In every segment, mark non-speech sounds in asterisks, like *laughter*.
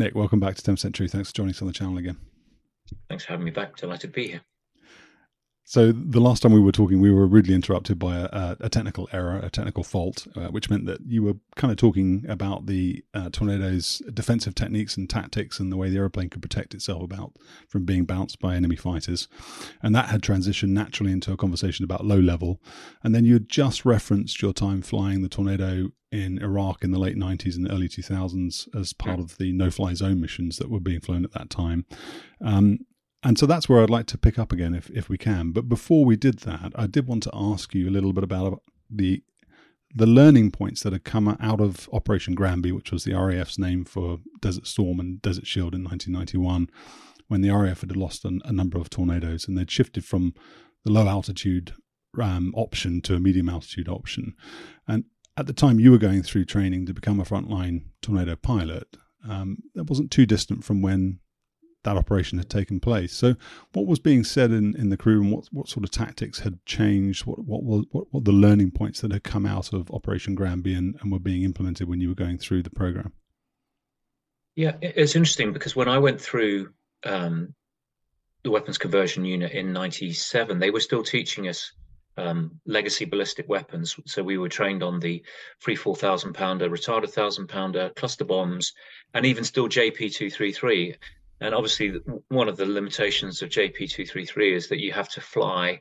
Nick, welcome back to 10% True. Thanks for joining us on the channel again. Thanks for having me back. Delighted to be here. So the last time we were talking, we were rudely interrupted by a, a technical error, a technical fault, uh, which meant that you were kind of talking about the uh, tornado's defensive techniques and tactics and the way the aeroplane could protect itself about from being bounced by enemy fighters, and that had transitioned naturally into a conversation about low level. And then you had just referenced your time flying the tornado in Iraq in the late 90s and early 2000s as part of the no-fly zone missions that were being flown at that time. Um, and so that's where I'd like to pick up again if, if we can. But before we did that, I did want to ask you a little bit about the the learning points that had come out of Operation Granby, which was the RAF's name for Desert Storm and Desert Shield in 1991, when the RAF had lost an, a number of tornadoes and they'd shifted from the low altitude um, option to a medium altitude option. And at the time you were going through training to become a frontline tornado pilot, um, that wasn't too distant from when that operation had taken place. So, what was being said in, in the crew, and what what sort of tactics had changed? What what were what, what the learning points that had come out of Operation Granby and, and were being implemented when you were going through the program? Yeah, it's interesting because when I went through um, the weapons conversion unit in '97, they were still teaching us um, legacy ballistic weapons. So we were trained on the free 4,000 pounder, retarded 1,000 pounder, cluster bombs, and even still JP 233. And obviously, one of the limitations of JP233 is that you have to fly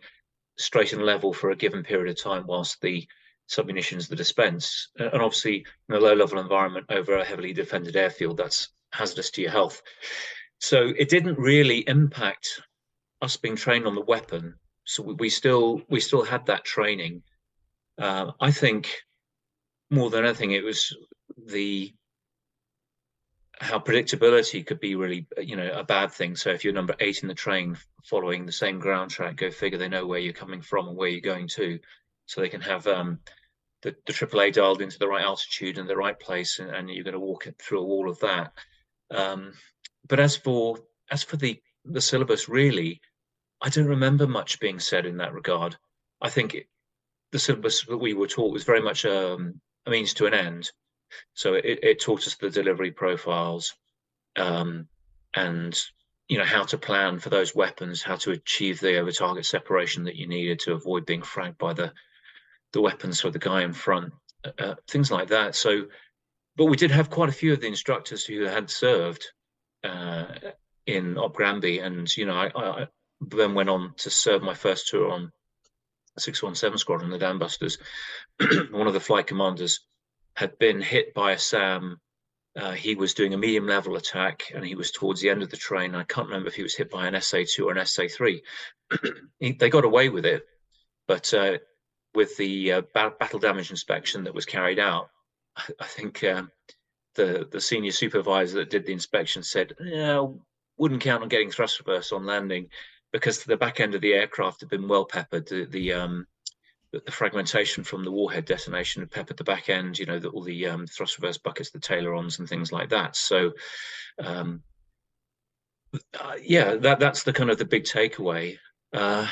straight and level for a given period of time whilst the submunitions are dispensed. And obviously, in a low level environment over a heavily defended airfield, that's hazardous to your health. So it didn't really impact us being trained on the weapon. So we still we still had that training. Uh, I think more than anything, it was the how predictability could be really you know a bad thing. So if you're number eight in the train following the same ground track go figure they know where you're coming from and where you're going to. So they can have um, the, the AAA dialed into the right altitude and the right place and, and you're going to walk it through all of that. Um, but as for as for the the syllabus really i don't remember much being said in that regard. I think it, the syllabus that we were taught was very much um, a means to an end so it, it taught us the delivery profiles um, and you know how to plan for those weapons, how to achieve the over target separation that you needed to avoid being fragged by the the weapons for the guy in front, uh, uh, things like that. So, but we did have quite a few of the instructors who had served uh, in Op Granby, and you know I, I then went on to serve my first tour on 617 Squadron, the Dambusters. *clears throat* One of the flight commanders had been hit by a SAM. Uh, he was doing a medium level attack and he was towards the end of the train. I can't remember if he was hit by an SA2 or an SA3. *clears throat* they got away with it, but uh, with the uh, battle damage inspection that was carried out, I think um, the the senior supervisor that did the inspection said, "Yeah, wouldn't count on getting thrust reverse on landing because the back end of the aircraft had been well peppered. The, the um, the, fragmentation from the warhead detonation had peppered the back end, you know, the, all the um, thrust reverse buckets, the tailerons and things like that. So, um, uh, yeah, that that's the kind of the big takeaway. Uh,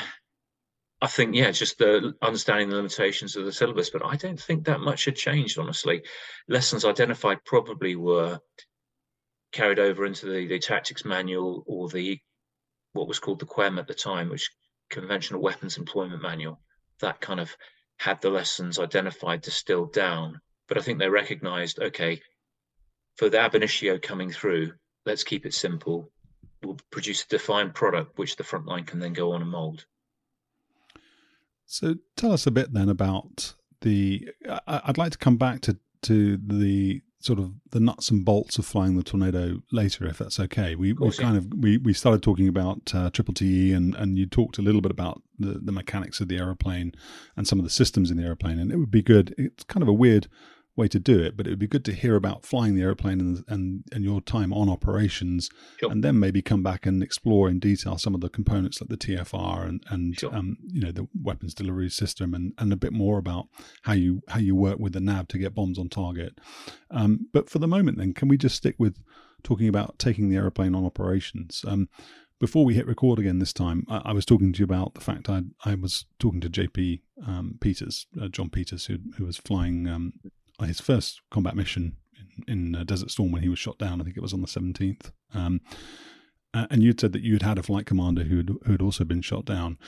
I think, yeah, just the understanding the limitations of the syllabus, but I don't think that much had changed, honestly. Lessons identified probably were carried over into the, the tactics manual or the what was called the QEM at the time, which conventional weapons employment manual. That kind of had the lessons identified, distilled down. But I think they recognized, okay, for the ab initio coming through, let's keep it simple. We'll produce a defined product which the front line can then go on and mold. So tell us a bit then about the. I'd like to come back to to the sort of the nuts and bolts of flying the tornado later, if that's okay. We we kind of we, we started talking about uh, triple TE, and and you talked a little bit about the the mechanics of the aeroplane and some of the systems in the aeroplane, and it would be good. It's kind of a weird way to do it, but it would be good to hear about flying the aeroplane and and, and your time on operations, sure. and then maybe come back and explore in detail some of the components like the TFR and and sure. um, you know the weapons delivery system and, and a bit more about how you how you work with the nav to get bombs on target. Um, but for the moment, then, can we just stick with talking about taking the aeroplane on operations? Um, before we hit record again this time, I, I, was talking to you about the fact I I was talking to JP um, Peters, uh, John Peters, who who was flying um, his first combat mission in, in uh, Desert Storm when he was shot down. I think it was on the 17th. Um, uh, and you'd said that you'd had a flight commander who had, who also been shot down.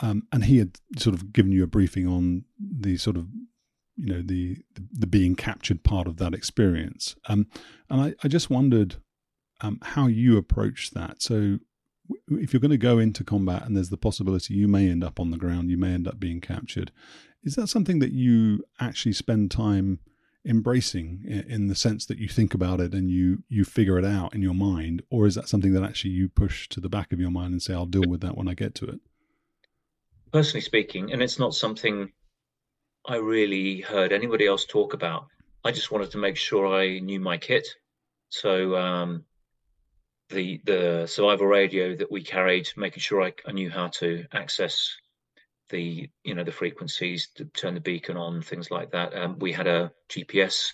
Um, and he had sort of given you a briefing on the sort of, you know, the the, the being captured part of that experience. Um, and I, I just wondered um, how you approach that. So if you're going to go into combat and there's the possibility you may end up on the ground, you may end up being captured, is that something that you actually spend time embracing in, the sense that you think about it and you you figure it out in your mind, or is that something that actually you push to the back of your mind and say, "I'll deal with that when I get to it"? Personally speaking, and it's not something I really heard anybody else talk about. I just wanted to make sure I knew my kit. So um, the the survival radio that we carried, making sure I, I knew how to access the you know the frequencies to turn the beacon on, things like that. Um, we had a GPS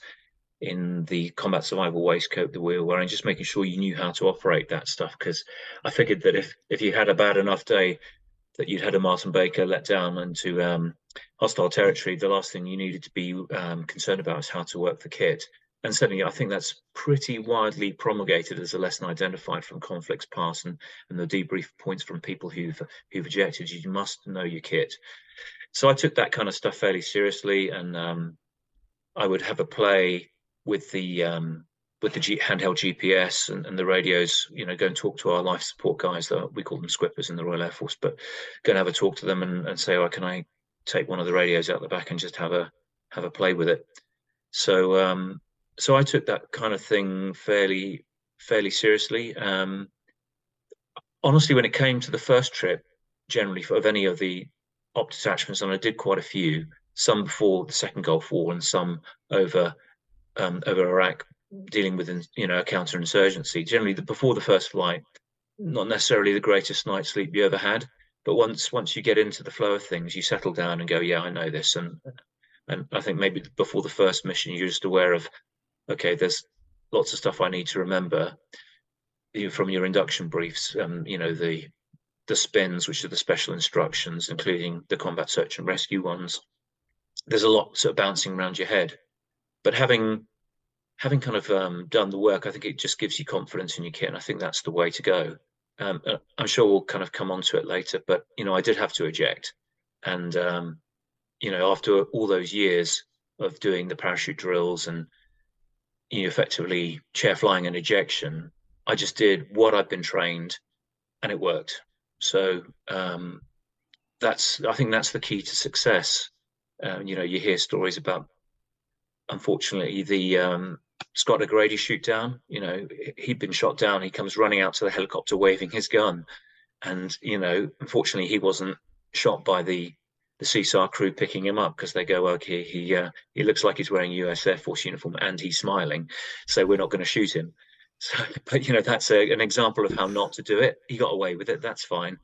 in the combat survival waistcoat that we were wearing, just making sure you knew how to operate that stuff. Because I figured that if if you had a bad enough day that you'd had a Martin Baker let down into um, hostile territory, the last thing you needed to be um, concerned about is how to work the kit and certainly I think that's pretty widely promulgated as a lesson identified from conflicts past and, and the debrief points from people who've who've ejected. You must know your kit. So I took that kind of stuff fairly seriously, and um, I would have a play with the um, with the G- handheld GPS and, and, the radios. You know, go and talk to our life support guys. That we call them squippers in the Royal Air Force, but go and have a talk to them and, and say, "Oh, can I take one of the radios out the back and just have a have a play with it?" So um, so I took that kind of thing fairly fairly seriously. Um, honestly, when it came to the first trip, generally for, of any of the op detachments, and I did quite a few, some before the second Gulf War and some over um, over Iraq, dealing with you know a counterinsurgency. Generally, the, before the first flight, not necessarily the greatest night's sleep you ever had, but once once you get into the flow of things, you settle down and go, yeah, I know this, and and I think maybe before the first mission, you're just aware of okay, there's lots of stuff I need to remember from your induction briefs. Um, you know, the the spins, which are the special instructions, including the combat search and rescue ones. There's a lot sort of bouncing around your head, but having having kind of um, done the work, I think it just gives you confidence in your kit, and I think that's the way to go. Um, uh, I'm sure we'll kind of come on to it later, but you know, I did have to eject, and um, you know, after all those years of doing the parachute drills and you know, effectively chair flying and ejection, I just did what I've been trained, and it worked. So um, that's I think that's the key to success. Uh, you know, you hear stories about, unfortunately, the um, Scott O'Grady shoot down. You know, he'd been shot down. He comes running out to the helicopter waving his gun, and you know, unfortunately, he wasn't shot by the the CSAR crew picking him up because they go, okay, he uh, he looks like he's wearing US Air Force uniform and he's smiling, so we're not going to shoot him. *laughs* So, but you know, that's a, an example of how not to do it. He got away with it. That's fine.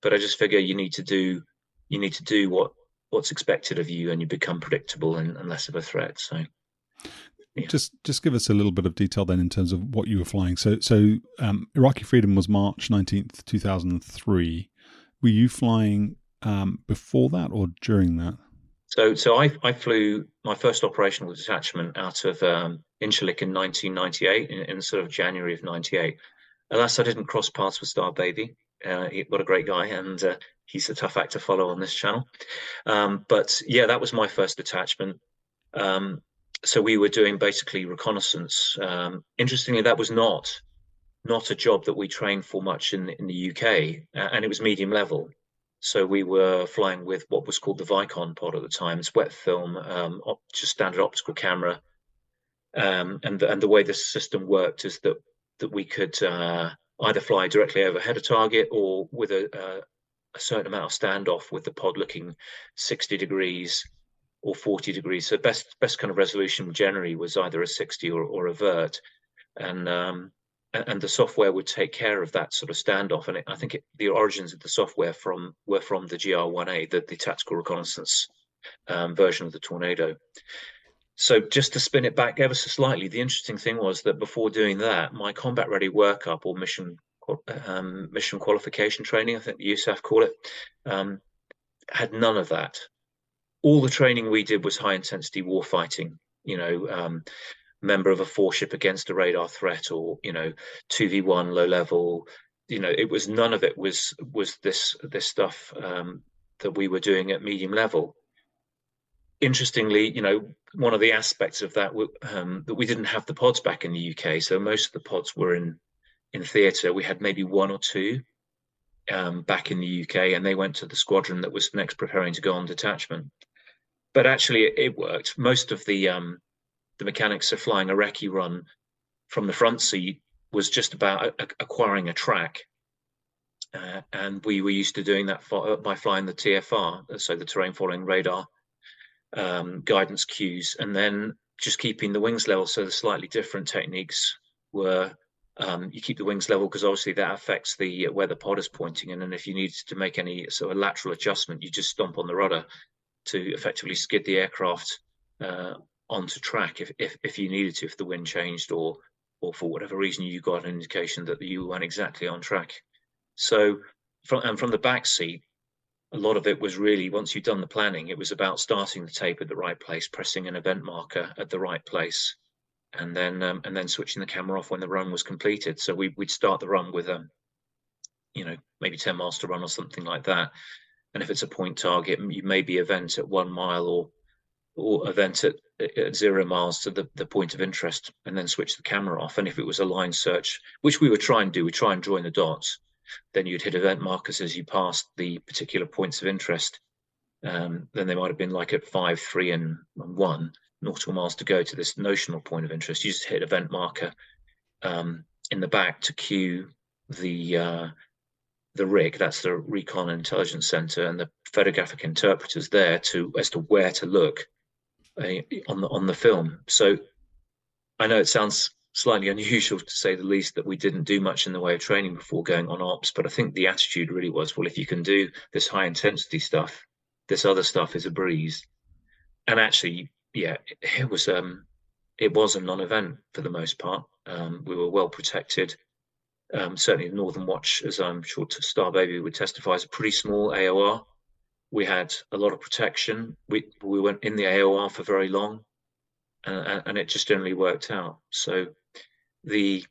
But I just figure you need to do you need to do what what's expected of you, and you become predictable and, and less of a threat. So. Yeah. Just just give us a little bit of detail then in terms of what you were flying. So so um, Iraqi Freedom was March nineteenth, two thousand and three. Were you flying um, before that or during that? So, so I, I flew my first operational detachment out of um, Incirlik in 1998, in, in, sort of January of 98. Alas, I didn't cross paths with Star Baby. Uh, he, what a great guy, and uh, he's a tough act to follow on this channel. Um, but yeah, that was my first detachment. Um, so we were doing basically reconnaissance. Um, interestingly, that was not not a job that we trained for much in in the UK, uh, and it was medium level. So we were flying with what was called the Vicon pod at the time. It's wet film, um, op- just standard optical camera, um, and the, and the way the system worked is that that we could uh, either fly directly overhead a target or with a, a certain amount of standoff with the pod looking 60 degrees or 40 degrees. So best best kind of resolution generally was either a 60 or, or a vert. And um, and the software would take care of that sort of standoff. And it, I think it, the origins of the software from were from the GR1A, the, the tactical reconnaissance um, version of the Tornado. So just to spin it back ever so slightly, the interesting thing was that before doing that, my combat ready workup or mission um, mission qualification training, I think the USAF call it, um, had none of that. All the training we did was high intensity war fighting. You know, um, member of a four ship against a radar threat or you know 2v1 low level. You know it was none of it was was this this stuff um, that we were doing at medium level. Interestingly you know one of the aspects of that um, that we didn't have the pods back in the uk so most of the pods were in in theatre we had maybe one or two um, back in the uk and they went to the squadron that was next preparing to go on detachment. But actually it, it worked. Most of the um, the mechanics of flying a recce run from the front seat was just about acquiring a track. Uh, and we were used to doing that for, by flying the TFR, so the terrain following radar um, guidance cues, and then just keeping the wings level. So the slightly different techniques were um, you keep the wings level because obviously that affects the where the pod is pointing in, and if you need to make any sort of lateral adjustment, you just stomp on the rudder to effectively skid the aircraft uh, onto track if, if, if you needed to, if the wind changed or or for whatever reason you got an indication that you weren't exactly on track. So from and from the back seat, a lot of it was really once you'd done the planning, it was about starting the tape at the right place, pressing an event marker at the right place, and then um, and then switching the camera off when the run was completed. So we, would start the run with a, um, you know, maybe 10 miles to run or something like that. And if it's a point target, you maybe event at one mile or or event at, at zero miles to the, the point of interest and then switch the camera off. And if it was a line search, which we would try and do, we try and join the dots, then you'd hit event markers as you passed the particular points of interest. Um, then they might have been like at five, three, and, one nautical miles to go to this notional point of interest. You just hit event marker um, in the back to cue the uh, the RIC, that's the Recon Intelligence Center, and the photographic interpreters there to as to where to look on the on the film. So I know it sounds slightly unusual to say the least that we didn't do much in the way of training before going on ops, but I think the attitude really was, well, if you can do this high intensity stuff, this other stuff is a breeze. And actually, yeah, it was um it was a non-event for the most part. Um, we were well protected. Um, certainly, the Northern Watch, as I'm sure Star Baby would testify, is a pretty small AOR we had a lot of protection. We we went in the AOR for very long, and, and it just generally worked out. So the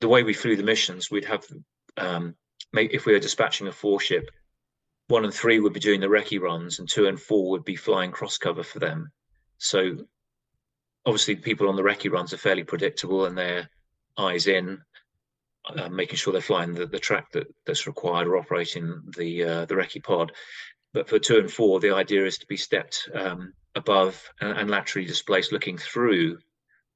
the way we flew the missions, we'd have um, if we were dispatching a four ship, one and three would be doing the recce runs, and two and four would be flying cross cover for them. So obviously, people on the recce runs are fairly predictable, and they're eyes in, uh, making sure they're flying the, the track that, that's required or operating the uh, the recce pod. But for two and four, the idea is to be stepped um, above and, and, laterally displaced, looking through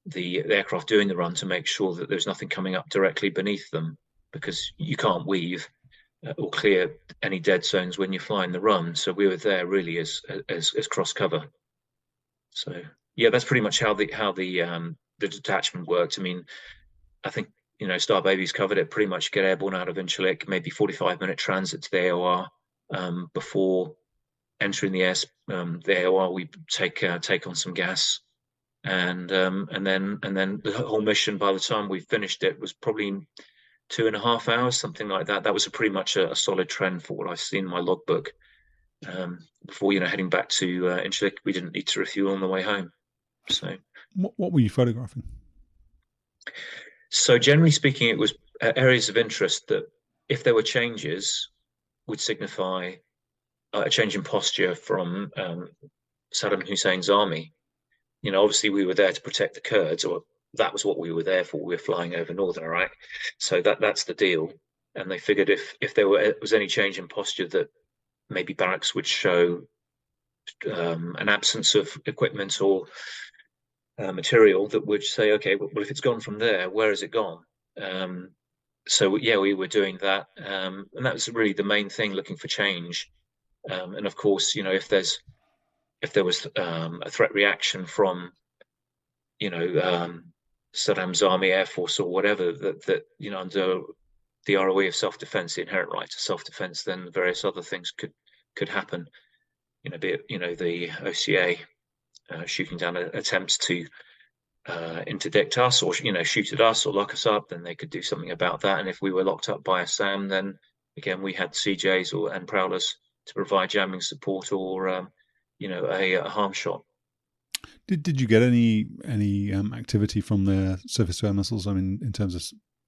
the, the, aircraft doing the run to make sure that there's nothing coming up directly beneath them, because you can't weave uh, or clear any dead zones when you're flying the run. So we were there really as as, as cross cover. So yeah, that's pretty much how the how the um, the detachment worked. I mean, I think you know Star Baby's covered it. Pretty much get airborne out of Incirlik, maybe 45 minute transit to the AOR um, before entering the air um, the AOR, we take uh, take on some gas, and um, and then and then the whole mission by the time we finished it was probably two and a half hours, something like that. That was a pretty much a, a solid trend for what I've seen in my logbook. Um, before you know heading back to uh, we didn't need to refuel on the way home. So, what, what were you photographing? So generally speaking, it was uh, areas of interest that, if there were changes, would signify a change in posture from um, Saddam Hussein's army. You know, obviously we were there to protect the Kurds, or that was what we were there for. We were flying over northern Iraq, so that that's the deal. And they figured if if there were, was any change in posture, that maybe barracks would show um, an absence of equipment or uh, material that would say, okay, well, if it's gone from there, where has it gone? Um, so yeah, we were doing that, um, and that was really the main thing, looking for change. Um, and of course, you know, if there's if there was um, a threat reaction from, you know, um, Saddam's army, air force, or whatever, that that you know, under the ROE of self-defense, the inherent right to self-defense, then various other things could could happen. You know, be it you know the OCA uh, shooting down attempts to uh, interdict us, or you know, shoot at us or lock us up, then they could do something about that. And if we were locked up by a SAM, then again we had CJs or and prowlers to provide jamming support or um, you know a, a, harm shot. Did Did you get any any um, activity from the surface to air missiles? I mean, in terms of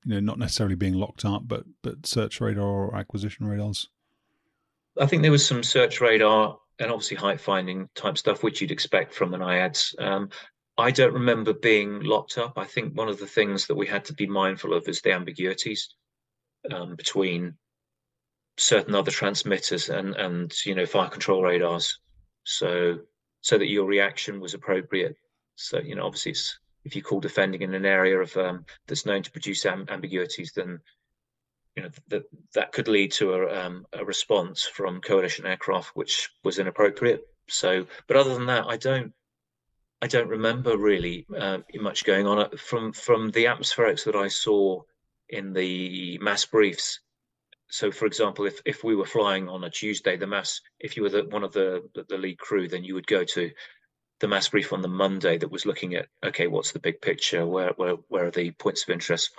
you know not necessarily being locked up, but but search radar or acquisition radars. I think there was some search radar and obviously height finding type stuff, which you'd expect from an IADS. Um, I don't remember being locked up. I think one of the things that we had to be mindful of is the ambiguities um, between certain other transmitters and and you know fire control radars, so so that your reaction was appropriate. So you know obviously if you call defending in an area of um, that's known to produce am- ambiguities, then you know that that could lead to a, um, a response from coalition aircraft which was inappropriate so but other than that i don't i don't remember really uh, much going on. From from the atmospherics that i saw in the mass briefs so for example if if we were flying on a tuesday the mass if you were the, one of the the lead crew then you would go to the mass brief on the monday that was looking at okay what's the big picture? Where where where are the points of interest?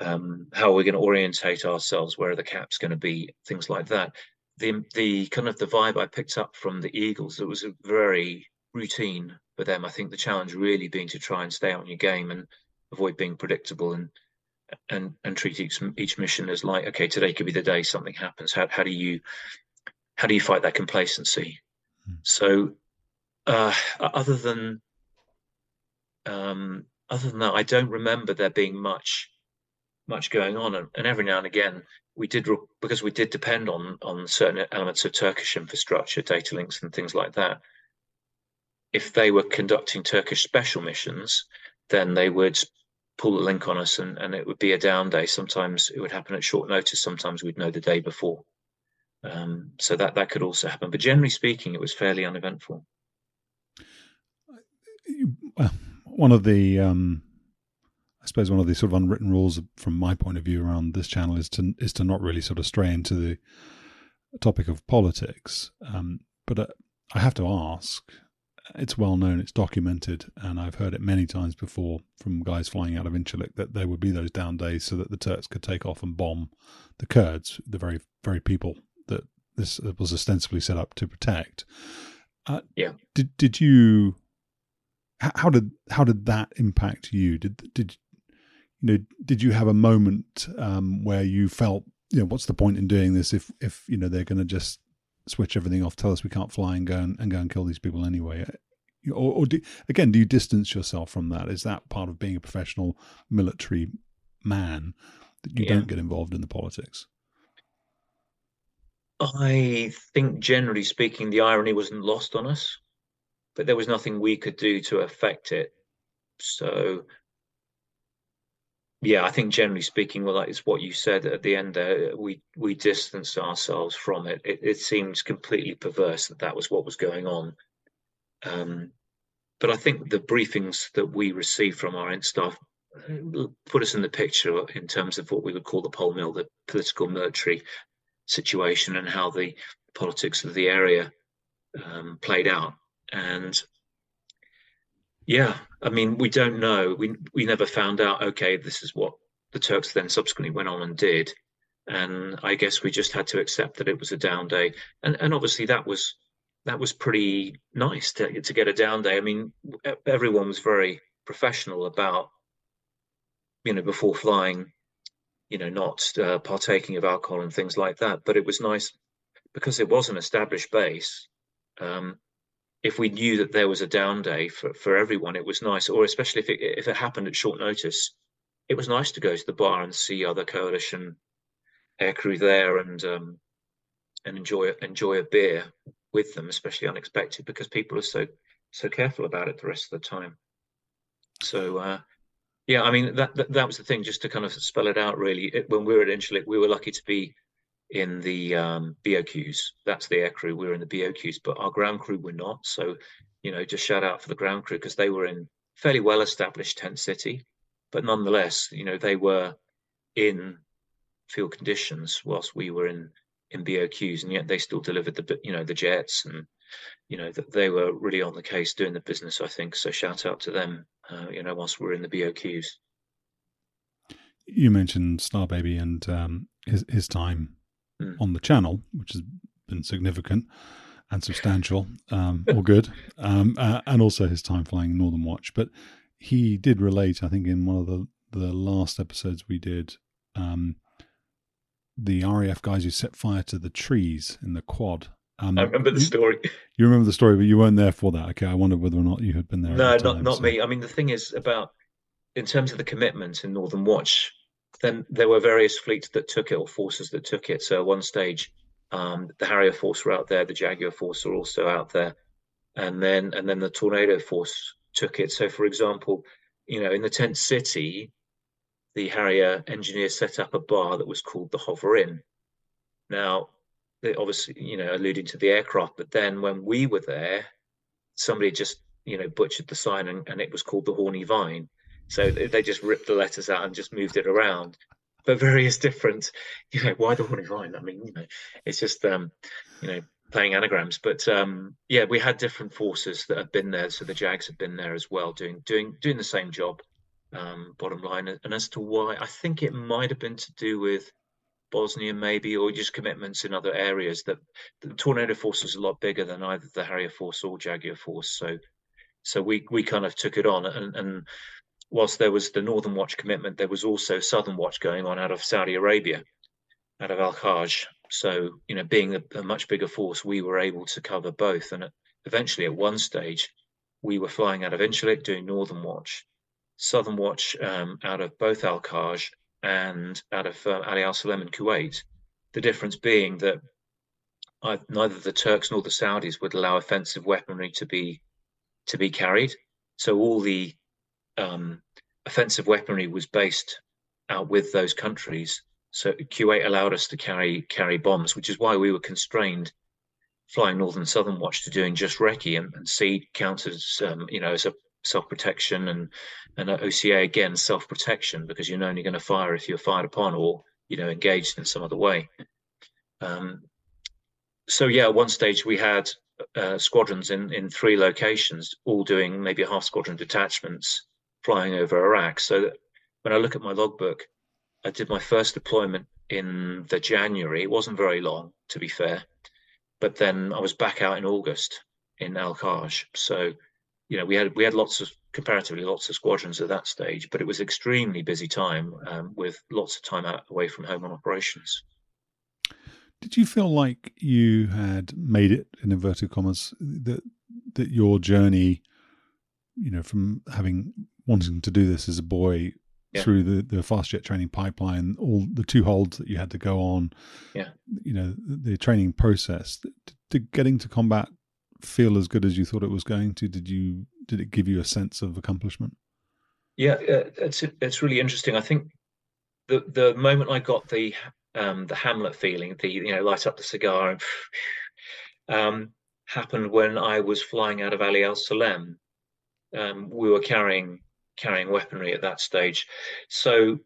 Um, how are we're going to orientate ourselves, where are the caps going to be, things like that. The the kind of the vibe I picked up from the Eagles, it was a very routine for them. I think the challenge really being to try and stay on your game and avoid being predictable and and and treat each each mission as like okay today could be the day something happens. How how do you how do you fight that complacency? Mm. So uh, other than um, other than that, I don't remember there being much much going on, and, and every now and again we did because we did depend on on certain elements of Turkish infrastructure, data links, and things like that. If they were conducting Turkish special missions, then they would pull the link on us, and, and it would be a down day. Sometimes it would happen at short notice. Sometimes we'd know the day before. Um, so that that could also happen. But generally speaking, it was fairly uneventful. One of the um, I suppose one of the sort of unwritten rules from my point of view around this channel is to is to not really sort of stray into the topic of politics. Um, but uh, I have to ask. It's well known, it's documented, and I've heard it many times before from guys flying out of Incirlik that there would be those down days so that the Turks could take off and bomb the Kurds, the very very people that this was ostensibly set up to protect. Uh, yeah. Did did you? How did how did that impact you? Did did you know, did you have a moment um, where you felt, you know, what's the point in doing this if, if you know, they're going to just switch everything off, tell us we can't fly, and go and, and go and kill these people anyway? Or, or do, again, do you distance yourself from that? Is that part of being a professional military man that you yeah. don't get involved in the politics? I think, generally speaking, the irony wasn't lost on us, but there was nothing we could do to affect it. So yeah, I think generally speaking, well, that is what you said at the end there. We we distanced ourselves from it. It, it seems completely perverse that that was what was going on. Um, but I think the briefings that we received from our int staff uh, put us in the picture in terms of what we would call the pole mill, the political military situation, and how the politics of the area um, played out. And yeah, I mean, we don't know. We we never found out. Okay, this is what the Turks then subsequently went on and did, and I guess we just had to accept that it was a down day. And and obviously that was that was pretty nice to to get a down day. I mean, everyone was very professional about you know, before flying, you know, not uh, partaking of alcohol and things like that. But it was nice because it was an established base. Um, if we knew that there was a down day for, for everyone, it was nice, or especially if it, if it happened at short notice, it was nice to go to the bar and see other coalition aircrew there and um, and enjoy enjoy a beer with them, especially unexpected, because people are so so careful about it the rest of the time. So uh, yeah, I mean that, that, that was the thing. Just to kind of spell it out, really, it, when we were at Incirlik, we were lucky to be in the um, BOQs. That's the aircrew. We were in the BOQs, but our ground crew were not. So you know, just shout out for the ground crew because they were in fairly well established tent city, but nonetheless, you know, they were in field conditions whilst we were in in BOQs, and yet they still delivered the you know the jets and you know that they were really on the case doing the business. I think so. Shout out to them. Uh, you know, whilst we're in the BOQs. You mentioned Star Baby and um, his his time mm. on the channel, which has been significant and substantial, um, or good, *laughs* um, uh, and also his time flying Northern Watch. But he did relate, I think, in one of the the last episodes we did, um, the RAF guys who set fire to the trees in the quad. Um, I remember the story. *laughs* You remember the story, but you weren't there for that. Okay, I wondered whether or not you had been there. No, not not so. me. I mean, the thing is about in terms of the commitment in Northern Watch. Then there were various fleets that took it, or forces that took it. So at one stage, um, the Harrier Force were out there, the Jaguar Force were also out there, and then and then the Tornado Force took it. So, for example, you know, in the tent city, the Harrier engineers set up a bar that was called the Hover Inn. Now, obviously, you know, alluding to the aircraft, but then when we were there, somebody just, you know, butchered the sign and, and it was called the Horny Vine. So they just ripped the letters out and just moved it around. But various different, you know, why the Horny Vine? I mean, you know, it's just, um, you know, playing anagrams. But um, yeah, we had different forces that have been there. So the Jags have been there as well, doing doing doing the same job um, bottom line. And as to why, I think it might have been to do with Bosnia, maybe, or just commitments in other areas. That the Tornado Force was a lot bigger than either the Harrier Force or Jaguar Force. So, so we we kind of took it on. And, and whilst there was the Northern Watch commitment, there was also Southern Watch going on out of Saudi Arabia, out of Al Kharj. So, you know, being a, a much bigger force, we were able to cover both. And eventually, at one stage, we were flying out of Incirlik doing Northern Watch Southern Watch um, out of both Al Kharj and out of uh, Ali Al Salem in Kuwait. The difference being that I, neither the Turks nor the Saudis would allow offensive weaponry to be to be carried. So all the um, offensive weaponry was based out with those countries. So Kuwait allowed us to carry carry bombs, which is why we were constrained flying Northern Southern Watch to doing just recce and, and SEAD counters, um, you know, as a self protection and and OCA again self protection because you're only going to fire if you're fired upon or you know engaged in some other way. Um, so yeah, at one stage we had uh, squadrons in in three locations, all doing maybe half squadron detachments flying over Iraq. So that when I look at my logbook, I did my first deployment in the January. It wasn't very long, to be fair, but then I was back out in August in Al Kharj. So you know, we had we had lots of comparatively lots of squadrons at that stage, but it was extremely busy time um, with lots of time out away from home on operations. Did you feel like you had made it in inverted commas that that your journey, you know, from having wanting to do this as a boy yeah. through the the fast jet training pipeline, all the two holds that you had to go on, yeah, you know, the, the training process, to getting to combat feel as good as you thought it was going to? Did you did it give you a sense of accomplishment? Yeah, uh, it's it's really interesting. I think the the moment I got the um, the Hamlet feeling, the you know light up the cigar, and *sighs* um, happened when I was flying out of Ali Al Salem. Um, we were carrying carrying weaponry at that stage, so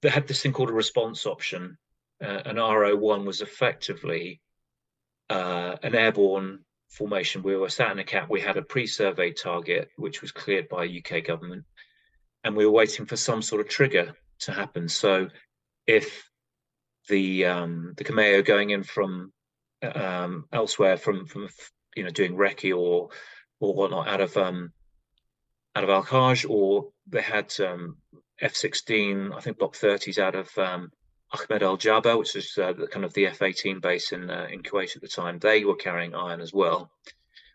they had this thing called a response option. Uh, an RO1 was effectively uh, an airborne formation. We were sat in a cap. We had a pre-survey target, which was cleared by UK government, and we were waiting for some sort of trigger to happen. So, if the um, the Cameo going in from um, elsewhere, from from you know doing recce or or whatnot out of um, out of Al Kharj, or they had um, F-16, I think Block 30s out of um, Ahmed Al Jaber, which was uh, kind of the F-18 base in uh, in Kuwait at the time. They were carrying iron as well.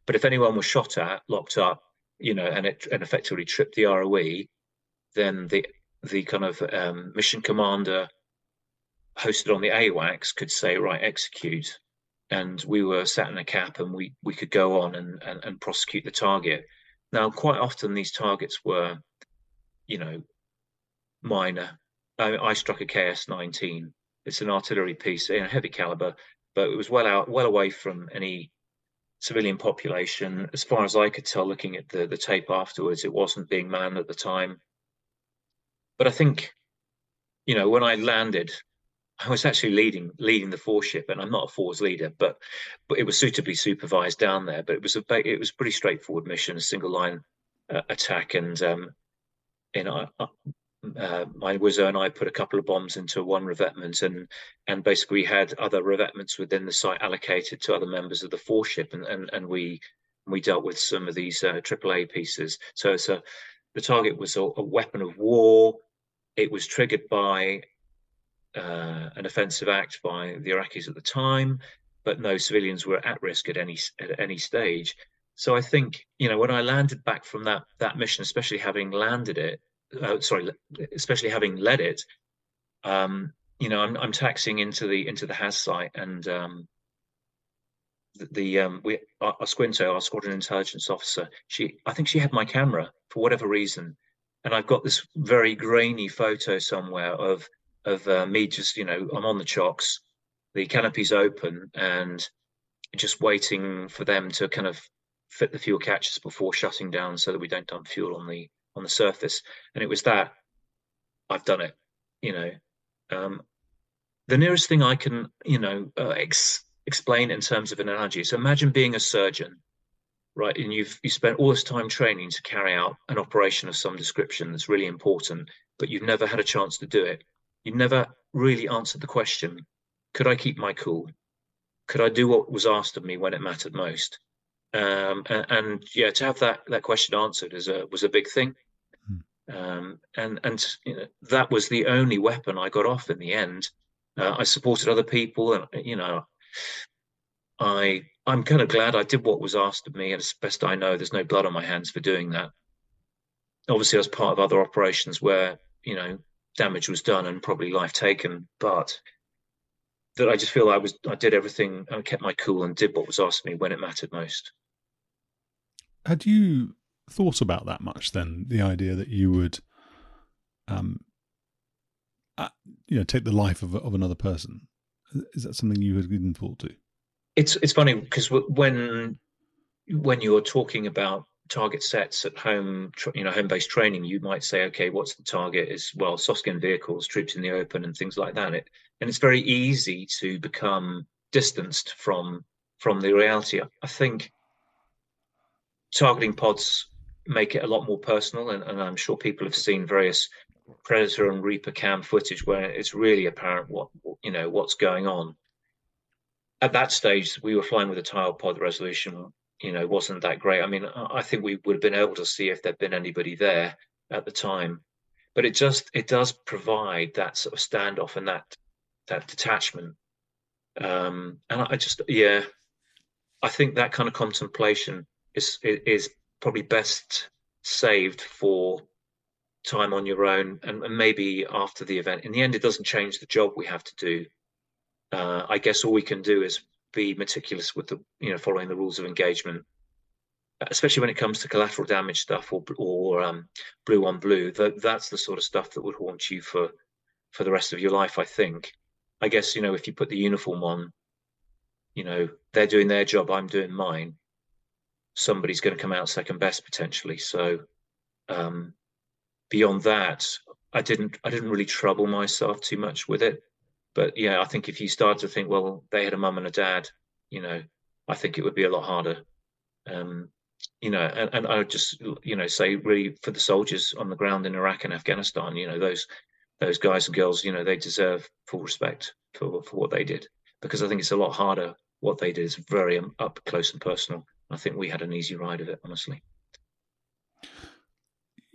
But if anyone was shot at, locked up, you know, and it and effectively tripped the ROE, then the the kind of um, mission commander hosted on the AWACS could say, right, execute. And we were sat in a cap and we, we could go on and, and, and prosecute the target. Now, quite often these targets were, you know, minor. I, I struck a KS-19. It's an artillery piece, in a heavy caliber, but it was well out, well away from any civilian population. As far as I could tell, looking at the, the tape afterwards, it wasn't being manned at the time. But I think, you know, when I landed, I was actually leading leading the four ship, and I'm not a fours leader, but but it was suitably supervised down there. But it was a it was a pretty straightforward mission, a single line uh, attack, and um, you know, uh, my wizard and I put a couple of bombs into one revetment, and and basically had other revetments within the site allocated to other members of the four ship, and and and we we dealt with some of these uh, AAA pieces. So so the target was a, a weapon of war. It was triggered by uh, an offensive act by the Iraqis at the time, but no civilians were at risk at any at any stage. So I think you know when I landed back from that that mission, especially having landed it, uh, sorry, especially having led it, um, you know, I'm I'm taxing into the into the HAS site and um, the, the um, we our, our Squinto, our squadron intelligence officer, she I think she had my camera for whatever reason, and I've got this very grainy photo somewhere of of uh, me just, you know, I'm on the chocks, the canopy's open, and just waiting for them to kind of fit the fuel catches before shutting down so that we don't dump fuel on the on the surface. And it was that I've done it, you know. Um, the nearest thing I can, you know, uh, ex- explain in terms of an analogy. So imagine being a surgeon, right? And you've you spent all this time training to carry out an operation of some description that's really important, but you've never had a chance to do it you never really answered the question could I keep my cool? Could I do what was asked of me when it mattered most? Um, and, and, yeah, to have that that question answered is a was a big thing. Hmm. Um, and and you know, that was the only weapon I got off in the end. Uh, I supported other people, and you know, I I'm kind of glad I did what was asked of me, and as best I know, there's no blood on my hands for doing that. Obviously, I was part of other operations where you know damage was done and probably life taken, but that I just feel I was I did everything and kept my cool and did what was asked of me when it mattered most. Had you thought about that much then? The idea that you would, um, uh, you know, take the life of of another person is that something you had given thought to? It's it's funny because when when you're talking about target sets at home, you know, home-based training, you might say, okay, what's the target? Is well, soft-skin vehicles, troops in the open, and things like that. It, and it's very easy to become distanced from from the reality. I think targeting pods make it a lot more personal, and, and I'm sure people have seen various Predator and Reaper cam footage where it's really apparent what you know what's going on. At that stage, we were flying with a TIALD pod resolution you know wasn't that great. I mean, I think we would have been able to see if there'd been anybody there at the time, but it just it does provide that sort of standoff and that that detachment. Um, and I just yeah, I think that kind of contemplation is is probably best saved for time on your own and, and, maybe after the event. In the end, it doesn't change the job we have to do. Uh, I guess all we can do is be meticulous with the you know following the rules of engagement especially when it comes to collateral damage stuff or or um, blue on blue. That that's the sort of stuff that would haunt you for for the rest of your life i think. I guess you know if you put the uniform on you know they're doing their job i'm doing mine somebody's going to come out second best potentially. So um beyond that i didn't i didn't really trouble myself too much with it but yeah, I think if you start to think, well, they had a mum and a dad, you know, I think it would be a lot harder. Um, you know, and, and I would just, you know, say really for the soldiers on the ground in Iraq and Afghanistan, you know, those those guys and girls, you know, they deserve full respect for for what they did because I think it's a lot harder. What they did is very up close and personal. I think we had an easy ride of it, honestly.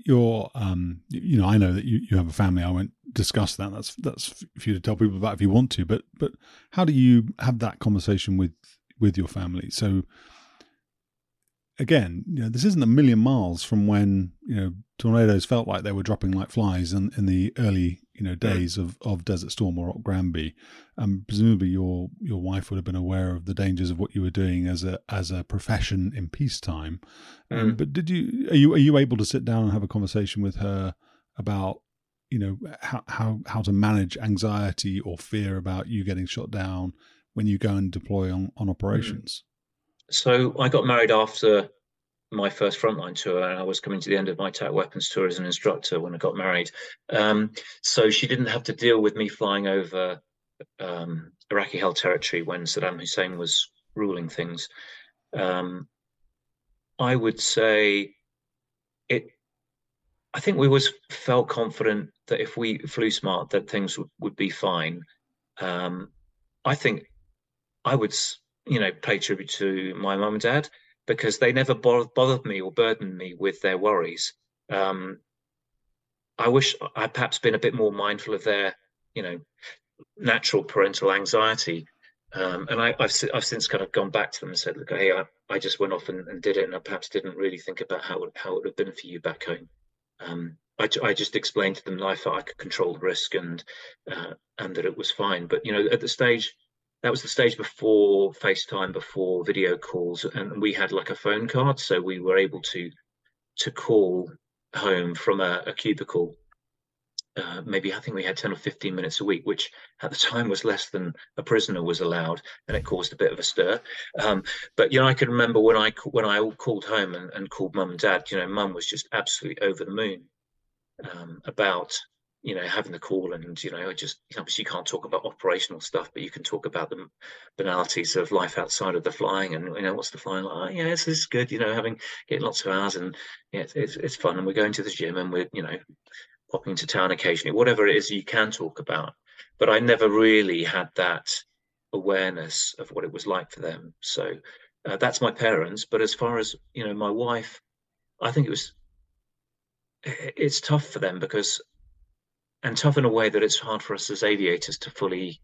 You're, um, you know, I know that you, you have a family. I won't discuss that. That's that's for you to tell people about if you want to. But but how do you have that conversation with with your family? So again, you know, this isn't a million miles from when you know tornadoes felt like they were dropping like flies in, in the early you know days of, of Desert Storm or Granby. and presumably, your your wife would have been aware of the dangers of what you were doing as a as a profession in peacetime. Um, mm. But did you are you are you able to sit down and have a conversation with her about you know how how how to manage anxiety or fear about you getting shot down when you go and deploy on on mm. So I got married after my first frontline tour, and I was coming to the end of my attack weapons tour as an instructor when I got married. Um, so she didn't have to deal with me flying over um, Iraqi held territory when Saddam Hussein was ruling things. Um, I would say it. I think we always felt confident that if we flew smart, that things would, would be fine. Um, I think I would, you know, pay tribute to my mum and dad because they never bothered me or burdened me with their worries. Um, I wish I'd perhaps been a bit more mindful of their, you know, natural parental anxiety. Um, and I, have I've since kind of gone back to them and said, look, hey, I, I just went off and, and, did it, and I perhaps didn't really think about how how it would have been for you back home. Um, I, I just explained to them that I thought I could control the risk and uh, and that it was fine. But you know, at the stage that was the stage before FaceTime, before video calls, and we had like a phone card, so we were able to to call home from a, a cubicle. Uh, maybe I think we had 10 or 15 minutes a week, which at the time was less than a prisoner was allowed, and it caused a bit of a stir. Um, but you know, I can remember when I when I called home and, and called mum and dad. You know, mum was just absolutely over the moon um, about you know, having the call and, you know, just obviously you can't talk about operational stuff, but you can talk about the banalities of life outside of the flying and, you know, what's the flying like? Oh, yeah, this is good, you know, having, getting lots of hours and yeah, it's, it's, it's fun. And we're going to the gym and we're, you know, popping into town occasionally, whatever it is you can talk about. But I never really had that awareness of what it was like for them. So uh, that's my parents. But as far as, you know, my wife, I think it was, it's tough for them because and tough in a way that it's hard for us as aviators to fully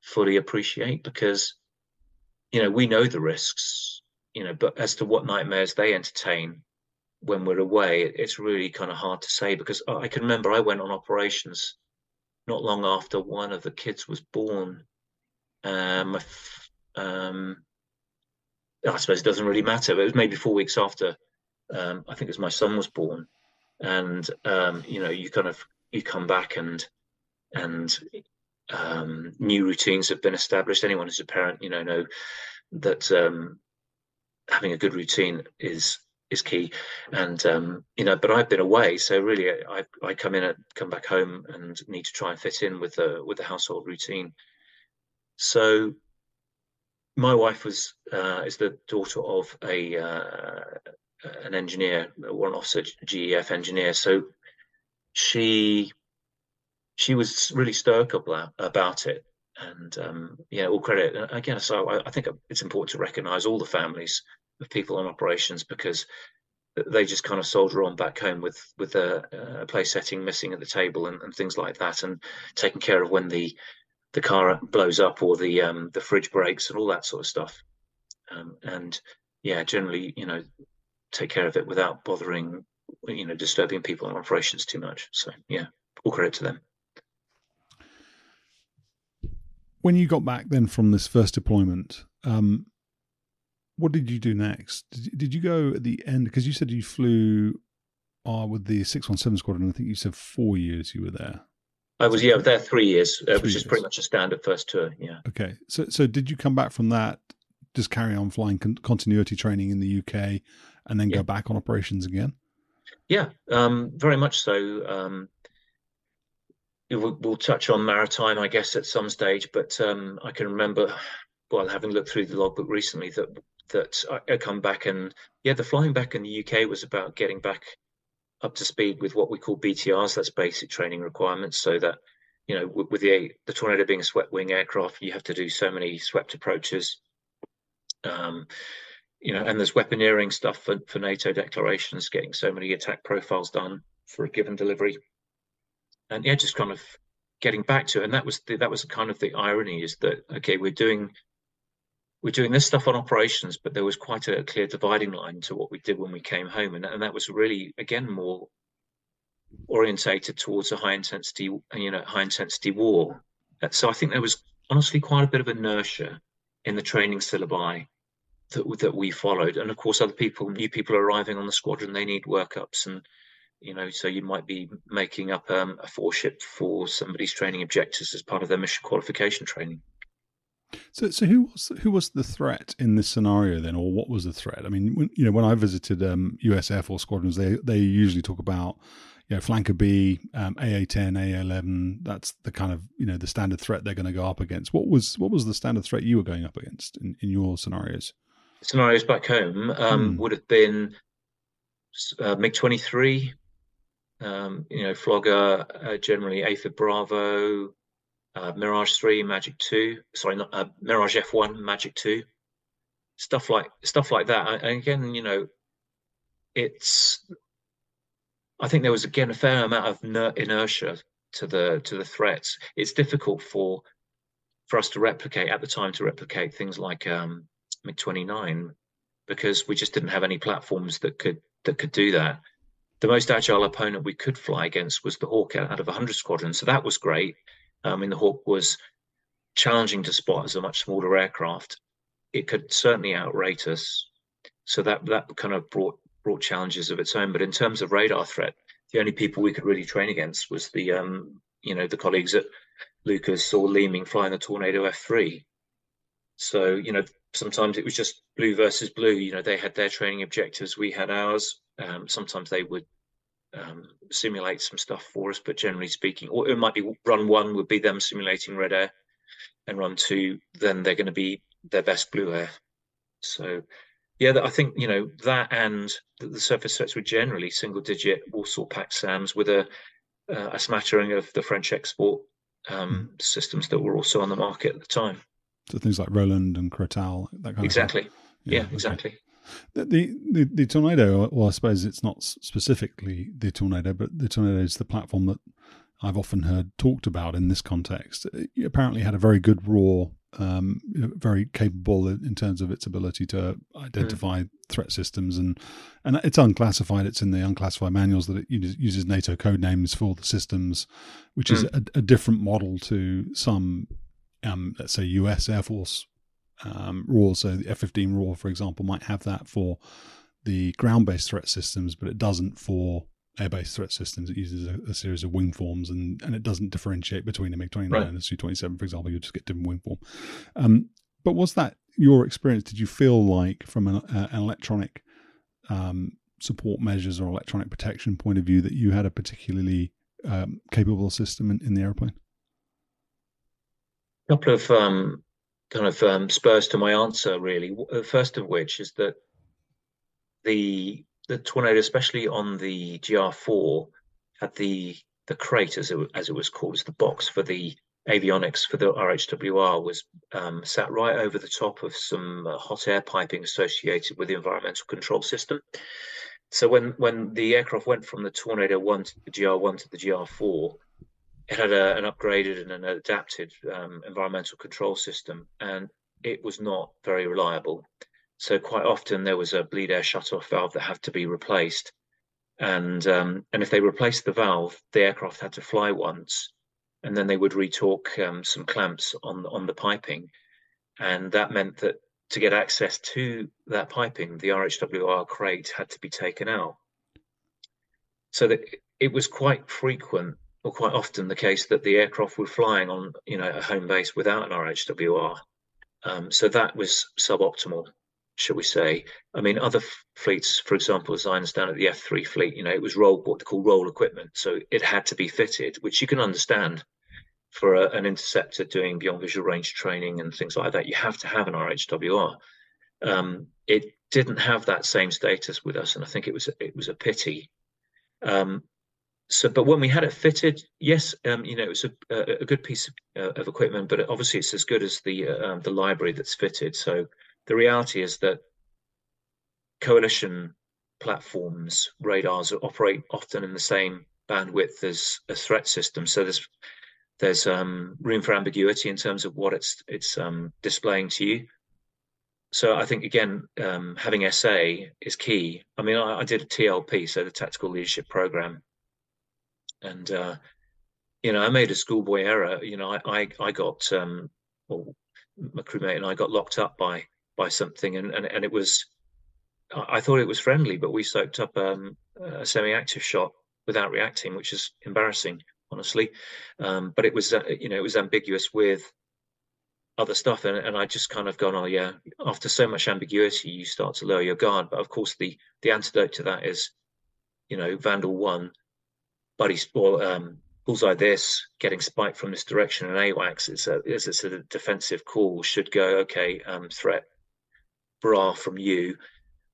fully appreciate because you know we know the risks you know but as to what nightmares they entertain when we're away it's really kind of hard to say because i can remember i went on operations not long after one of the kids was born. Um, um i suppose it doesn't really matter but it was maybe four weeks after um, i think it was my son was born. And um, you know you kind of you come back and and um, new routines have been established. Anyone who's a parent, you know, know that um, having a good routine is is key. And um, you know, but I've been away, so really, I I come in and come back home and need to try and fit in with the with the household routine. So, my wife was uh, is the daughter of a uh, an engineer, a warrant officer, GEF engineer. So she she was really stoical about it. And um, yeah all credit and again so I, I, think it's important to recognize all the families of people on operations because they just kind of soldier on back home with with a, a place setting missing at the table and, and, things like that and taking care of when the the car blows up or the um, the fridge breaks and all that sort of stuff. Um, and yeah generally you know take care of it without bothering you know disturbing people in operations too much. So yeah, all credit to them. When you got back then from this first deployment, um, what did you do next? Did, did you go at the end? Because you said you flew uh, with the 617 squadron. I think you said four years you were there. I was yeah there three years, uh, which is pretty much a standard first tour. Yeah. Okay, so so did you come back from that? Just carry on flying con- continuity training in the UK, and then yeah. go back on operations again. Yeah, um, very much so. Um, we'll, we'll, touch on maritime, I guess, at some stage. But um, I can remember, while having looked through the logbook recently, that that I, I come back and yeah, the flying back in the UK was about getting back up to speed with what we call BTRs. That's basic training requirements, so that you know, with, with the the Tornado being a swept wing aircraft, you have to do so many swept approaches. Um, you know, and there's weaponeering stuff for, for NATO declarations, getting so many attack profiles done. for a given delivery. And yeah, just kind of getting back to it. And that was the, that was kind of the irony is that okay, we're doing we're doing this stuff on operations, but there was quite a clear dividing line to what we did when we came home, and, and that was really again more orientated towards a high intensity, you know, high intensity war. So I think there was honestly quite a bit of inertia in the training syllabi that that we followed, and of course, other people, new people arriving on the squadron, they need workups, and you know, so you might be making up um, a four ship for somebody's training objectives as part of their mission qualification training. So, so who was who was the threat in this scenario then, or what was the threat? I mean, when, you know, when I visited um, U.S. Air Force squadrons, they they usually talk about you know flanker B, um, AA ten, AA eleven. That's the kind of you know the standard threat they're going to go up against. What was what was the standard threat you were going up against in, in your scenarios? Scenarios back home um, hmm. would have been uh, MiG twenty three. Um, you know, Flogger, uh, generally Aphid Bravo, uh, Mirage 3, Magic 2, sorry, not uh, Mirage F1, Magic 2, stuff like stuff like that. And again, you know, it's. I think there was again a fair amount of inertia to the to the threats. It's difficult for for us to replicate at the time to replicate things like um, MiG 29 because we just didn't have any platforms that could that could do that. The most agile opponent we could fly against was the Hawk out of 100 squadron, so that was great I mean, the Hawk was challenging to spot as a much smaller aircraft. It could certainly outrate us, so that that kind of brought brought challenges of its own. But in terms of radar threat, the only people we could really train against was the um, you know the colleagues at Leuchars or Leeming flying the Tornado F3. So you know sometimes it was just blue versus blue. You know they had their training objectives, we had ours. Um, sometimes they would um, simulate some stuff for us, but generally speaking, or it might be run one would be them simulating red air, and run two, then they're going to be their best blue air. So, yeah, I think you know that, and the surface sets were generally single-digit Warsaw Pact SAMs with a uh, a smattering of the French export um, mm. systems that were also on the market at the time. So things like Roland and Crotale, that kind exactly. of exactly. Yeah, yeah, exactly. The, the, the tornado, well, I suppose it's not specifically the tornado, but the tornado is the platform that I've often heard talked about in this context. It apparently had a very good raw, um, very capable in terms of its ability to identify mm. threat systems, and and it's unclassified. It's in the unclassified manuals that it uses NATO code names for the systems, which mm. is a, a, different model to some, um, let's say, U.S. Air Force um, RAW. So the F-15 rule, for example, might have that for the ground-based threat systems, but it doesn't for air-based threat systems. It uses a, a, series of wing forms, and, and it doesn't differentiate between a MiG-29 right. and a Su-27, for example. You just get different wing form. Um, but was that your experience? Did you feel like, from an, uh, an electronic um, support measures or electronic protection point of view, that you had a particularly um, capable system in, in the airplane? A couple of um, kind of um, spurs to my answer, really. The first of which is that the the tornado, especially on the GR4, had the the crate, as it as it was called, the box for the avionics for the RHWR was um, sat right over the top of some uh, hot air piping associated with the environmental control system. So when when the aircraft went from the Tornado One to the GR1 to the GR4, it had a, an upgraded and an adapted um, environmental control system, and it was not very reliable. So quite often there was a bleed air shutoff valve that had to be replaced, and um, and if they replaced the valve, the aircraft had to fly once, and then they would retorque um, some clamps on on the piping, and that meant that to get access to that piping, the RHWR crate had to be taken out. So that it was quite frequent or quite often the case that the aircraft were flying on, you know, a home base without an RHWR. Um, so that was suboptimal, shall we say? I mean, other f- fleets, for example, as I understand it, the F3 fleet, you know, it was roll what they call roll equipment, so it had to be fitted, which you can understand for a, an interceptor doing beyond visual range training and things like that. You have to have an RHWR. Um, it didn't have that same status with us, and I think it was it was a pity. Um, so but when we had it fitted yes um, you know it was a, a good piece of, uh, of, equipment but obviously it's as good as the uh, um, the library that's fitted so the reality is that coalition platforms, radars operate often in the same bandwidth as a threat system. So there's there's um, room for ambiguity in terms of what it's it's um, displaying to you. So I think again, um, having SA is key. I mean, I, I, did a TLP, so the Tactical Leadership Program, and uh, you know, I made a schoolboy error. You know, I I, I got um, well, my crewmate and I got locked up by by something, and and, and it was. I thought it was friendly, but we soaked up um, a semi-active shot without reacting, which is embarrassing honestly. Um, but it was, uh, you know, it was ambiguous with other stuff, and, and I just kind of gone, oh yeah. After so much ambiguity, you start to lower your guard. But of course, the the antidote to that is, you know, Vandal one, buddy um, bullseye this, getting spiked from this direction, and AWACS. It's a it's a defensive call. Should go okay. Um, threat, bra from you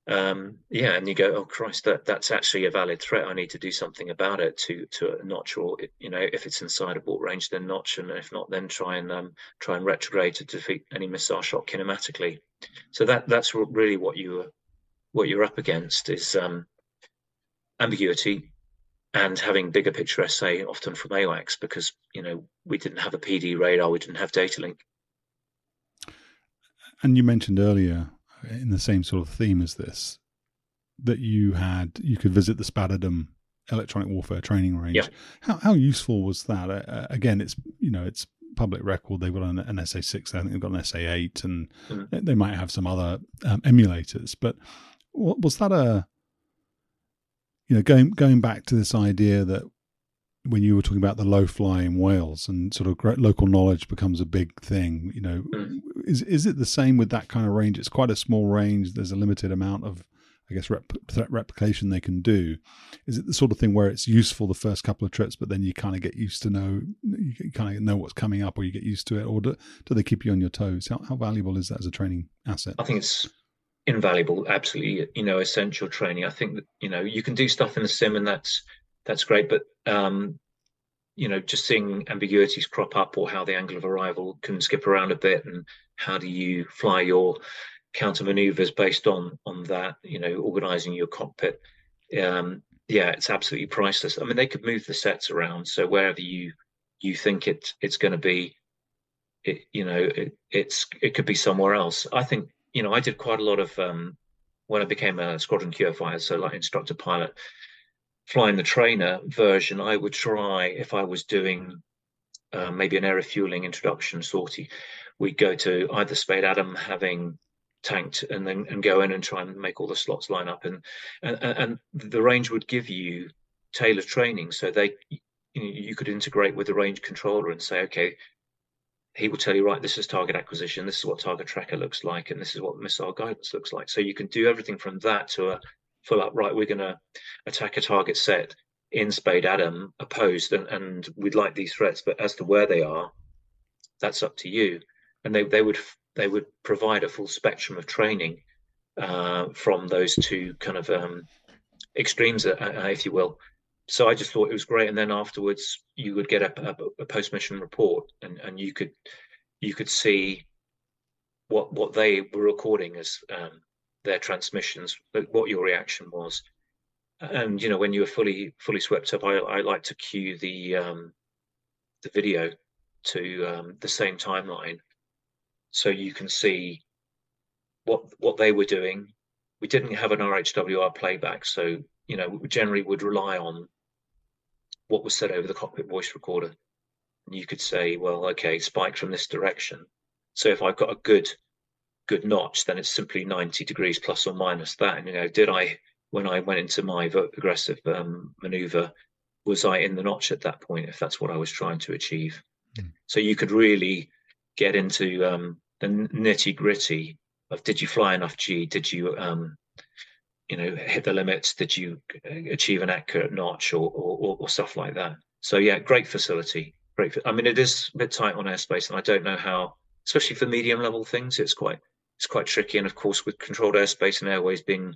um, yeah, and you go, oh Christ, that that's actually a valid threat. I need to do something about it to to notch, or you know, if it's inside a bolt range, then notch, and if not, then try and um, try and retrograde to defeat any missile shot kinematically. So that that's really what you what you're up against is um, ambiguity and having bigger picture SA often from AWACS because you know we didn't have a PD radar, we didn't have data link. And you mentioned earlier in the same sort of theme as this that you had you could visit the Spadeadam electronic warfare training range. Yeah. How how useful was that? Uh, again, it's you know it's public record. They've got an, an SA six. I think they've got an SA eight, and mm. they might have some other um, emulators. But was that a you know going going back to this idea that when you were talking about the low fly in Wales and sort of local knowledge becomes a big thing, you know, mm. is is it the same with that kind of range? It's quite a small range. There's a limited amount of, I guess, rep- threat replication they can do. Is it the sort of thing where it's useful the first couple of trips, but then you kind of get used to know, you kind of know what's coming up, or you get used to it, or do, do they keep you on your toes? How, how valuable is that as a training asset? I think it's invaluable, absolutely, you know, essential training. I think that you know you can do stuff in the sim, and that's that's great. But um, you know, just seeing ambiguities crop up or how the angle of arrival can skip around a bit, and how do you fly your counter maneuvers based on on that? You know, organizing your cockpit. Um, yeah, it's absolutely priceless. I mean, they could move the sets around, so wherever you you think it it's going to be, it you know, it, it's it could be somewhere else. I think you know, I did quite a lot of um, when I became a squadron QFI, so like instructor pilot flying the trainer version, I would try if I was doing uh, maybe an air refueling introduction sortie, we'd go to either Spadeadam having tanked and then and go in and try and make all the slots line up. And and, and the range would give you tailored training. So they you, you could integrate with the range controller and say okay he will tell you right this is target acquisition this is what target tracker looks like and this is what missile guidance looks like so you can do everything from that to a full up, right, we're going to attack a target set in Spadeadam opposed, and, and we'd like these threats, but as to where they are, that's up to you. And they, they would they would provide a full spectrum of training uh, from those two kind of um, extremes, uh, uh if you will. So I just thought it was great. And then afterwards, you would get a, a, a post mission report, and, and you could you could see what what they were recording as um, their transmissions, what your reaction was. And you know, when you were fully fully swept up, I, I like to cue the um, the video to um, the same timeline, so you can see what what they were doing. We didn't have an RHWR playback, so you know, we generally would rely on what was said over the cockpit voice recorder. And you could say, well, okay, spike from this direction. So if I've got a good good notch, then it's simply 90 degrees plus or minus that. And, you know, did I, when I went into my aggressive um, maneuver, was I in the notch at that point, if that's what I was trying to achieve? Mm. So you could really get into um, the nitty gritty of did you fly enough G? Did you, um, you know, hit the limits? Did you uh, achieve an accurate notch or, or, or stuff like that? So yeah, great facility. Great. I mean, it is a bit tight on airspace, and I don't know how, especially for medium level things, it's quite it's quite tricky. And of course, with controlled airspace and airways being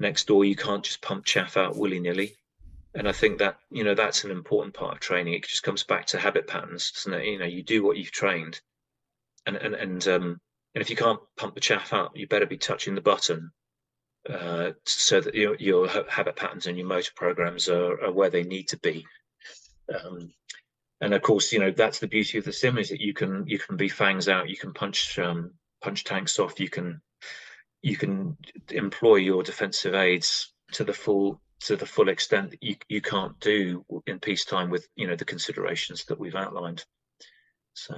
next door, you can't just pump chaff out willy nilly. And I think that you know that's an important part of training. It just comes back to habit patterns, doesn't it? You know, you do what you've trained, and and and um, and if you can't pump the chaff out, you better be touching the button uh, so that your, your habit patterns and your motor programs are, are where they need to be. Um, and of course, you know that's the beauty of the sim is that you can you can be fangs out, you can punch um, punch tanks off, you can you can employ your defensive aids to the full to the full extent that you you can't do in peacetime with you know the considerations that we've outlined. So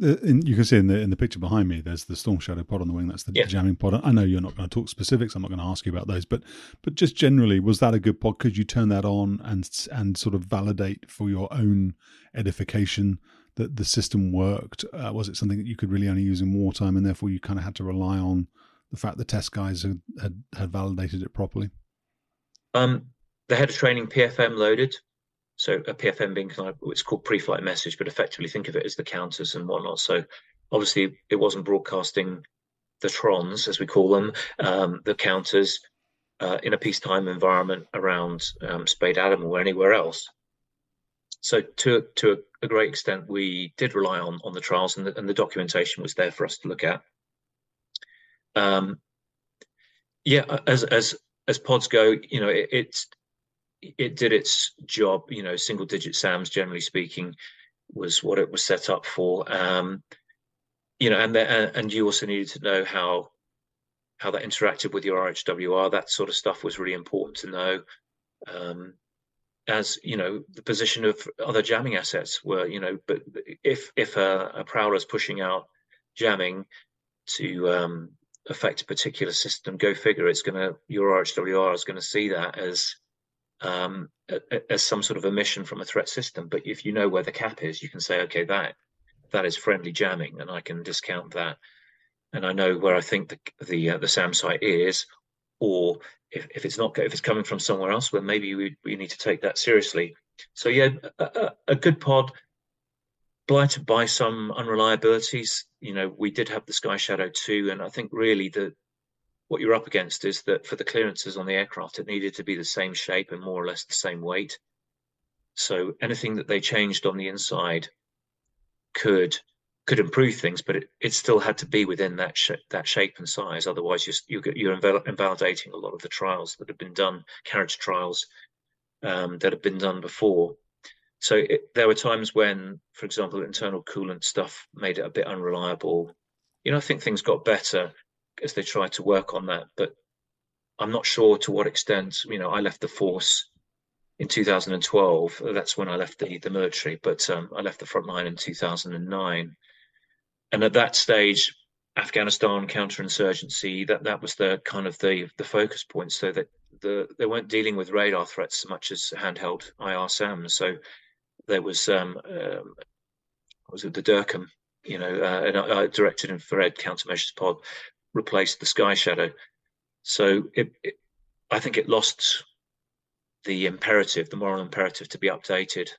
in, you can see in the in the picture behind me, there's the Storm Shadow pod on the wing. That's the yeah. jamming pod. I know you're not going to talk specifics. I'm not going to ask you about those, but but just generally, was that a good pod? Could you turn that on and and sort of validate for your own edification that the system worked? Uh, was it something that you could really only use in wartime, and therefore you kind of had to rely on the fact the test guys had had, had validated it properly? Um, the head of training PFM loaded so a PFM being kind of it's called pre-flight message, but effectively think of it as the counters and whatnot. So obviously it wasn't broadcasting the trons as we call them, um, the counters uh, in a peacetime environment around um, Spadeadam or anywhere else. So to to a, great extent, we did rely on on the trials, and the, and the documentation was there for us to look at. Um, yeah, as as as pods go, you know, it, it's it did its job. You know, single digit SAMs, generally speaking, was what it was set up for. Um, you know, and the, and you also needed to know how how that interacted with your RHWR. That sort of stuff was really important to know. Um, as you know, the position of other jamming assets were, you know, but if if a, a prowler is pushing out jamming to um, affect a particular system, go figure, it's going to your RHWR is going to see that as um, as some sort of emission from a threat system. But if you know where the cap is, you can say, okay, that that is friendly jamming, and I can discount that. And I know where I think the the uh, the SAM site is, or if, if it's not if it's coming from somewhere else, well, maybe we, we need to take that seriously. So yeah, a, a good pod blighted by some unreliabilities. You know, we did have the Sky Shadow 2, and I think really the what you're up against is that for the clearances on the aircraft, it needed to be the same shape and more or less the same weight. So anything that they changed on the inside could could improve things, but it, it still had to be within that sh- that shape and size. Otherwise, you're you're inval- invalidating a lot of the trials that have been done, carriage trials um, that have been done before. So it, there were times when, for example, internal coolant stuff made it a bit unreliable. You know, I think things got better as they tried to work on that. But I'm not sure to what extent. You know, I left the force in 2012. That's when I left the the military, but um, I left the front line in 2009. And at that stage, Afghanistan counterinsurgency that that was the kind of the the focus point. So that the they weren't dealing with radar threats so much as handheld IR SAMs. So there was um, um was it the DIRCM, you know, uh, an uh, directed infrared countermeasures pod replaced the Sky Shadow. So it, it, I think it lost the imperative, the moral imperative to be updated.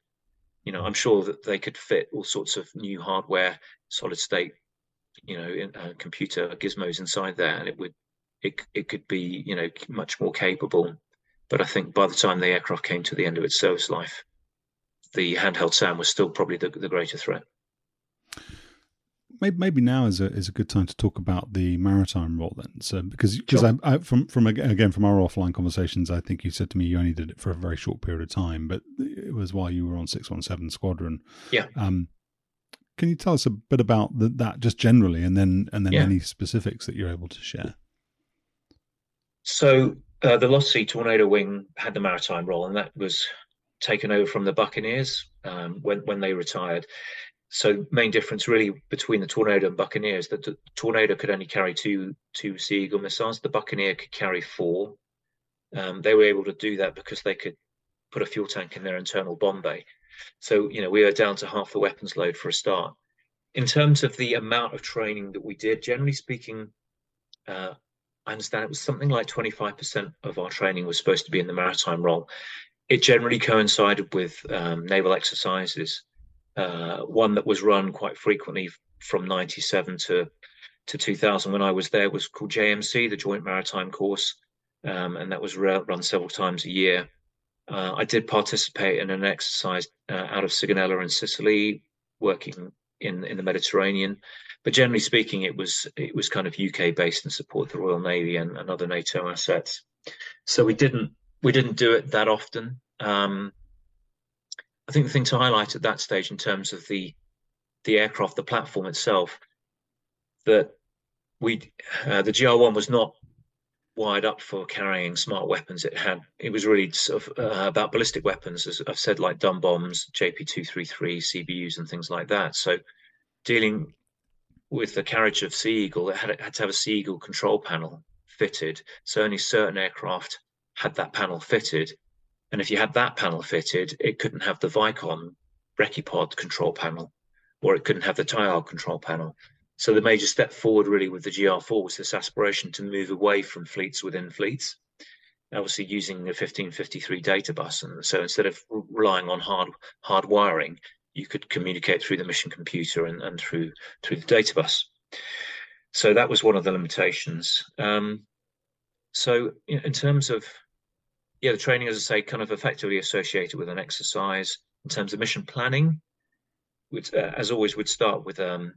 You know, I'm sure that they could fit all sorts of new hardware, solid state, you know, in, uh, computer gizmos inside there, and it would, it it could be, you know, much more capable. But I think by the time the aircraft came to the end of its service life, the handheld SAM was still probably the, the greater threat maybe, maybe now is a is a good time to talk about the maritime role then. So because because sure. I, I, from from again from our offline conversations, I think you said to me you only did it for a very short period of time, but it was while you were on six one seven squadron. Yeah. Um, can you tell us a bit about the, that just generally, and then and then yeah. any specifics that you're able to share? So uh, the Lossie Tornado Wing had the maritime role, and that was taken over from the Buccaneers um, when when they retired so main difference really between the Tornado and Buccaneer is that the Tornado could only carry two two Sea Eagle missiles. The Buccaneer could carry four. Um, they were able to do that because they could put a fuel tank in their internal bomb bay. So you know we were down to half the weapons load for a start. In terms of the amount of training that we did, generally speaking, uh, I understand it was something like 25% of our training was supposed to be in the maritime role. It generally coincided with um, naval exercises uh, one that was run quite frequently from 97 to to 2000 when I was there was called JMC, the Joint Maritime Course, um, and that was run several times a year. Uh, I did participate in an exercise uh, out of Sigonella in Sicily, working in in the Mediterranean. But generally speaking, it was it was kind of UK based and support the Royal Navy and, and other NATO assets. So we didn't we didn't do it that often. Um, I think the thing to highlight at that stage in terms of the the aircraft, the platform itself, that we uh, the GR1 was not wired up for carrying smart weapons. It had it was really sort of uh, about ballistic weapons, as I've said, like dumb bombs, JP233, CBUs, and things like that. So dealing with the carriage of Sea Eagle, it had, it had to have a Sea Eagle control panel fitted. So only certain aircraft had that panel fitted. And if you had that panel fitted, it couldn't have the Vicon Recce control panel, or it couldn't have the TIALD control panel. So the major step forward really with the GR4 was this aspiration to move away from fleets within fleets, obviously using the 1553 data bus. And so instead of relying on hard hard wiring, you could communicate through the mission computer and, and through through the data bus. So that was one of the limitations. Um, so in terms of yeah, the training, as I say, kind of effectively associated with an exercise in terms of mission planning, which, uh, as always, would start with um,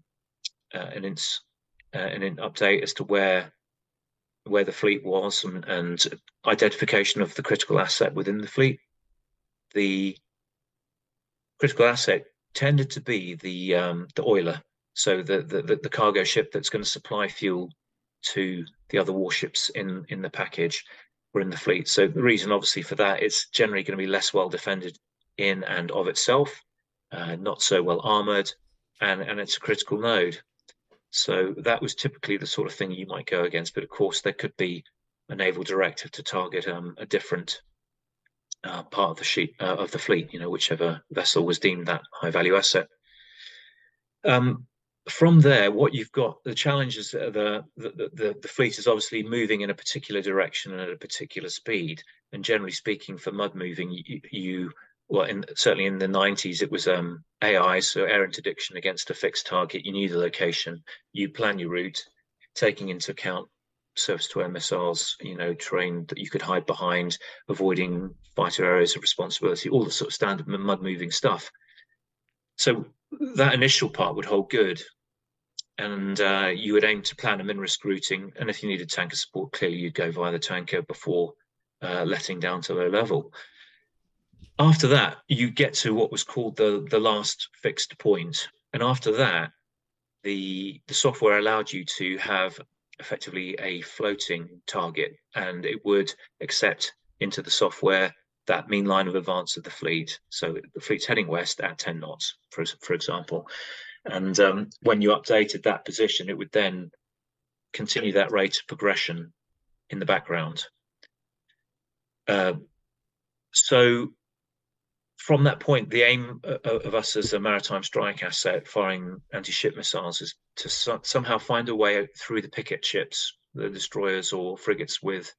uh, an ins, uh, an update as to where where the fleet was and, and identification of the critical asset within the fleet. The critical asset tended to be the um, the oiler, so the, the the cargo ship that's going to supply fuel to the other warships in in the package or in the fleet. So the reason, obviously, for that is generally going to be less well defended in and of itself, uh, not so well armored, and and it's a critical node. So that was typically the sort of thing you might go against. But of course, there could be a naval directive to target um, a different uh, part of the sheet uh, of the fleet. You know, whichever vessel was deemed that high value asset. Um, from there, what you've got, the challenges the, the, the, the fleet is obviously moving in a particular direction and at a particular speed. And generally speaking, for mud moving, you, you well, in, certainly in the 90s, it was um, AI, so air interdiction against a fixed target. You knew the location, you plan your route, taking into account surface to air missiles, you know, terrain that you could hide behind, avoiding fighter areas of responsibility, all the sort of standard mud moving stuff. So that initial part would hold good. And uh, you would aim to plan a min risk routing. And if you needed tanker support, clearly you'd go via the tanker before uh, letting down to low level after that, you get to what was called the the last fixed point, and after that, the the software allowed you to have effectively a floating target, and it would accept into the software that mean line of advance of the fleet. So the fleet's heading west at 10 knots, for for example, and um, when you updated that position, it would then continue that rate of progression in the background. Uh, so from that point, the aim of us as a maritime strike asset firing anti-ship missiles is to so- somehow find a way through the picket ships, the destroyers or frigates with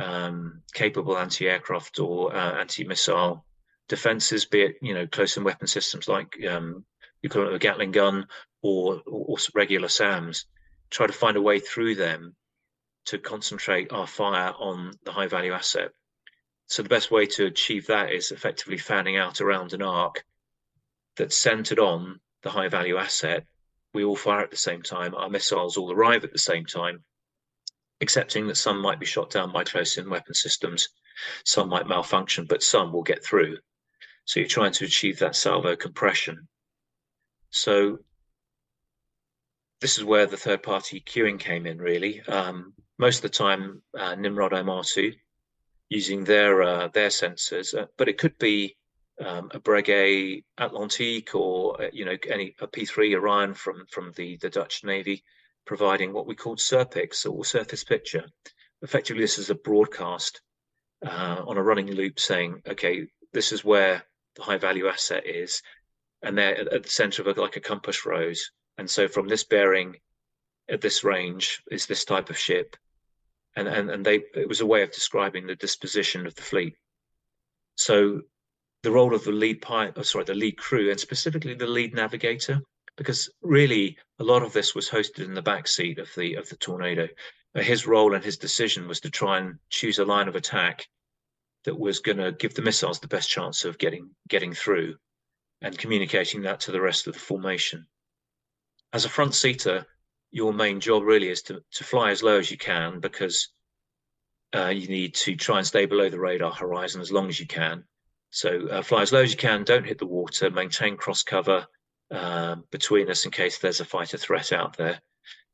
um, capable anti-aircraft or uh, anti-missile defenses, be it you know close-in weapon systems like um, equivalent of a Gatling gun or, or regular SAMs. Try to find a way through them to concentrate our fire on the high-value asset so the best way to achieve that is effectively fanning out around an arc that's centered on the high value asset. We all fire at the same time. Our missiles all arrive at the same time, accepting that some might be shot down by close in weapon systems, some might malfunction, but some will get through. So you're trying to achieve that salvo compression. So this is where the third party cueing came in, really. Um, most of the time, uh, Nimrod MR2 using their uh, their sensors, uh, but it could be um, a Breguet Atlantique or uh, you know any a P3 Orion from from the the Dutch Navy, providing what we call SURPICs or surface picture. Effectively, this is a broadcast uh, on a running loop saying, okay, this is where the high value asset is, and they're at the center of a, like a compass rose. And so from this bearing at this range is this type of ship and and and they it was a way of describing the disposition of the fleet. So the role of the lead pilot, oh, sorry, the lead crew, and specifically the lead navigator, because really a lot of this was hosted in the back seat of the of the tornado. Uh, his role and his decision was to try and choose a line of attack that was going to give the missiles the best chance of getting getting through, and communicating that to the rest of the formation. as a front seater, your main job really is to, to fly as low as you can because uh, you need to try and stay below the radar horizon as long as you can. So uh, fly as low as you can, don't hit the water, maintain cross cover uh, between us in case there's a fighter threat out there,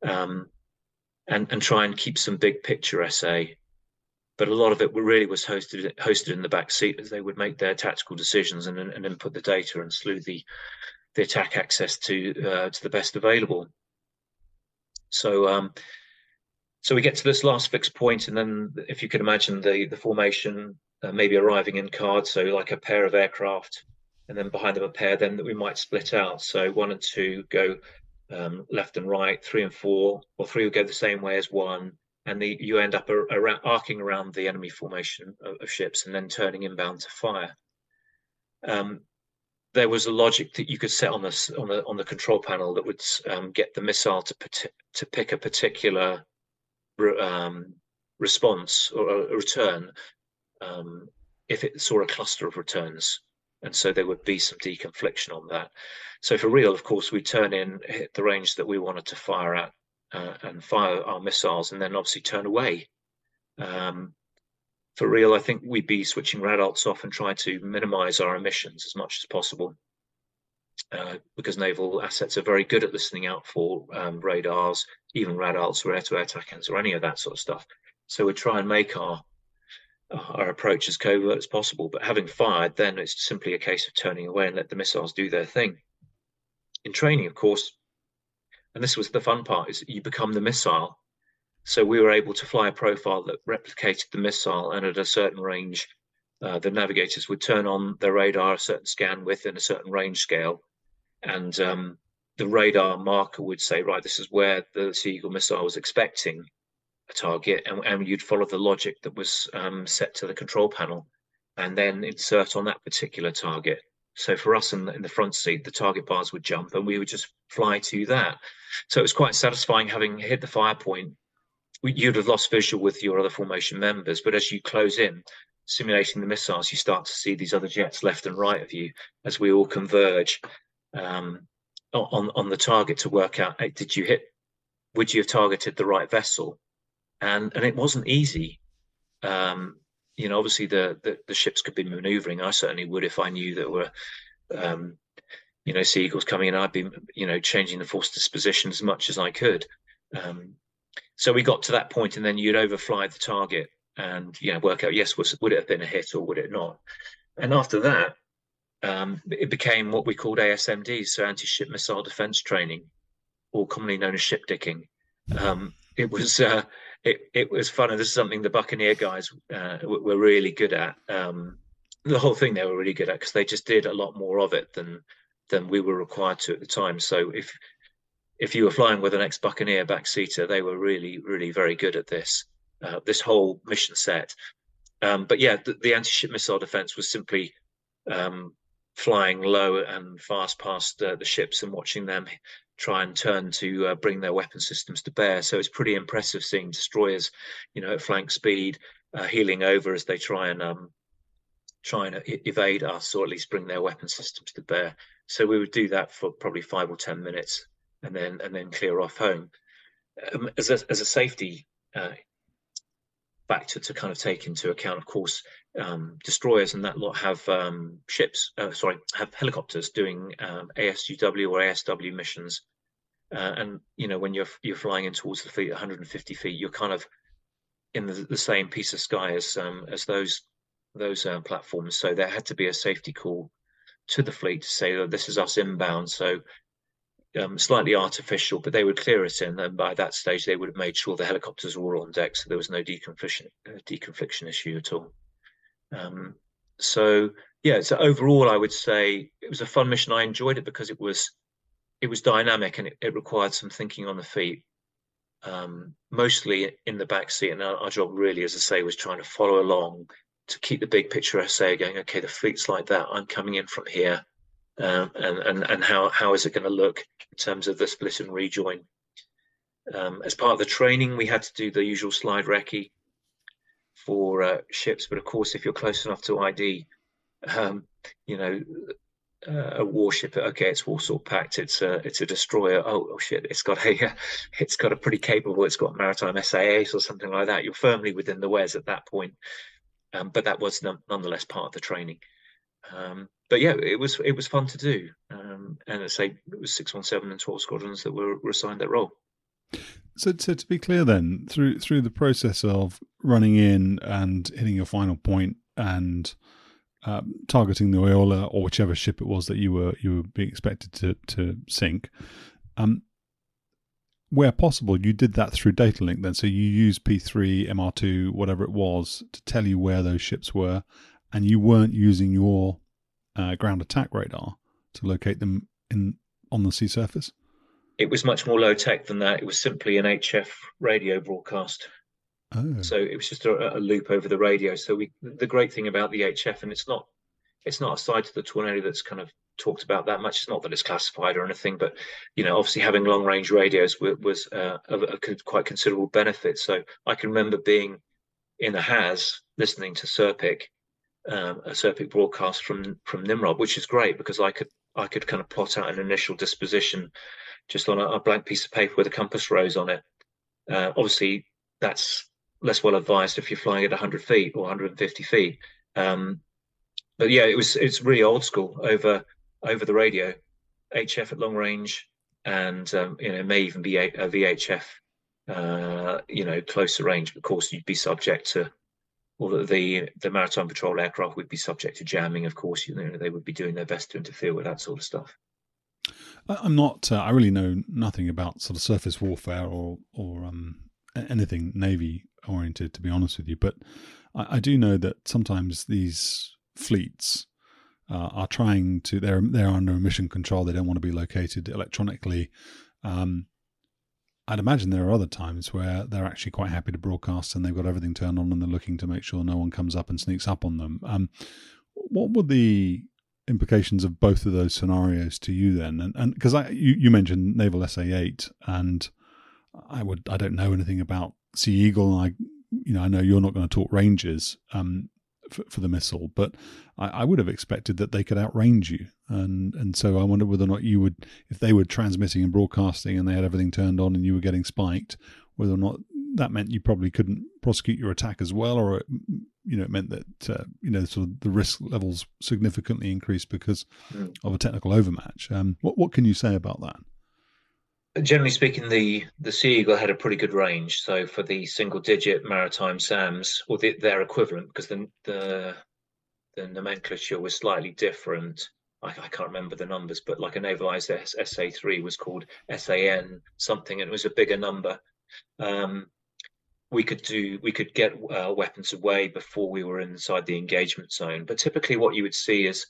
um, and and try and keep some big picture SA. But a lot of it really was hosted hosted in the back seat as they would make their tactical decisions and, and input the data and slew the the attack axis to uh, to the best available. So um, so we get to this last fixed point, and then if you can imagine the the formation uh, maybe arriving in cards, so like a pair of aircraft, and then behind them a pair, then that we might split out. So one and two go um, left and right, three and four, or three would go the same way as one, and the, you end up around, arcing around the enemy formation of, of, ships and then turning inbound to fire. Um, there was a logic that you could set on the on the on the control panel that would um, get the missile to to pick a particular um, response or a return um, if it saw a cluster of returns. And so there would be some deconfliction on that. So for real, of course, we turn in, hit the range that we wanted to fire at uh, and fire our missiles and then obviously turn away. Um, for real, I think we'd be switching radars off and trying to minimize our emissions as much as possible. Uh, because naval assets are very good at listening out for um, radars, even radars or air-to-air TACANS or any of that sort of stuff. So we try and make our our approach as covert as possible. But having fired, then it's simply a case of turning away and let the missiles do their thing. In training, of course, and this was the fun part, is you become the missile. So we were able to fly a profile that replicated the missile, and at a certain range, uh, the navigators would turn on their radar a certain scan within a certain range scale, and um, the radar marker would say, right, this is where the Sea Eagle missile was expecting a target and, and you'd follow the logic that was um, set to the control panel and then insert on that particular target. So for us in the, in the front seat, the target bars would jump and we would just fly to that. So it was quite satisfying having hit the fire point. You'd have lost visual with your other formation members, but as you close in, simulating the missiles, you start to see these other jets left and right of you as we all converge um, on on the target to work out: hey, did you hit? Would you have targeted the right vessel? and and it wasn't easy. Um, you know, obviously the, the, the ships could be manoeuvring. I certainly would if I knew there were, um, you know, sea eagles coming in. I'd be, you know, changing the force disposition as much as I could. Um, so we got to that point, and then you'd overfly the target and you know work out yes, was would it have been a hit or would it not? And after that, um, it became what we called ASMD, so anti-ship missile defense training, or commonly known as ship dicking. Um, it was uh, it, it was fun. And this is something the Buccaneer guys uh, were really good at. Um, the whole thing they were really good at because they just did a lot more of it than than we were required to at the time. So if if you were flying with an ex Buccaneer backseater, they were really, really very good at this. Uh, this whole mission set. Um, but yeah, the, the anti-ship missile defense was simply um, flying low and fast past uh, the ships and watching them try and turn to uh, bring their weapon systems to bear. So it's pretty impressive seeing destroyers, you know, at flank speed, uh, over as they try and um, try and evade us, or at least bring their weapon systems to bear. So we would do that for probably five or ten minutes, and then and then clear off home. Um, as a as a safety uh, factor to kind of take into account, of course, um, destroyers and that lot have um, ships, uh, sorry, have helicopters doing um, ASUW or ASW missions. Uh, and you know when you're you're flying in towards the fleet 150 feet, you're kind of in the, the same piece of sky as um, as those those uh, platforms. So there had to be a safety call to the fleet to say that this is us inbound. So um, slightly artificial, but they would clear it in, and by that stage they would have made sure the helicopters were all on deck, so there was no deconfliction uh, deconfliction issue at all. Um, so yeah, so overall, I would say it was a fun mission. I enjoyed it because it was it was dynamic and it, it required some thinking on the feet, um, mostly in the back seat. And our, our, job really, as I say, was trying to follow along to keep the big picture SA going. Okay, the fleet's like that. I'm coming in from here, um, and and and how how is it going to look in terms of the split and rejoin? Um, as part of the training, we had to do the usual slide recce for uh, ships. But of course, if you're close enough to ID, um, you know, uh, a warship. Okay, it's Warsaw Pact. It's a it's a destroyer. Oh, oh shit! It's got a *laughs* it's got a pretty capable. It's got maritime SAS or something like that. You're firmly within the WEZ at that point. Um, but that was nonetheless part of the training. Um, but yeah, it was it was fun to do. Um, and I say it was six one seven and twelve squadrons that were, were assigned that role. So, so to be clear, then through through the process of running in and hitting your final point and um, targeting the Oyola or whichever ship it was that you were you were being expected to to sink, um, where possible, you did that through data link. Then, so you used P three, MR two, whatever it was, to tell you where those ships were, and you weren't using your uh, ground attack radar to locate them in on the sea surface. It was much more low tech than that. It was simply an HF radio broadcast. Oh. So it was just a, a, loop over the radio. So we, the great thing about the HF, and it's not, it's not a side to the tornado that's kind of talked about that much. It's not that it's classified or anything, but you know, obviously having long range radios was, was uh, a, a, quite considerable benefit. So I can remember being in the HAS listening to SURPIC, um, a SURPIC broadcast from from Nimrod, which is great because I could I could kind of plot out an initial disposition just on a, a blank piece of paper with a compass rose on it. Uh, obviously, that's less well advised if you're flying at 100 feet or 150 feet. Um, but yeah, it was it's really old school over over the radio, HF at long range, and um, you know may even be a, a VHF, uh, you know, closer range. Of course, you'd be subject to the, the the maritime patrol aircraft would be subject to jamming. Of course, you know they would be doing their best to interfere with that sort of stuff. I'm not. Uh, I really know nothing about sort of surface warfare or or um, anything navy oriented, to be honest with you. But I, I do know that sometimes these fleets uh, are trying to. They're they're under emission control. They don't want to be located electronically. Um, I'd imagine there are other times where they're actually quite happy to broadcast and they've got everything turned on and they're looking to make sure no one comes up and sneaks up on them. Um, what would the implications of both of those scenarios to you then? And because you, you mentioned Naval SA eight, and I would I don't know anything about Sea Eagle. And I you know I know you're not going to talk ranges um, for, for, the missile, but I, I, would have expected that they could outrange you, and and so I wonder whether or not you would if they were transmitting and broadcasting and they had everything turned on and you were getting spiked, whether or not that meant you probably couldn't prosecute your attack as well, or it, you know it meant that uh, you know sort of the risk levels significantly increased because mm. of a technical overmatch. Um, what what can you say about that? Generally speaking, the the Sea Eagle had a pretty good range. So for the single digit maritime SAMs or the, their equivalent, because the the the nomenclature was slightly different. I, I, can't remember the numbers, but like a navalized SA3 was called SAN something, and it was a bigger number. Um, we could do we could get uh, weapons away before we were inside the engagement zone. But typically, what you would see is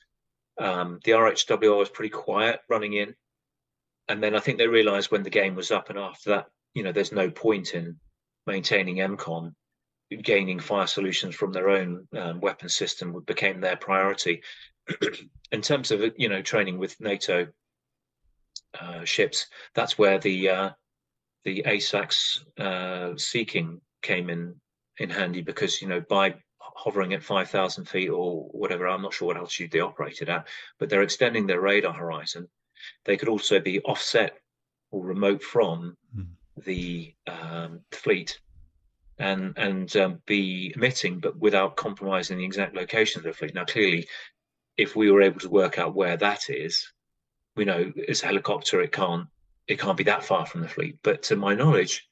um, the RHWR was pretty quiet running in, and then I think they realised when the game was up, and after that, you know, there's no point in maintaining EMCON. Gaining fire solutions from their own um, weapon system became their priority. *clears throat* in terms of you know training with NATO uh, ships, that's where the uh, the ASAC's uh, Sea King came in in handy because you know by hovering at 5,000 feet or whatever, I'm not sure what altitude they operated at, but they're extending their radar horizon. They could also be offset or remote from mm. the um, fleet and and um, be emitting, but without compromising the exact location of the fleet. Now, clearly, if we were able to work out where that is, we know as a helicopter it can't it can't be that far from the fleet. But to my knowledge,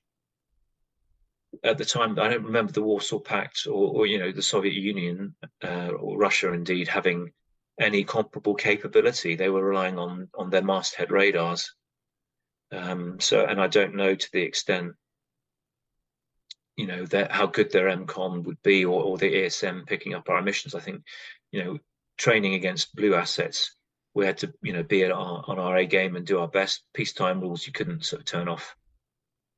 at the time, I don't remember the Warsaw Pact or, or you know the Soviet Union uh, or Russia indeed having any comparable capability. They were relying on on their masthead radars. Um, so, and I don't know to the extent, you know, that how good their EMCON would be, or, or the ESM picking up our emissions. I think, you know, training against blue assets, we had to, you know, be our, on our A game and do our best. Peacetime rules, you couldn't sort of turn off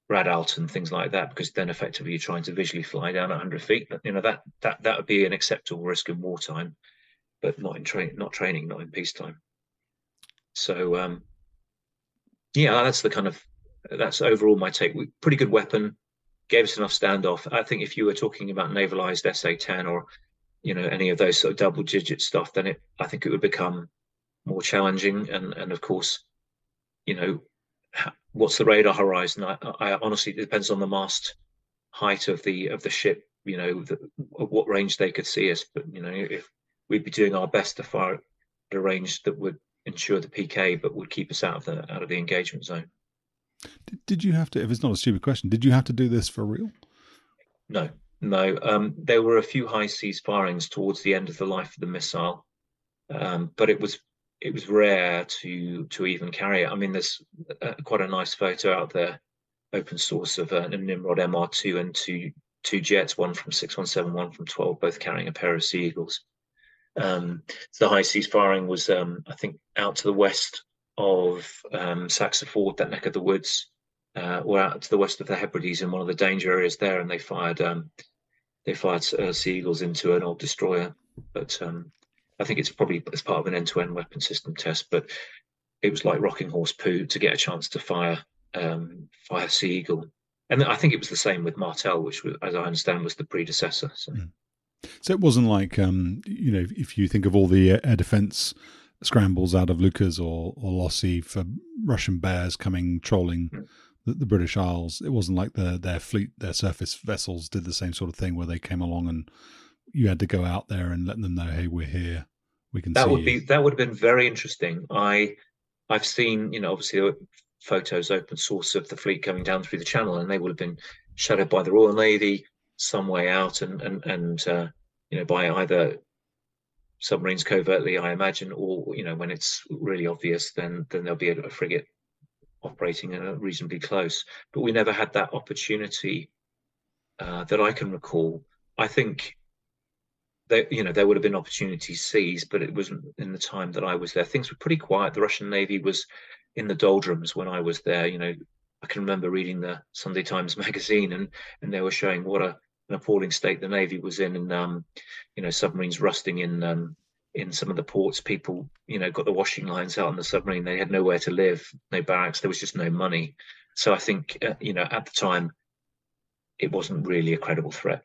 rad alt and things like that, because then effectively you're trying to visually fly down 100 feet. You know that that that would be an acceptable risk in wartime, but not in train, not training, not in peacetime. So um, yeah, that's the kind of that's overall my take. We, pretty good weapon, gave us enough standoff. I think if you were talking about navalized SA10 or you know any of those sort of double digit stuff, then it I think it would become more challenging, and and of course, you know, what's the radar horizon? I, I honestly it depends on the mast height of the of the ship. You know, the, what range they could see us. But you know, if we'd be doing our best to fire at a range that would ensure the PK, but would keep us out of the out of the engagement zone. Did, did you have to? If it's not a stupid question, did you have to do this for real? No, no. Um, there were a few high seas firings towards the end of the life of the missile, um, but it was it was rare to to even carry it. I mean, there's uh, quite a nice photo out there, open source of uh, a Nimrod MR2 and two two jets, one from 617, one from 12, both carrying a pair of Sea Eagles. Um, the high seas firing was, um, I think, out to the west of um, Saxa Vord, that neck of the woods, uh, or out to the west of the Hebrides in one of the danger areas there, and they fired um, they fired uh, Sea Eagles into an old destroyer. But um, I think it's probably as part of an end-to-end weapon system test, but it was like rocking horse poo to get a chance to fire um, fire Sea Eagle, and I think it was the same with Martel, which, was, as I understand, was the predecessor. So, mm. So it wasn't like um, you know if you think of all the air defense scrambles out of Leuchars or or Lossie for Russian bears coming trolling. Mm. The, the, British Isles, it wasn't like the, their fleet, their surface vessels did the same sort of thing where they came along and you had to go out there and let them know, hey, we're here. We can. That would you. be that would have been very interesting. I I've seen you know obviously photos open source of the fleet coming down through the channel, and they would have been shadowed by the Royal Navy some way out, and and and uh, you know by either submarines covertly, I imagine, or you know when it's really obvious, then then there'll be a, a frigate operating reasonably close. But we never had that opportunity uh, that I can recall. I think there, you know, there would have been opportunities seized, but it wasn't in the time that I was there. Things were pretty quiet. The Russian Navy was in the doldrums when I was there. You know, I can remember reading the Sunday Times *laughs* magazine, and and they were showing what a an appalling state the Navy was in, and um, you know, submarines rusting in um, in some of the ports. People, you know, got the washing lines out on the submarine. They had nowhere to live, no barracks. There was just no money. So I think, uh, you know, at the time, it wasn't really a credible threat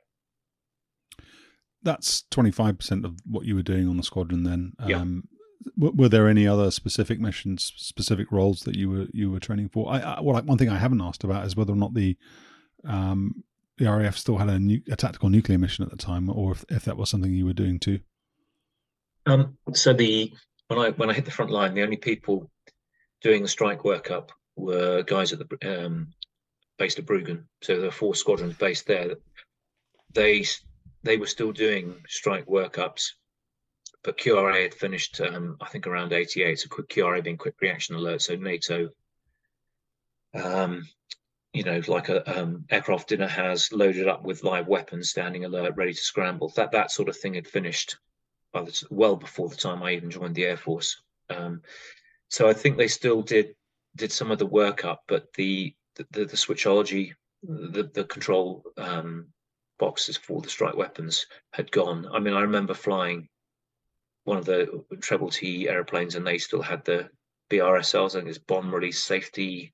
that's 25% of what you were doing on the squadron then. Yeah. Um, were there any other specific missions, specific roles that you were you were training for? I, I well, one thing I haven't asked about is whether or not the um, the RAF still had a, nu- a tactical nuclear mission at the time, or if, if that was something you were doing too. Um, so the when I when I hit the front line, the only people doing the strike workup were guys at the um, based at Bruggen. So there were four squadrons based there. They they were still doing strike workups, but QRA had finished, um, I think, around 88. So quick QRA being quick reaction alert. So NATO, um, you know, like a um, aircraft dinner has loaded up with live weapons, standing alert, ready to scramble. That that sort of thing had finished by the, well before the time I even joined the Air Force. Um, so I think they still did did some of the workup, but the the, the switchology, the the control um, boxes for the strike weapons had gone. I mean, I remember flying one of the treble T airplanes, and they still had the BRSLs. I think it's bomb release safety.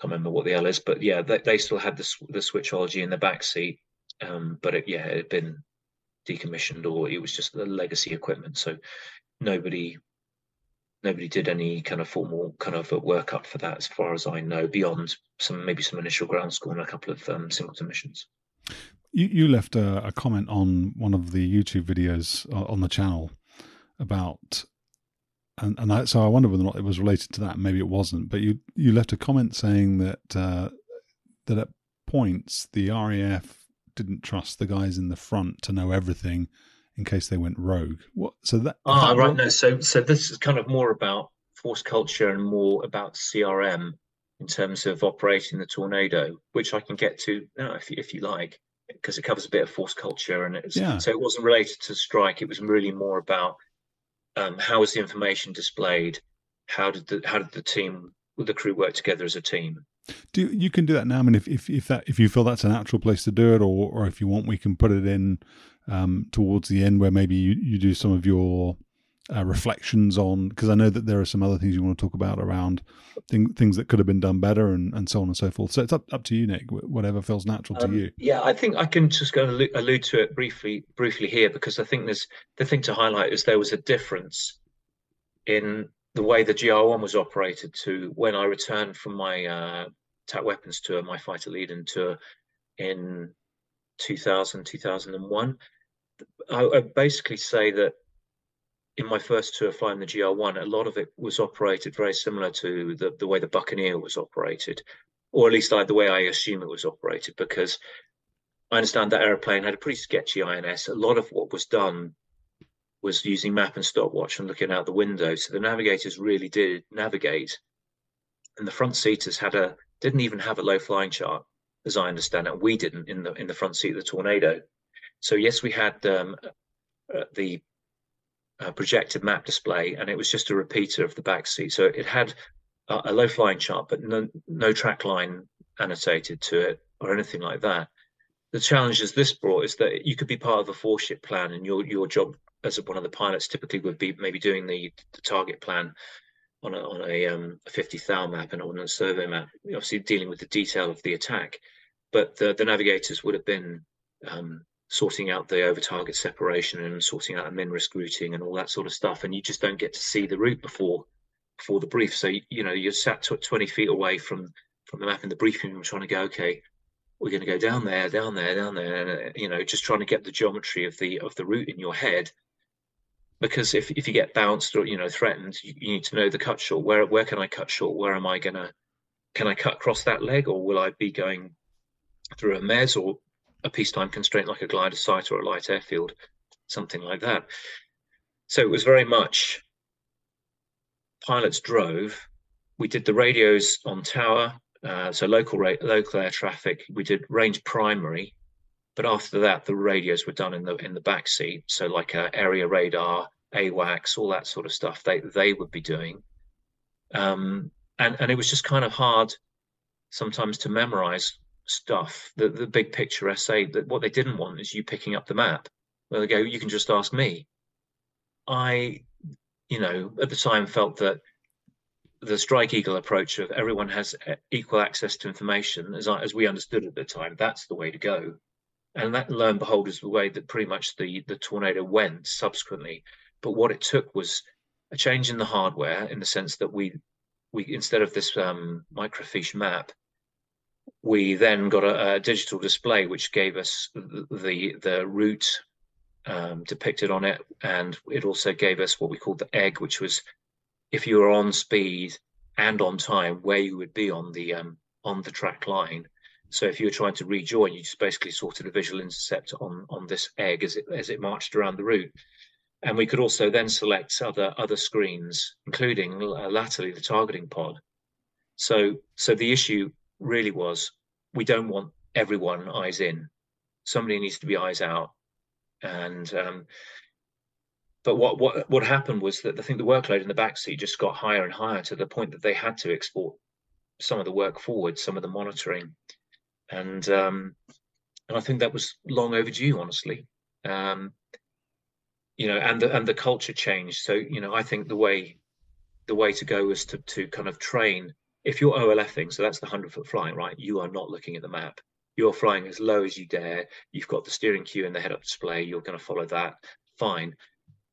Can't remember what the L is, but yeah, they, they still had the the switchology in the back seat. Um, but it, yeah, it had been decommissioned, or it was just the legacy equipment. So nobody nobody did any kind of formal kind of workup for that, as far as I know, beyond some maybe some initial ground school and a couple of um, singleton missions. You, you left a, a, comment on one of the YouTube videos uh, on the channel about, and, and I, so I wonder whether or not it was related to that. Maybe it wasn't, but you you left a comment saying that uh, that at points the RAF didn't trust the guys in the front to know everything in case they went rogue. What? So that. Ah, that right. No. So so this is kind of more about force culture and more about CRM in terms of operating the tornado, which I can get to know, if you, if you like, because it covers a bit of force culture and it's yeah. so it wasn't related to strike. It was really more about um, how was the information displayed, how did the how did the team the crew work together as a team. Do you can do that now? I mean, if, if if that if you feel that's a natural place to do it, or or if you want, we can put it in um, towards the end where maybe you, you do some of your uh, reflections on because I know that there are some other things you want to talk about around thing, things that could have been done better and, and so on and so forth. So it's up up to you, Nick. Whatever feels natural um, to you. Yeah, I think I can just go allude, allude to it briefly briefly here because I think there's the thing to highlight is there was a difference in the way the GR1 was operated to when I returned from my uh, attack weapons tour, my fighter leading tour in 2000, 2001. I, I basically say that in my first tour flying the GR1, a lot of it was operated very similar to the, the way the Buccaneer was operated, or at least I, the way I assume it was operated, because I understand that aeroplane had a pretty sketchy INS. A lot of what was done was using map and stopwatch and looking out the window. So the navigators really did navigate. And the front seaters had a didn't even have a low flying chart, as I understand it. We didn't in the in the front seat of the Tornado. So yes, we had um, uh, the uh, projected map display, and it was just a repeater of the back seat. So it had a, a low flying chart, but no no track line annotated to it or anything like that. The challenges this brought is that you could be part of a four ship plan, and your your job as one of the pilots typically would be maybe doing the, the target plan on a, on a, um, a 50 thou map and on a survey map, obviously dealing with the detail of the attack. But the, the navigators would have been um, sorting out the over target separation and sorting out a min risk routing and all that sort of stuff. And you just don't get to see the route before before the brief. So, you know, you're sat 20 feet away from from the map in the briefing room trying to go, okay, we're going to go down there, down there, down there, and, uh, you know, just trying to get the geometry of the of the route in your head because if, if you get bounced or you know threatened you, you, need to know the cut short where where can i cut short where am i gonna can i cut across that leg or will i be going through a mez or a peacetime constraint like a glider site or a light airfield something like that so it was very much pilots drove we did the radios on tower uh, so local local air traffic we did range primary but after that, the radios were done in the in the back seat. So like uh, area radar, AWACS, all that sort of stuff. They they would be doing, um, and and it was just kind of hard sometimes to memorize stuff. The the big picture SA. That what they didn't want is you picking up the map. Where they go, you can just ask me. I, you know, at the time felt that the strike eagle approach of everyone has equal access to information as I, as we understood at the time that's the way to go and that lo and behold is the way that pretty much the the tornado went subsequently but what it took was a change in the hardware in the sense that we we instead of this um, microfiche map we then got a, a, digital display which gave us the the, route um, depicted on it and it also gave us what we called the egg which was if you were on speed and on time where you would be on the um, on the track line so if you were trying to rejoin, you just basically sorted a visual intercept on, on this egg as it, as it marched around the route. And we could also then select other other screens, including uh, latterly the targeting pod. So so the issue really was we don't want everyone eyes in. Somebody needs to be eyes out. And um, but what what what happened was that I think the workload in the backseat just got higher and higher to the point that they had to export some of the work forward, some of the monitoring and um, and I think that was long overdue, honestly. Um, you know, and the and the culture changed. So you know, I think the way the way to go was to to kind of train. If you're OLFing, so that's the hundred foot flying, right? You are not looking at the map. You're flying as low as you dare. You've got the steering cue and the head-up display. You're going to follow that. Fine,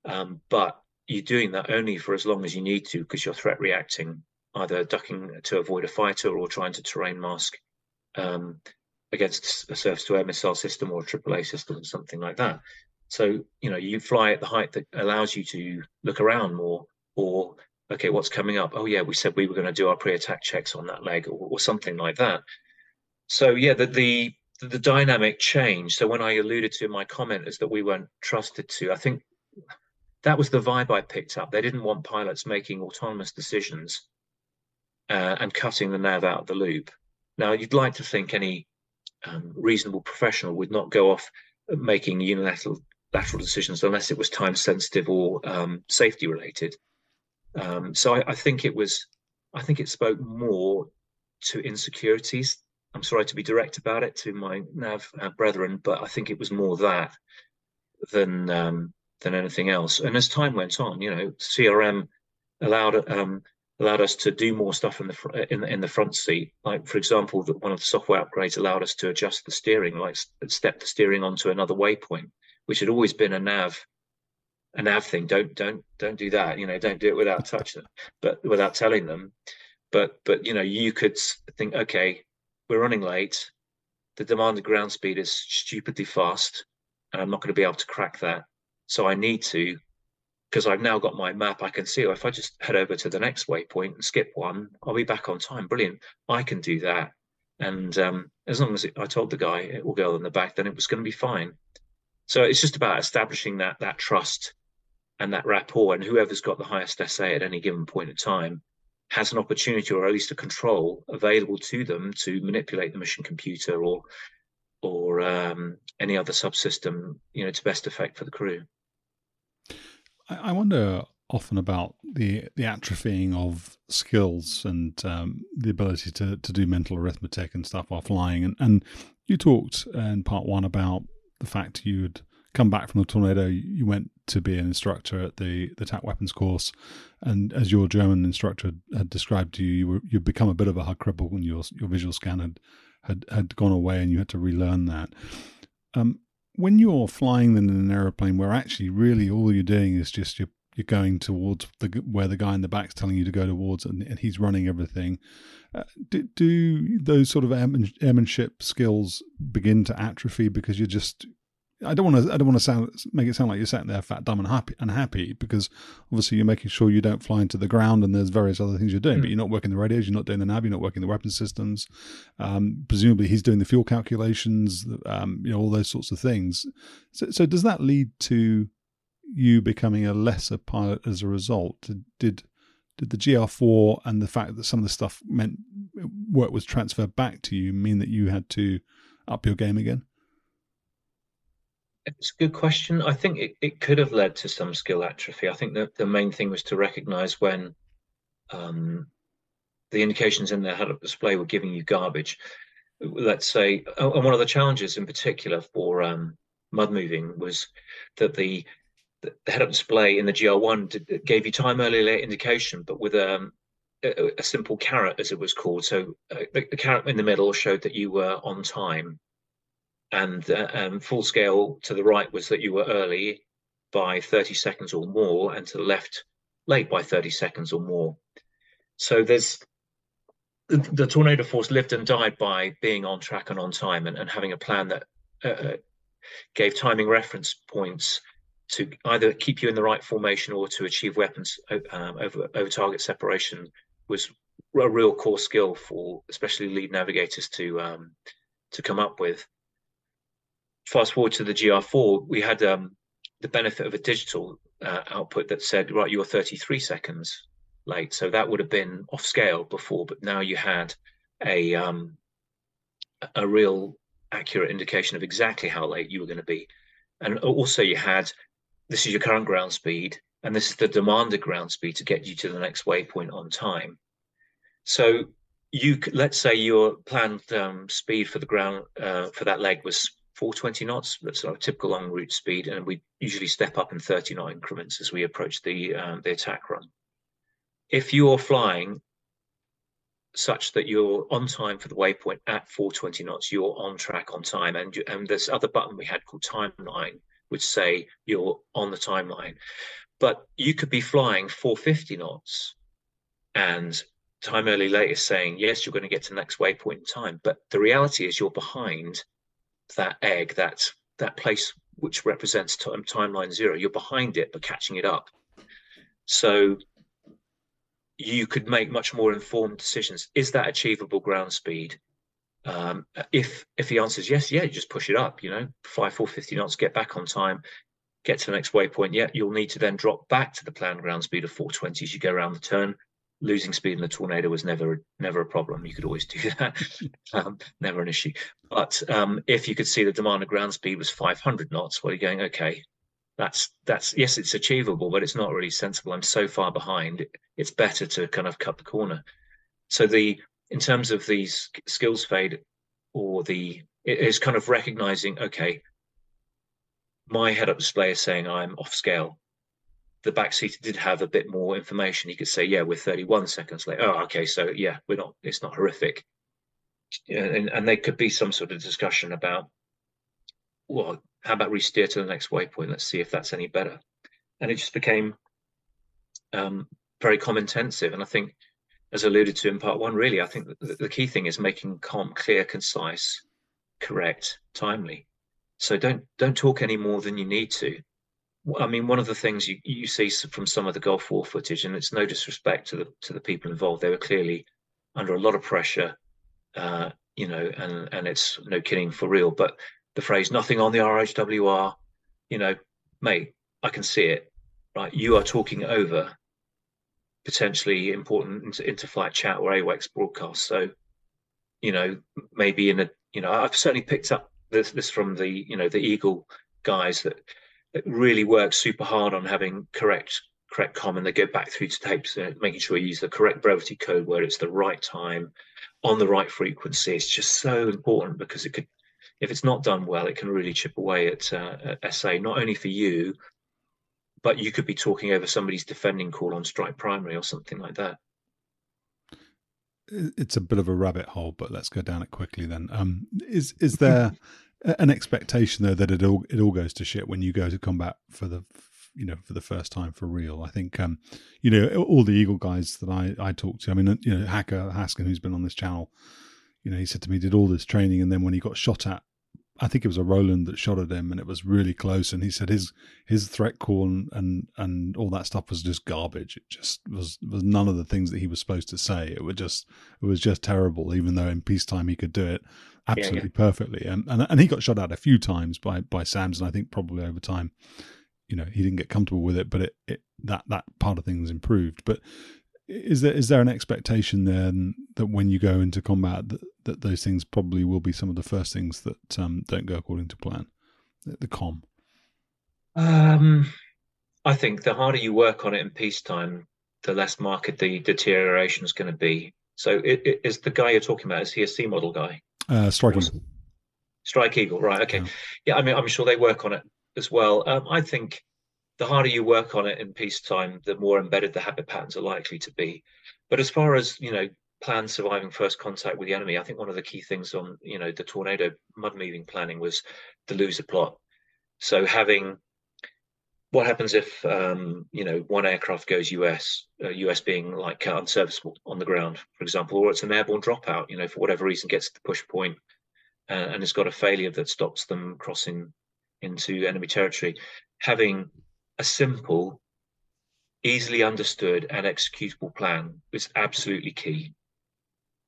um, but you're doing that only for as long as you need to because you're threat reacting, either ducking to avoid a fighter or trying to terrain mask um, against a surface to air missile system or a AAA system or something like that. So, you know, you fly at the height that allows you to look around more or, okay, what's coming up? Oh, yeah, we said we were going to do our pre attack checks on that leg or, or something like that. So, yeah, the, the, the dynamic change. So, when I alluded to my comment is that we weren't trusted to, I think that was the vibe I picked up. They didn't want pilots making autonomous decisions uh, and cutting the nav out of the loop. Now, you'd like to think any um, reasonable professional would not go off making unilateral lateral decisions unless it was time sensitive or um, safety related. Um, so I, I, think it was, I think it spoke more to insecurities. I'm sorry to be direct about it to my nav uh, brethren, but I think it was more that than um, than anything else. And as time went on, you know, CRM allowed um, allowed us to do more stuff in the in, in the front seat. Like for example, that one of the software upgrades allowed us to adjust the steering, like step the steering onto another waypoint, which had always been a nav a nav thing. Don't don't don't do that. You know, don't do it without *laughs* touching, but without telling them. But but you know, you could think, okay, we're running late. The demanded ground speed is stupidly fast, and I'm not going to be able to crack that. So I need to, because I've now got my map. I can see. Oh, if I just head over to the next waypoint and skip one, I'll be back on time. Brilliant. I can do that. And um, as long as it, I told the guy or girl in the back, then it was going to be fine. So it's just about establishing that that trust and that rapport, and whoever's got the highest SA at any given point in time has an opportunity, or at least a control available to them to manipulate the mission computer or or um, any other subsystem, you know, to best effect for the crew. I wonder often about the the atrophying of skills and um, the ability to to do mental arithmetic and stuff while flying. And and you talked in part one about the fact you'd come back from the tornado, you went to be an instructor at the the TAC weapons course, and as your German instructor had described to you, you were you'd become a bit of a HUD cripple when your your visual scan had had had gone away, and you had to relearn that. Um, when you're flying in an aeroplane where actually really all you're doing is just you're you're going towards the where the guy in the back's telling you to go towards, and, and he's running everything. Uh, do, do those sort of airmanship skills begin to atrophy because you're just I don't want to. I don't want to sound make it sound like you're sitting there fat, dumb, and happy, unhappy because obviously you're making sure you don't fly into the ground, and there's various other things you're doing. Mm. But you're not working the radios, you're not doing the nav, you're not working the weapon systems. Um, presumably, he's doing the fuel calculations, um, you know, all those sorts of things. So, so does that lead to you becoming a lesser pilot as a result? Did did, did the GR4 and the fact that some of the stuff meant work was transferred back to you mean that you had to up your game again? It's a good question. I think it, it could have led to some skill atrophy. I think that the main thing was to recognize when um, the indications in the head-up display were giving you garbage. Let's say, and one of the challenges in particular for um, mud moving was that the the head-up display in the GR1 gave you time early late indication, but with um, a, a, simple caret, as it was called. So the, caret in the middle showed that you were on time and uh, um, full scale to the right was that you were early by 30 seconds or more, and to the left, late by 30 seconds or more. So there's the, tornado force lived and died by being on track and on time, and, and having a plan that uh, uh gave timing reference points to either keep you in the right formation or to achieve weapons um, over over target separation was a real core skill for especially lead navigators to um, to come up with fast forward to the GR4, we had um, the benefit of a digital uh, output that said, right, you're 33 seconds late. So that would have been off scale before, but now you had a um, a real accurate indication of exactly how late you were going to be. And also you had, this is your current ground speed, and this is the demanded ground speed to get you to the next waypoint on time. So you let's say your planned um, speed for the ground uh, for that leg was 420 knots. That's our typical long route speed, and we usually step up in 30 knot increments as we approach the um, the attack run. If you're flying such that you're on time for the waypoint at 420 knots, you're on track on time, and you, and this other button we had called timeline would say you're on the timeline. But you could be flying 450 knots, and time early late is saying yes, you're going to get to the next waypoint in time. But the reality is you're behind that egg, that that place which represents time, timeline zero. You're behind it, but catching it up. So you could make much more informed decisions. Is that achievable ground speed? Um, if if the answer is yes, yeah, you just push it up. You know, fly 450 knots, get back on time, get to the next waypoint. Yeah, you'll need to then drop back to the planned ground speed of 420 as you go around the turn losing speed in the tornado was never never a problem. You could always do *laughs* that, um, never an issue. But um, if you could see the demand of ground speed was 500 knots, well, you're going okay. That's that's yes, it's achievable, but it's not really sensible. I'm so far behind. It's better to kind of cut the corner. So the in terms of these skills fade, or the it is kind of recognizing okay, my head-up display is saying I'm off scale the back seat did have a bit more information. He could say, "Yeah, we're 31 seconds late." Oh, okay, so yeah, we're not. It's not horrific. And, and there could be some sort of discussion about, well, how about re-steer to the next waypoint? Let's see if that's any better. and it just became um, very com intensive. And I think, as alluded to in part one, really, I think the, the key thing is making com clear, concise, correct, timely. So don't don't talk any more than you need to. I mean, one of the things you, you see from some of the Gulf War footage, and it's no disrespect to the to the people involved, they were clearly under a lot of pressure, uh, you know, and and it's no kidding for real. But the phrase "nothing on the RHWR," you know, mate, I can see it. Right, you are talking over potentially important inter- inter-flight chat or AWACS broadcast. So, you know, maybe in a, you know, I've certainly picked up this this from the, you know, the Eagle guys that really work super hard on having correct correct com and they go back through to tapes uh, making sure you use the correct brevity code where it's the right time on the right frequency. It's just so important because it could if it's not done well it can really chip away at, uh, at sa not only for you but you could be talking over somebody's defending call on strike primary or something like that. It's a bit of a rabbit hole but let's go down it quickly then. Um, is is there *laughs* an expectation though that it all it all goes to shit when you go to combat for the you know for the first time for real. I think um, you know all the Eagle guys that I I talked to. I mean you know Hacker Haskin who's been on this channel. You know he said to me did all this training and then when he got shot at I think it was a Roland that shot at him, and it was really close. And he said his his threat call and, and and all that stuff was just garbage. It just was was none of the things that he was supposed to say. It was just it was just terrible. Even though in peacetime he could do it absolutely yeah, yeah. perfectly. And, and and he got shot at a few times by by SAMs, and I think probably over time, you know, he didn't get comfortable with it. But it, it that that part of things improved. But is there is there an expectation then that when you go into combat that, that those things probably will be some of the first things that um, don't go according to plan the, the com? Um, i think the harder you work on it in peacetime the less marked the deterioration is going to be. So it, it, is the guy you're talking about is he a c model guy? Uh, strike eagle. Strike eagle right okay. Yeah. yeah i mean i'm sure they work on it as well. Um, i think the harder you work on it in peacetime, the more embedded the habit patterns are likely to be. But as far as you know, plan surviving first contact with the enemy, I think one of the key things on you know the tornado mud moving planning was the loser plot. So having what happens if um, you know one aircraft goes US, uh, US being like unserviceable on the ground, for example, or it's an airborne dropout, you know, for whatever reason gets to the push point, uh, and it's got a failure that stops them crossing into enemy territory. Having a simple, easily understood and executable plan is absolutely key.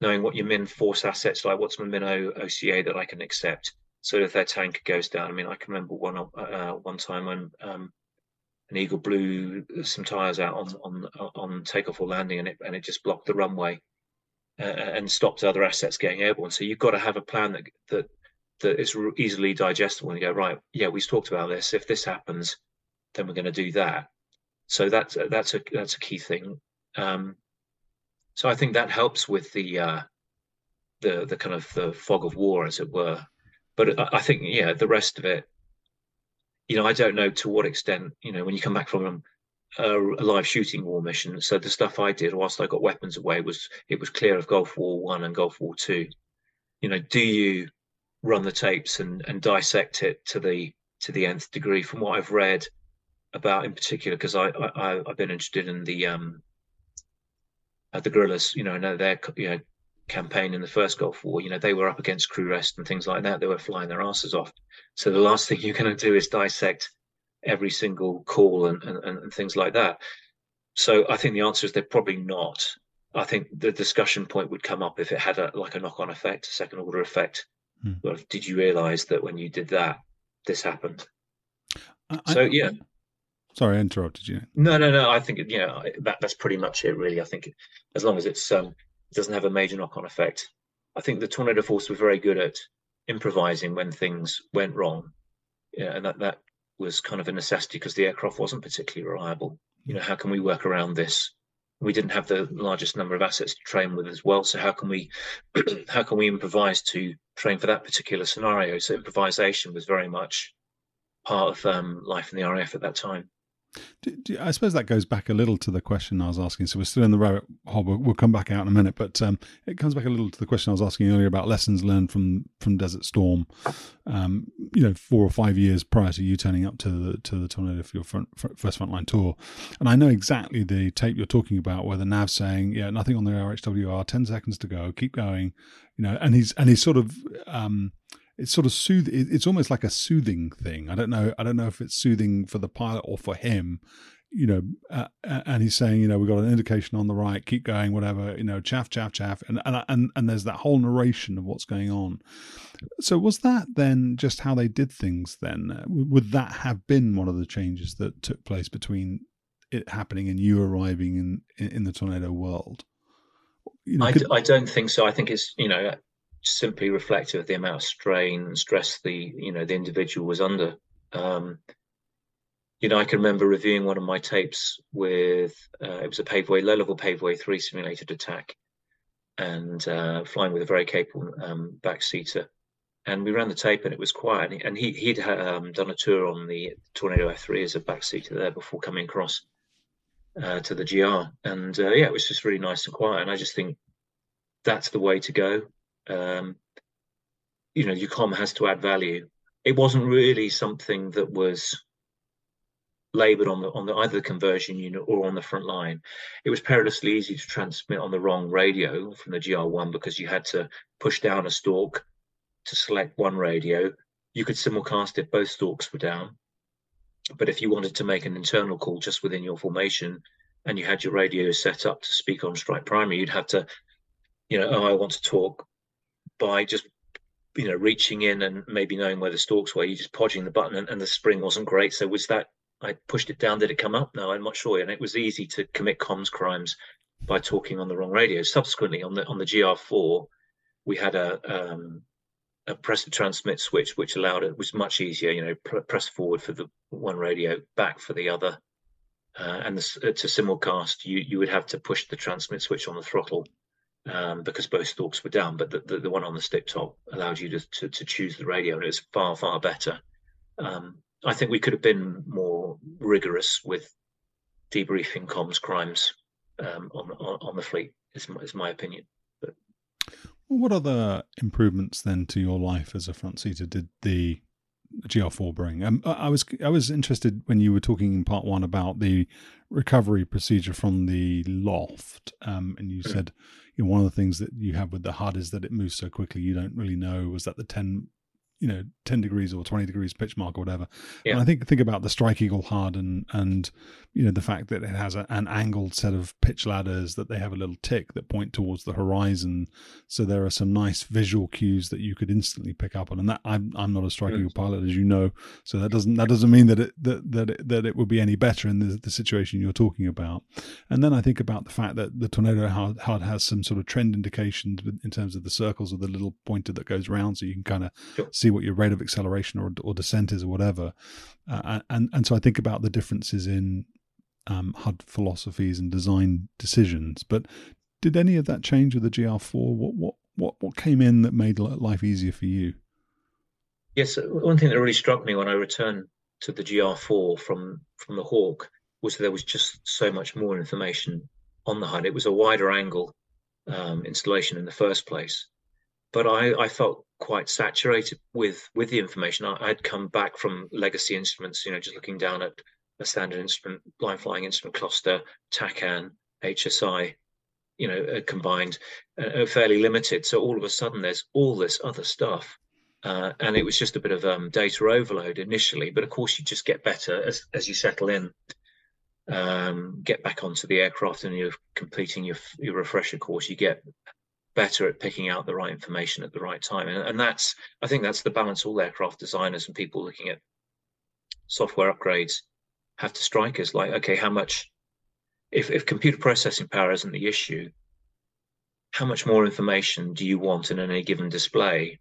Knowing what your min force assets like, what's my min OCA that I can accept, so if their tanker goes down. I mean, I can remember one uh, one time when um, an eagle blew some tires out on on on takeoff or landing, and it and it just blocked the runway uh, and stopped other assets getting airborne. So you've got to have a plan that that that is easily digestible. And go right, yeah, we've talked about this. If this happens, then we're going to do that. So that's that's a that's a key thing. Um, so I think that helps with the uh, the the kind of the fog of war, as it were. But I, I think yeah, the rest of it, you know, I don't know to what extent. You know, when you come back from a, a live shooting war mission, so the stuff I did whilst I got weapons away was it was clear of Gulf War One and Gulf War Two. You know, do you run the tapes and and dissect it to the to the nth degree? From what I've read, about in particular because I, I I've been interested in the um uh, the guerrillas. You know, I know their you know campaign in the first Gulf War. You know, they were up against crew rest and things like that. They were flying their asses off. So the last thing *laughs* you're going to do is dissect every single call and, and and things like that. So I think the answer is they're probably not. I think the discussion point would come up if it had a like a knock-on effect, a second order effect. Hmm. did you realize that when you did that, this happened? I, so yeah, Sorry, I interrupted you. No, no, no. I think you know that that's pretty much it, really. I think as long as it's um, it doesn't have a major knock-on effect. I think the Tornado Force were very good at improvising when things went wrong, yeah, and that that was kind of a necessity because the aircraft wasn't particularly reliable. You know, how can we work around this? We didn't have the largest number of assets to train with as well. So how can we *clears throat* how can we improvise to train for that particular scenario? So improvisation was very much part of um, life in the RAF at that time. Do, do, I suppose that goes back a little to the question I was asking. So we're still in the rabbit hole. We'll, we'll come back out in a minute, but um, it comes back a little to the question I was asking earlier about lessons learned from from Desert Storm. Um, you know, four or five years prior to you turning up to the to the tornado for your front, first frontline tour, and I know exactly the tape you're talking about, where the nav saying, "Yeah, nothing on the RHWR, ten seconds to go, keep going," you know, and he's and he's sort of. Um, it's sort of sooth. It's almost like a soothing thing. I don't know. I don't know if it's soothing for the pilot or for him. You know, uh, and he's saying, you know, we've got an indication on the right. Keep going, whatever. You know, chaff, chaff, chaff, and and and and there's that whole narration of what's going on. So was that then just how they did things? Then would that have been one of the changes that took place between it happening and you arriving in in, in the tornado world? You know, I, could... I don't think so. I think it's you know simply reflective of the amount of strain and stress the you know the individual was under. Um, you know, I can remember reviewing one of my tapes with uh, it was a paveway low level paveway three simulated attack, and uh, flying with a very capable um, backseater. And we ran the tape, and it was quiet. And he he'd um, done a tour on the Tornado F3 as a backseater there before coming across uh, to the GR. And uh, yeah, it was just really nice and quiet. And I just think that's the way to go um, you know, your com has to add value. It wasn't really something that was laboured on the on the either the conversion unit or on the front line. It was perilously easy to transmit on the wrong radio from the GR1 because you had to push down a stalk to select one radio. You could simulcast if both stalks were down. But if you wanted to make an internal call just within your formation and you had your radio set up to speak on strike primary, you'd have to, you know, oh, I want to talk by just you know reaching in and maybe knowing where the stalks were you just podging the button and, and, the spring wasn't great. So was that i pushed it down did it come up? No i'm not sure. And it was easy to commit comms crimes by talking on the wrong radio. Subsequently on the on the gr4 we had a um, a press transmit switch which allowed it was much easier you know pr- press forward for the one radio back for the other. Uh, and the, uh, to simulcast you you would have to push the transmit switch on the throttle um, because both stalks were down, but the, the, the, one on the stick top allowed you to, to, to choose the radio, and it was far, far better. Um, I think we could have been more rigorous with debriefing comms crimes um, on, on, on the fleet. Is my, is my opinion. But what other improvements then to your life as a front seater did the GR4 bring? Um, I was I was interested when you were talking in part one about the recovery procedure from the loft, um, and you mm. said you know, one of the things that you have with the HUD is that it moves so quickly you don't really know was that the 10 you know 10 degrees or 20 degrees pitch mark or whatever. Yeah. and i think think about the strike eagle hard and and you know the fact that it has a, an angled set of pitch ladders that they have a little tick that point towards the horizon. So there are some nice visual cues that you could instantly pick up on. And that i'm, I'm not a strike eagle pilot as you know. So that doesn't that doesn't mean that it that that it, that it would be any better in the, the situation you're talking about. And then i think about the fact that the tornado HUD has some sort of trend indications in terms of the circles of the little pointer that goes round so you can kind of sure. see what your rate of acceleration or, or descent is or whatever uh, and and so i think about the differences in um, HUD philosophies and design decisions. But did any of that change with the GR4? What what what what came in that made life easier for you? Yes, one thing that really struck me when I returned to the GR4 from from the Hawk was there was just so much more information on the HUD. It was a wider angle um, installation in the first place, but I, I felt quite saturated with with the information. I, would come back from legacy instruments, you know, just looking down at a standard instrument, blind flying instrument cluster, TACAN, HSI, you know, uh, combined, uh, fairly limited. So all of a sudden, there's all this other stuff. Uh, and it was just a bit of um, data overload initially, but of course you just get better as as you settle in, um, get back onto the aircraft, and you're completing your your refresher course. You get better at picking out the right information at the right time, and, and that's I think that's the balance all aircraft designers and people looking at software upgrades have to strike is like, okay, how much, if, if computer processing power isn't the issue, how much more information do you want in any given display?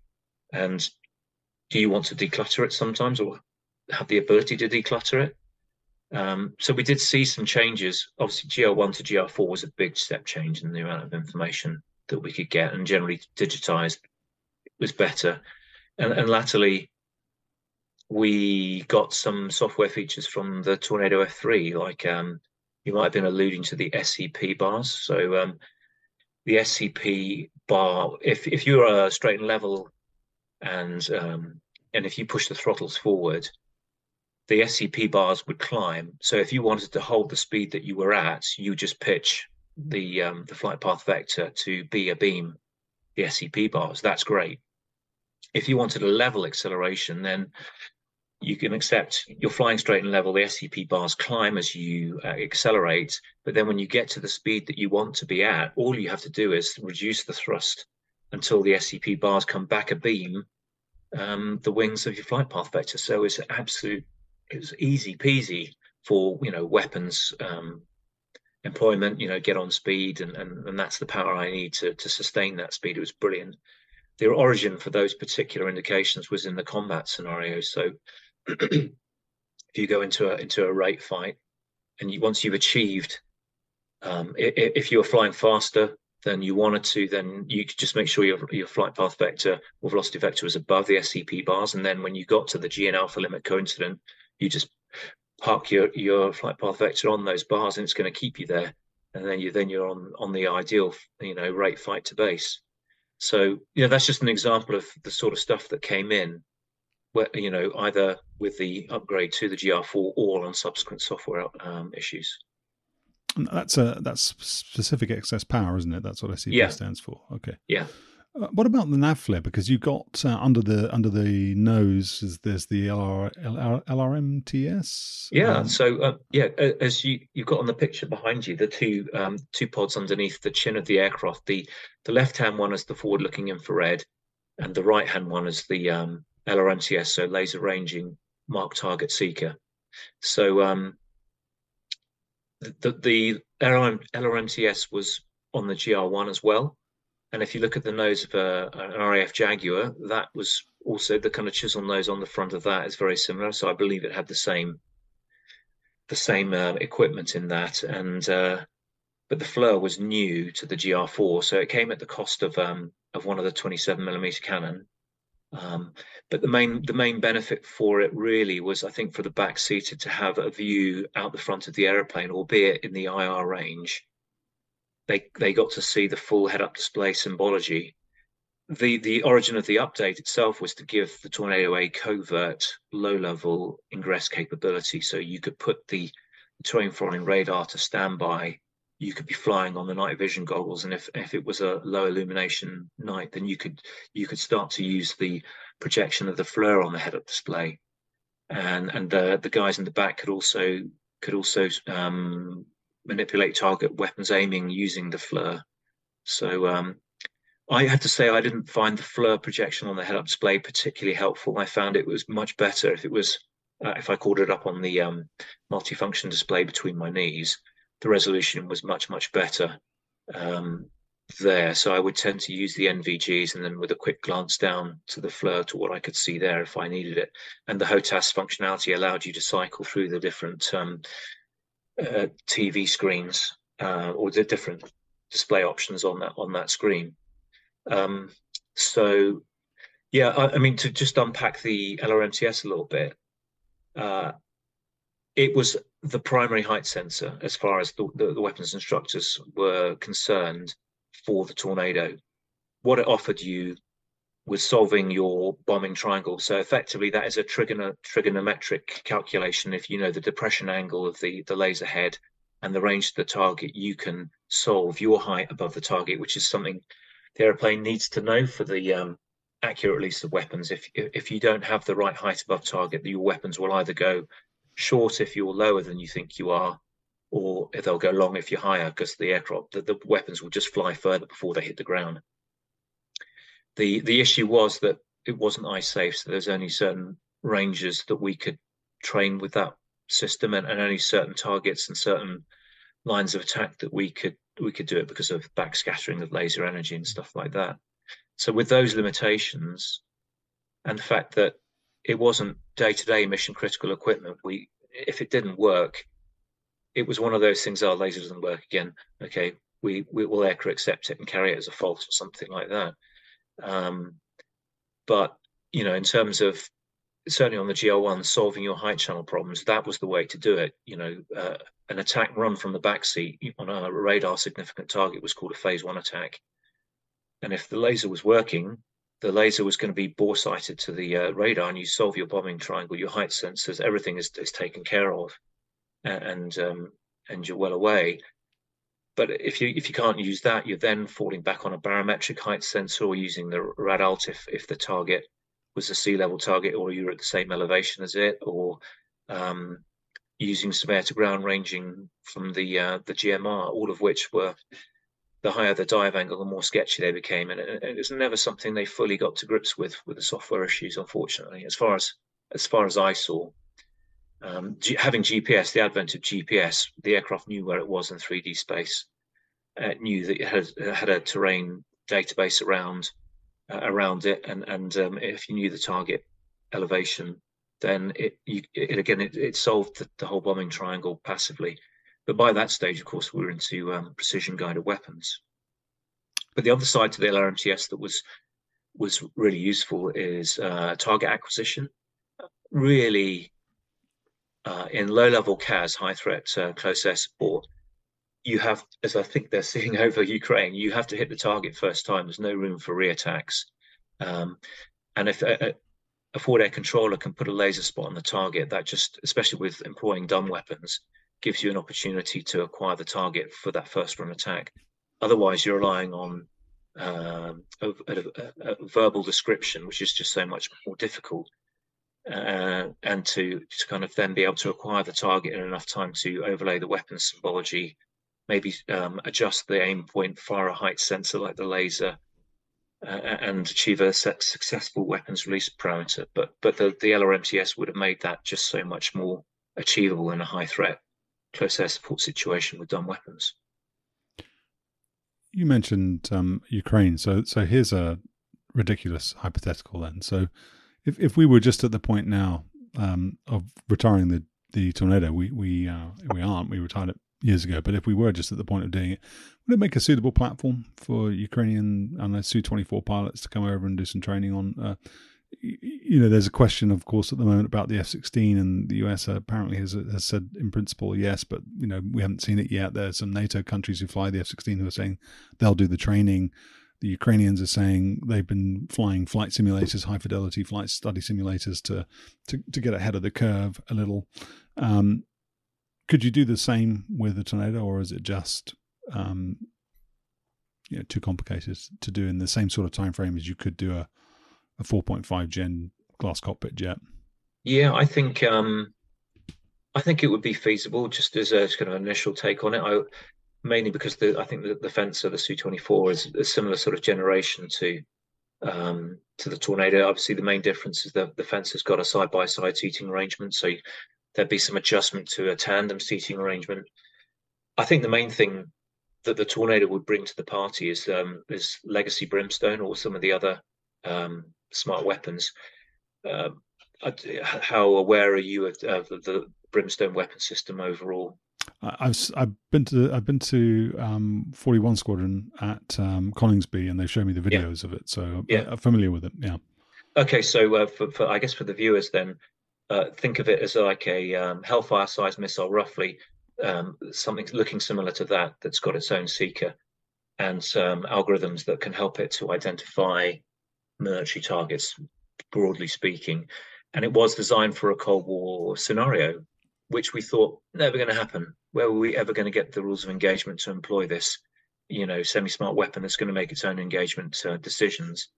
And do you want to declutter it sometimes or have the ability to declutter it? Um, so we did see some changes. Obviously, GR1 to GR4 was a big step change in the amount of information that we could get, and generally digitized was better. And, and latterly, we got some software features from the Tornado F3, like um, you might have been alluding to the SEP bars. So um, the SEP bar, if if you're a straight and level, and um, and if you push the throttles forward, the SEP bars would climb. So if you wanted to hold the speed that you were at, you just pitch the um, the flight path vector to be a beam, the SEP bars. That's great. If you wanted a level acceleration, then you can accept you're flying straight and level. The SEP bars climb as you uh, accelerate, but then when you get to the speed that you want to be at, all you have to do is reduce the thrust until the SEP bars come back a beam, um, the wings of your flight path vector. So it's absolute, it's easy peasy for you know weapons um, employment. You know, get on speed, and, and and that's the power I need to to sustain that speed. It was brilliant. The origin for those particular indications was in the combat scenario. So *clears throat* if you go into a into a rate fight, and you, once you've achieved, um, if, if you're flying faster than you wanted to, then you could just make sure your your flight path vector or velocity vector was above the SEP bars, and then when you got to the G and alpha limit coincident, you just park your your flight path vector on those bars, and it's going to keep you there, and then you then you're on on the ideal you know rate fight to base. So you know that's just an example of the sort of stuff that came in where, you know, either with the upgrade to the GR4 or on subsequent software um, issues. That's a that's specific excess power, isn't it? That's what SEP yeah. stands for. Okay. Yeah. Uh, what about the NAVFLIR? Because you got uh, under the under the nose is there's the LR, LR, LRMTS. Yeah. Um, so uh, yeah, as you you've got on the picture behind you, the two um, two pods underneath the chin of the aircraft. The the left hand one is the forward looking infrared, and the right hand one is the um, LRMTS, so laser ranging mark target seeker. So um, the, the LRM, LRMTS was on the GR1 as well. And if you look at the nose of a, an RAF Jaguar, that was also the kind of chisel nose on the front of that is very similar. So I believe it had the same the same uh, equipment in that. And uh, but the FLIR was new to the GR4, so it came at the cost of um, of one of the 27 millimeter cannon. Um, but the main the main benefit for it really was, I think, for the back seated to have a view out the front of the aeroplane, albeit in the IR range. They they got to see the full head-up display symbology. The the origin of the update itself was to give the Tornado a covert low-level ingress capability, so you could put the terrain following radar to standby. You could be flying on the night vision goggles and if, if it was a low illumination night then you could you could start to use the projection of the FLIR on the head-up display. And and the the guys in the back could also could also um, manipulate target weapons aiming using the FLIR so um, I have to say I didn't find the FLIR projection on the head-up display particularly helpful I found it was much better if it was uh, if I called it up on the um, multifunction display between my knees the resolution was much much better um, there. So I would tend to use the NVGs and then with a quick glance down to the FLIR to what I could see there if I needed it. And the HOTAS functionality allowed you to cycle through the different um, uh, TV screens uh, or the different display options on that on that screen. Um, so yeah, I, I, mean to just unpack the LRMTS a little bit. Uh, it was the primary height sensor as far as the, the, the, weapons instructors were concerned for the tornado. What it offered you was solving your bombing triangle. So effectively, that is a trigono, trigonometric calculation. If you know the depression angle of the, the laser head and the range of the target, you can solve your height above the target, which is something the airplane needs to know for the um, accurate release of weapons. If if you don't have the right height above target, your weapons will either go short if you're lower than you think you are, or they'll go long if you're higher because the aircraft, the, the weapons will just fly further before they hit the ground. The the issue was that it wasn't eye safe, so there's only certain ranges that we could train with that system, and, and only certain targets and certain lines of attack that we could we could do it because of backscattering of laser energy and stuff like that. So with those limitations, and the fact that it wasn't day-to-day mission critical equipment. We, if it didn't work, it was one of those things. Our oh, laser doesn't work again. Okay, we we will aircrew accept it and carry it as a fault or something like that. Um, but you know, in terms of certainly on the GR1, solving your height channel problems, that was the way to do it. You know, uh, an attack run from the back seat on a radar significant target was called a phase one attack. And if the laser was working, the laser was going to be bore sighted to the uh, radar, and you solve your bombing triangle, your height sensors, everything is, is taken care of, and um, and you're well away. But if you if you can't use that, you're then falling back on a barometric height sensor or using the rad alt if, if the target was a sea level target or you're at the same elevation as it, or um, using some air to ground ranging from the uh, the GMR, all of which were the higher the dive angle, the more sketchy they became, and it, it was never something they fully got to grips with with the software issues, unfortunately. As far as as far as I saw, um, G- having GPS, the advent of GPS, the aircraft knew where it was in 3D space. It knew that it had, it had a terrain database around uh, around it, and and um, if you knew the target elevation, then it, you, it again it, it solved the, the, whole bombing triangle passively. But by that stage, of course, we were into um, precision guided weapons. But the other side to the LRMTS that was was really useful is uh, target acquisition. Really uh, in low level CAS, high threat uh, close air support, you have, as I think they're *laughs* seeing over Ukraine, you have to hit the target first time. There's no room for reattacks. Um, and if a, a, forward air controller can put a laser spot on the target, that just, especially with employing dumb weapons, gives you an opportunity to acquire the target for that first run attack. Otherwise, you're relying on um, a, a, verbal description, which is just so much more difficult uh, and to, to kind of then be able to acquire the target in enough time to overlay the weapon symbology, maybe um, adjust the aim point, fire a height sensor like the laser, uh, and achieve a successful weapons release parameter. But but the, the LRMTS would have made that just so much more achievable in a high threat close air support situation with dumb weapons. You mentioned um, Ukraine, so so here's a ridiculous hypothetical then. So if if we were just at the point now um, of retiring the the tornado, we we uh, we aren't. We retired it years ago. But if we were just at the point of doing it, would it make a suitable platform for Ukrainian, know, Su twenty four pilots to come over and do some training on? Uh, you know, there's a question, of course, at the moment about the F sixteen, and the US apparently has has said in principle yes, but you know we haven't seen it yet. There are some NATO countries who fly the F sixteen who are saying they'll do the training. The Ukrainians are saying they've been flying flight simulators, high fidelity flight study simulators, to to, to get ahead of the curve a little. Um, could you do the same with a tornado, or is it just um, you know too complicated to do in the same sort of time frame as you could do a a 4.5 gen glass cockpit jet? Yeah, I think um, I think it would be feasible. Just as a kind of initial take on it, I mainly because the, I think the, the Fencer, the Su-24, is a similar sort of generation to um, to the Tornado. Obviously, the main difference is that the Fencer's got a side-by-side seating arrangement, so there'd be some adjustment to a tandem seating arrangement. I think the main thing that the Tornado would bring to the party is um, is legacy Brimstone or some of the other um, smart weapons. Uh, how aware are you of, of the Brimstone weapon system overall? I've I've been to I've been to um, 41 Squadron at um, Coningsby, and they show me the videos yeah. of it, so yeah. I'm familiar with it. Yeah. Okay, so uh, for, for, I guess for the viewers, then uh, think of it as like a um, Hellfire-sized missile, roughly um, something looking similar to that. That's got its own seeker and some algorithms that can help it to identify military targets, broadly speaking. And it was designed for a Cold War scenario which we thought never going to happen. Where were we ever going to get the rules of engagement to employ this, you know, semi-smart weapon that's going to make its own engagement uh, decisions?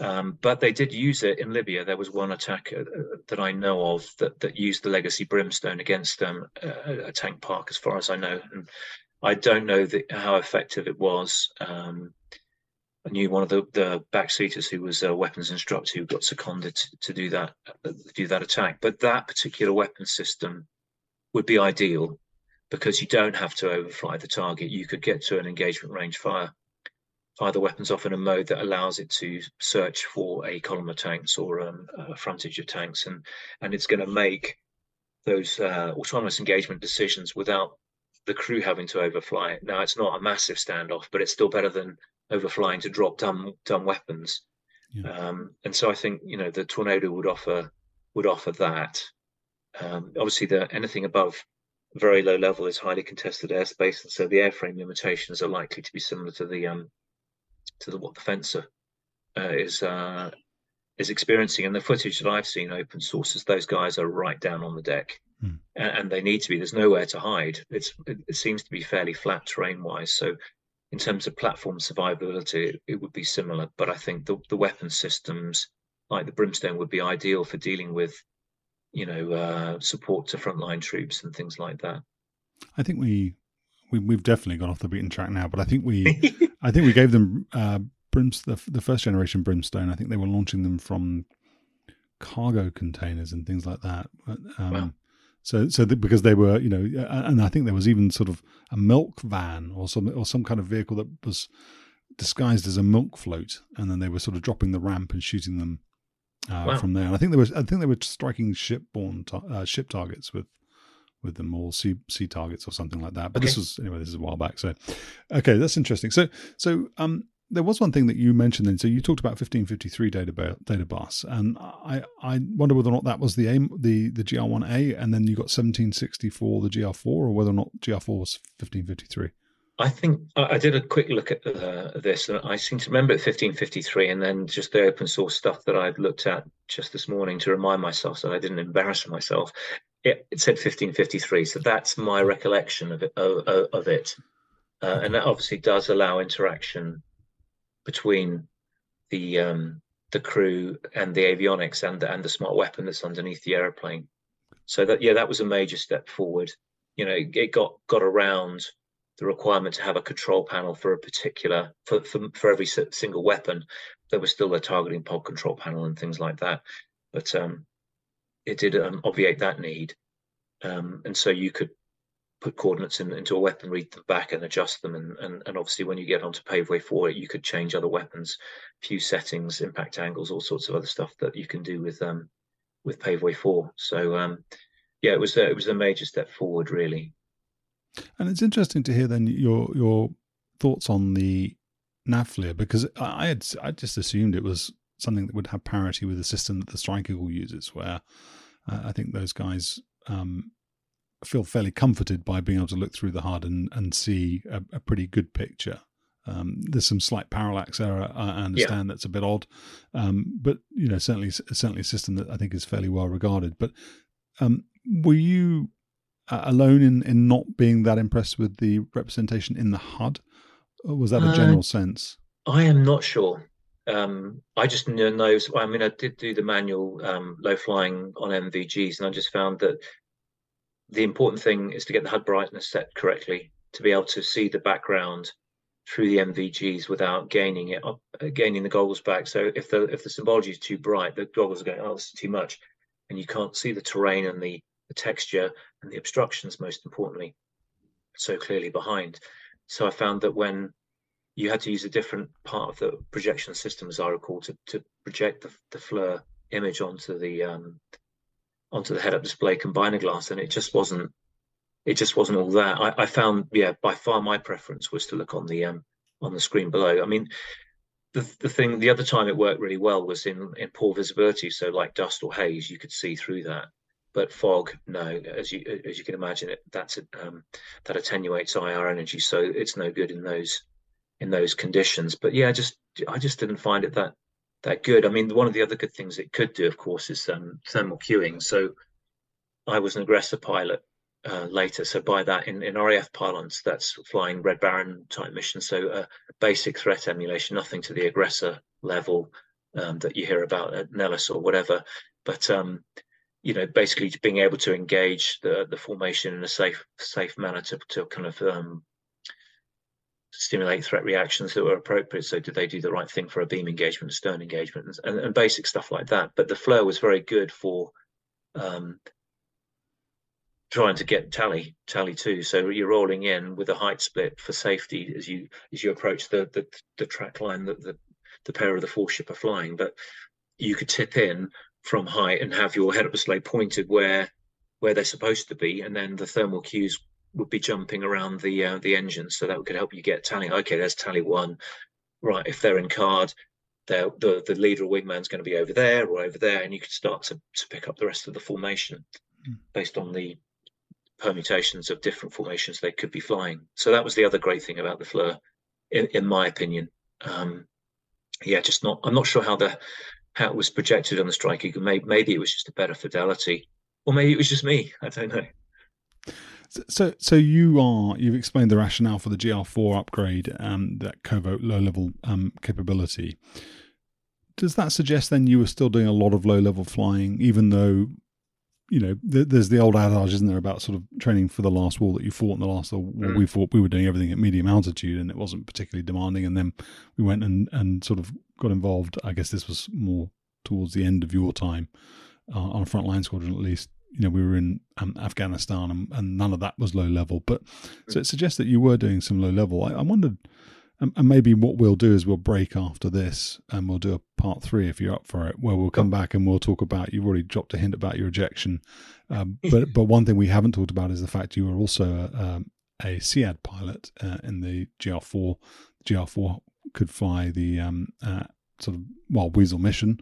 Um, but they did use it in Libya. There was one attack uh, that I know of that, that used the legacy brimstone against um, a, a, tank park, as far as I know. And I don't know the, how effective it was. Um, I knew one of the, the backseaters who was a weapons instructor who got seconded to, to do that uh, do that attack. But that particular weapon system would be ideal because you don't have to overfly the target. You could get to an engagement range fire, fire the weapons off in a mode that allows it to search for a column of tanks or um, a frontage of tanks, and and it's going to make those uh, autonomous engagement decisions without the crew having to overfly it. Now it's not a massive standoff, but it's still better than overflying to drop dumb dumb weapons. Yeah. Um, and so I think you know the tornado would offer would offer that. Um, obviously, the anything above very low level is highly contested airspace, and so the airframe limitations are likely to be similar to the um, to the what the fencer uh, is uh, is experiencing. And the footage that I've seen open sources, those guys are right down on the deck, hmm. and, and, they need to be. There's nowhere to hide. It's it, it seems to be fairly flat terrain wise. So in terms of platform survivability, it, it would be similar. But I think the the weapon systems like the Brimstone would be ideal for dealing with, you know, uh, support to frontline troops and things like that. I think we we, we've definitely gone off the beaten track now, but I think we *laughs* I think we gave them uh, Brims the, the first generation Brimstone. I think they were launching them from cargo containers and things like that. But, um, wow. So so because they were you know, and I think there was even sort of a milk van or some or some kind of vehicle that was disguised as a milk float, and then they were sort of dropping the ramp and shooting them uh, wow. from there. And I think there was I think they were striking shipborne ta- uh, ship targets with with them or sea sea targets or something like that. But okay. this was anyway. This is a while back. So, okay, that's interesting. So, so um, there was one thing that you mentioned then. So you talked about 1553 data data bus, and I I wonder whether or not that was the aim the the GR1A, and then you got 1764 the GR4, or whether or not GR4 was 1553. I think I did a quick look at uh, this, and I seem to remember it 1553, and then just the open source stuff that I'd looked at just this morning to remind myself so I didn't embarrass myself it, it said 1553, so that's my recollection of it. Of, of it. Uh, and that obviously does allow interaction between the um, the crew and the avionics and the, and the smart weapon that's underneath the aeroplane. So that yeah, that was a major step forward. You know, it got got around the requirement to have a control panel for a particular for for, for every single weapon. There was still a targeting pod control panel and things like that, but um, it did um, obviate that need. Um, and so you could put coordinates in, into a weapon, read them back, and adjust them. And, and, and obviously, when you get onto Paveway 4, you could change other weapons, few settings, impact angles, all sorts of other stuff that you can do with um, with Paveway 4. So, um, yeah, it was a, it was a major step forward, really. And it's interesting to hear then your your thoughts on the NAVFLIR because I had I just assumed it was something that would have parity with the system that the Strike Eagle uses, where uh, I think those guys um, feel fairly comforted by being able to look through the HUD and, and see a, a pretty good picture. Um, there's some slight parallax error. I understand yeah. that's a bit odd, um, but you know certainly certainly a system that I think is fairly well regarded. But um, were you uh, alone in in not being that impressed with the representation in the HUD? Or was that a general uh, sense? I am not sure. Um, I just know. I mean, I did do the manual um, low flying on NVGs, and I just found that the important thing is to get the HUD brightness set correctly to be able to see the background through the NVGs without gaining it up, uh, gaining the goggles back. So if the if the symbology is too bright, the goggles are going, oh, this is too much, and you can't see the terrain and the, the texture and the obstructions, most importantly, so clearly behind. So I found that when you had to use a different part of the projection system, as I recall, to, to project the, the image onto the um, onto the head-up display combiner glass, and it just wasn't it just wasn't all that. I, I, found, yeah, by far my preference was to look on the um, on the screen below. I mean, the the thing, the other time it worked really well was in in poor visibility, so like dust or haze, you could see through that. But fog, no, as you as you can imagine, it that's um, that attenuates IR energy, so it's no good in those in those conditions. But yeah, just I just didn't find it that that good. I mean, one of the other good things it could do, of course, is um, thermal cueing. So I was an aggressor pilot uh, later. So by that, in, in RAF parlance, that's flying Red Baron type mission. So uh, basic threat emulation, nothing to the aggressor level um, that you hear about at Nellis or whatever. But um, you know, basically being able to engage the the formation in a safe safe manner to to kind of um, stimulate threat reactions that were appropriate. So did they do the right thing for a beam engagement, stern engagement, and, and basic stuff like that. But the FLIR was very good for um, trying to get tally tally too. So you're rolling in with a height split for safety as you as you approach the the, the track line that the the pair of the four ship are flying. But you could tip in from height and have your head up display pointed where where they're supposed to be, and then the thermal cues would be jumping around the uh, the engine, so that could help you get tally. Okay, there's tally one. Right, if they're in card, the the leader or wingman's going to be over there or over there, and you could start to to pick up the rest of the formation mm. based on the permutations of different formations they could be flying. So that was the other great thing about the FLIR, in, in my opinion. Um, yeah, just not. I'm not sure how the how it was projected on the Strike Maybe, it was just a better fidelity, or maybe it was just me. I don't know. So, so you are you've explained the rationale for the GR4 upgrade, um, that covert low level um, capability. Does that suggest then you were still doing a lot of low level flying, even though, you know, th- there's the old adage, isn't there, about sort of training for the last war that you fought in the last war mm. we fought. We were doing everything at medium altitude, and it wasn't particularly demanding. And then we went and and sort of got involved. I guess this was more towards the end of your time uh, on a frontline squadron, at least you know we were in um, Afghanistan and, and, none of that was low level. But so it suggests that you were doing some low level. I, I wondered, um, and maybe what we'll do is we'll break after this and we'll do a part three if you're up for it, where we'll come back and we'll talk about. You've already dropped a hint about your ejection, um, *laughs* but but one thing we haven't talked about is the fact you were also a, um, a SEAD pilot uh, in the GR4. GR4 could fly the um, uh, sort of Wild Weasel mission,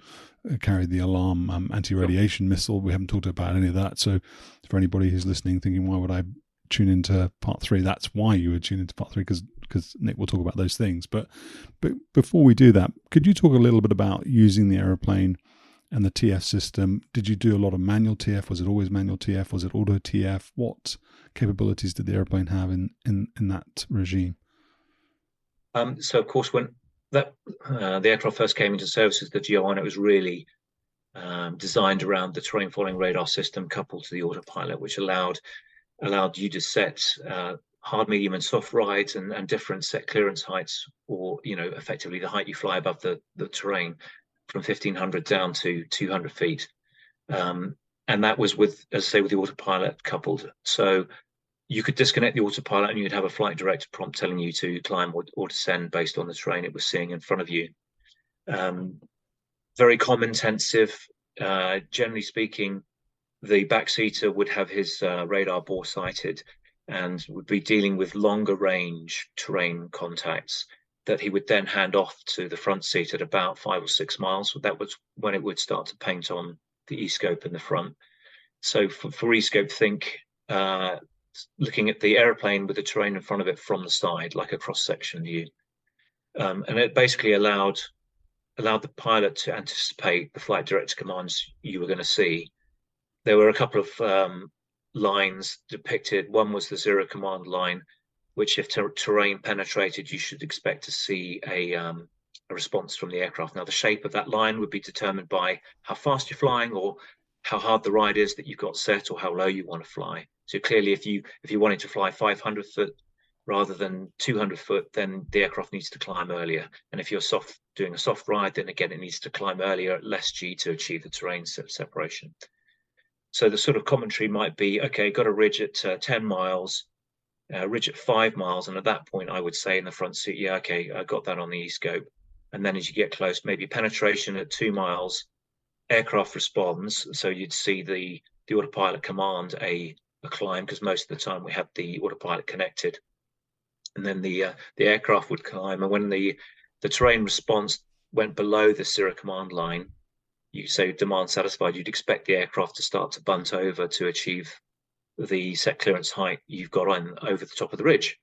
uh, carried the ALARM um, anti-radiation missile. We haven't talked about any of that. So for anybody who's listening, thinking why would I tune into part three? That's why you would tune into part three because because Nick will talk about those things. But but before we do that, could you talk a little bit about using the aeroplane? and the TF system. Did you do a lot of manual TF? Was it always manual TF? Was it auto TF? What capabilities did the airplane have in in, in that regime? Um, so of course, when that uh, the aircraft first came into service as the GR1, it was really um, designed around the terrain following radar system coupled to the autopilot, which allowed allowed you to set uh, hard, medium, and soft rides and, and different set clearance heights, or you know, effectively the height you fly above the the terrain from 1500 down to 200 feet. Um, and that was with, as I say, with the autopilot coupled. So you could disconnect the autopilot and you'd have a flight director prompt telling you to climb or, or descend based on the terrain it was seeing in front of you. Um, very com intensive. Uh, generally speaking, the backseater would have his uh, radar bore sighted and would be dealing with longer range terrain contacts that he would then hand off to the front seat at about five or six miles. That was when it would start to paint on the e-scope in the front. So for, for e-scope, think uh, looking at the aeroplane with the terrain in front of it from the side, like a cross-section view. Um, and it basically allowed allowed the pilot to anticipate the flight director commands you were going to see. There were a couple of um, lines depicted. One was the zero command line, which if ter- terrain penetrated, you should expect to see a, um, a response from the aircraft. Now, the shape of that line would be determined by how fast you're flying or how hard the ride is that you've got set or how low you want to fly. So clearly, if you if you wanted to fly 500 foot rather than 200 foot, then the aircraft needs to climb earlier. And if you're soft doing a soft ride, then again it needs to climb earlier at less g to achieve the terrain separation. So the sort of commentary might be, okay, got a ridge at uh, 10 miles, uh, ridge at five miles, and at that point I would say in the front seat, yeah, okay, I got that on the e-scope. And then as you get close, maybe penetration at two miles, aircraft responds. So you'd see the the autopilot command a a climb because most of the time we had the autopilot connected, and then the uh, the aircraft would climb. And when the the terrain response went below the zero command line, you say demand satisfied, you'd expect the aircraft to start to bunt over to achieve the set clearance height you've got on over the top of the ridge.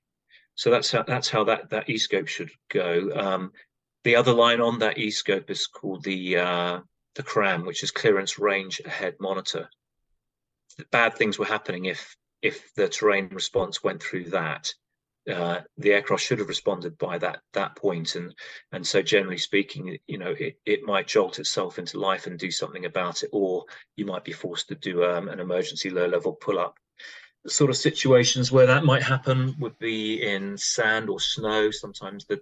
So that's how that's how that that e-scope should go. Um, the other line on that e-scope is called the uh, the CRAM, which is clearance range ahead monitor bad things were happening if if the terrain response went through that. Uh, the aircraft should have responded by that that point, and and so generally speaking, you know, it, it might jolt itself into life and do something about it, or you might be forced to do um, an emergency low level pull up. The sort of situations where that might happen would be in sand or snow. Sometimes the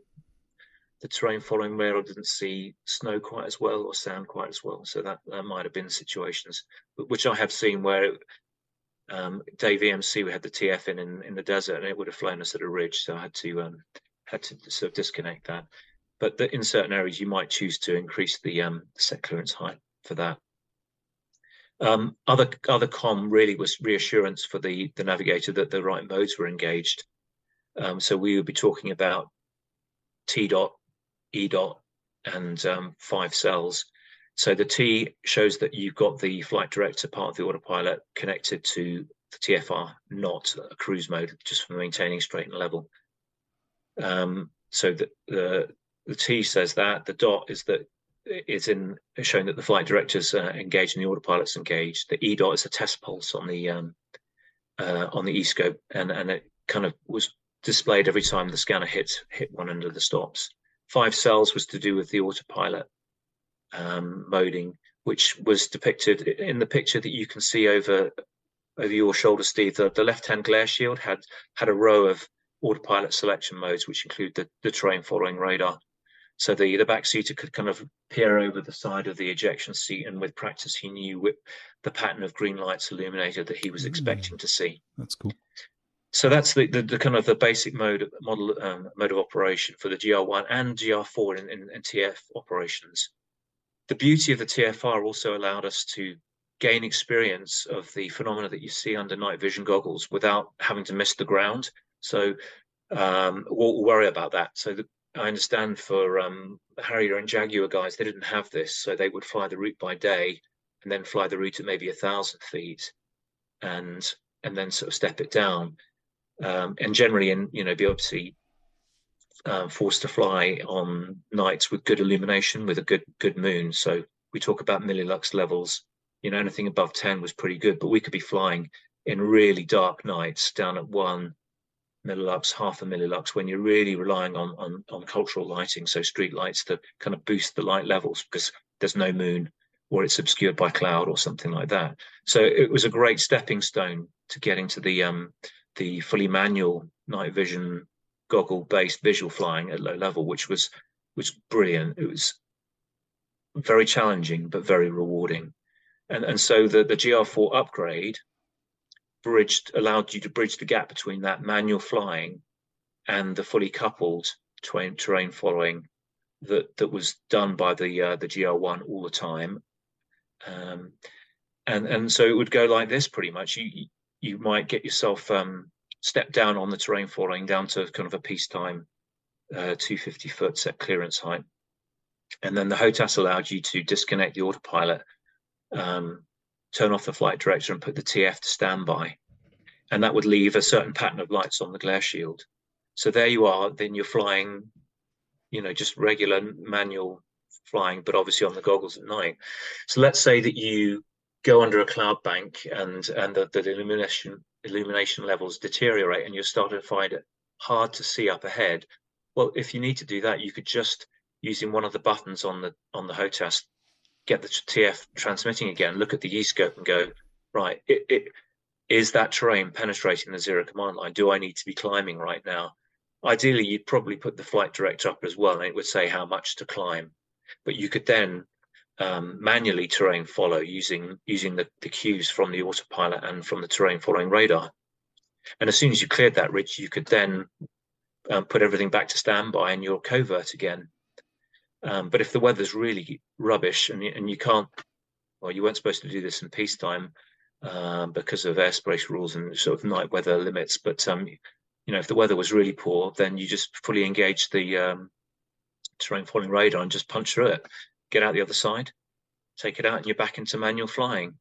the terrain following radar didn't see snow quite as well or sand quite as well. So that, that might have been situations, which I have seen where it, um, day VMC we had the TF in, in, in the desert and it would have flown us at a ridge, so I had to um, had to sort of disconnect that. But the, in certain areas, you might choose to increase the um, set clearance height for that. Um, other other com really was reassurance for the the navigator that the right modes were engaged. Um, so we would be talking about T dot E dot and um, five cells. So the T shows that you've got the flight director part of the autopilot connected to the TFR, not a cruise mode, just for maintaining straight and level. Um, so the, the, the T says that the dot is that it's in showing that the flight director's uh, engaged and the autopilot's engaged. The E dot is a test pulse on the um, uh, on the e-scope, and and it kind of was displayed every time the scanner hit hit one under the stops. Five cells was to do with the autopilot um, moding, which was depicted in the picture that you can see over over your shoulder, Steve. The, the left-hand glare shield had had a row of autopilot selection modes, which include the, the terrain following radar. So the, the back seater could kind of peer over the side of the ejection seat, and with practice, he knew the pattern of green lights illuminated that he was mm. expecting to see. That's cool. So that's the, the, the kind of the basic mode model um, mode of operation for the GR1 and GR4 in, in, in TF operations. The beauty of the TFR also allowed us to gain experience of the phenomena that you see under night vision goggles without having to miss the ground. So um, we'll worry about that. So the, I understand for um, Harrier and Jaguar guys, they didn't have this, so they would fly the route by day and then fly the route at maybe a thousand feet, and and then sort of step it down, um, and generally, in you know, be obviously um, forced to fly on nights with good illumination, with a good good moon. So we talk about millilux levels. You know, anything above ten was pretty good, but we could be flying in really dark nights down at one millilux, half a millilux, when you're really relying on, on, on cultural lighting, so street lights that kind of boost the light levels because there's no moon or it's obscured by cloud or something like that. So it was a great stepping stone to getting to the um, the fully manual night vision goggle based visual flying at low level, which was was brilliant. It was very challenging but very rewarding. And and so the the GR4 upgrade bridged allowed you to bridge the gap between that manual flying and the fully coupled terrain, terrain following that that was done by the uh, the GR1 all the time. Um, and and so it would go like this pretty much. You you might get yourself um, step down on the terrain following down to kind of a peacetime uh, 250 foot set clearance height. And then the HOTAS allowed you to disconnect the autopilot um, turn off the flight director and put the TF to standby. And that would leave a certain pattern of lights on the glare shield. So there you are, then you're flying, you know, just regular manual flying, but obviously on the goggles at night. So let's say that you go under a cloud bank and and the, the illumination illumination levels deteriorate and you're starting to find it hard to see up ahead. Well, if you need to do that, you could just using one of the buttons on the on the HOTAS get the TF transmitting again, look at the e-scope and go, right, it, it is that terrain penetrating the zero command line? Do I need to be climbing right now? Ideally, you'd probably put the flight director up as well, and it would say how much to climb. But you could then um, manually terrain follow using using the, the cues from the autopilot and from the terrain following radar. And as soon as you cleared that ridge, you could then um, put everything back to standby and your covert again. Um, but if the weather's really rubbish and and you can't, well, you weren't supposed to do this in peacetime um, because of airspace rules and sort of night weather limits. But um, you know, if the weather was really poor, then you just fully engage the um, terrain following radar and just punch through it, get out the other side, take it out, and you're back into manual flying.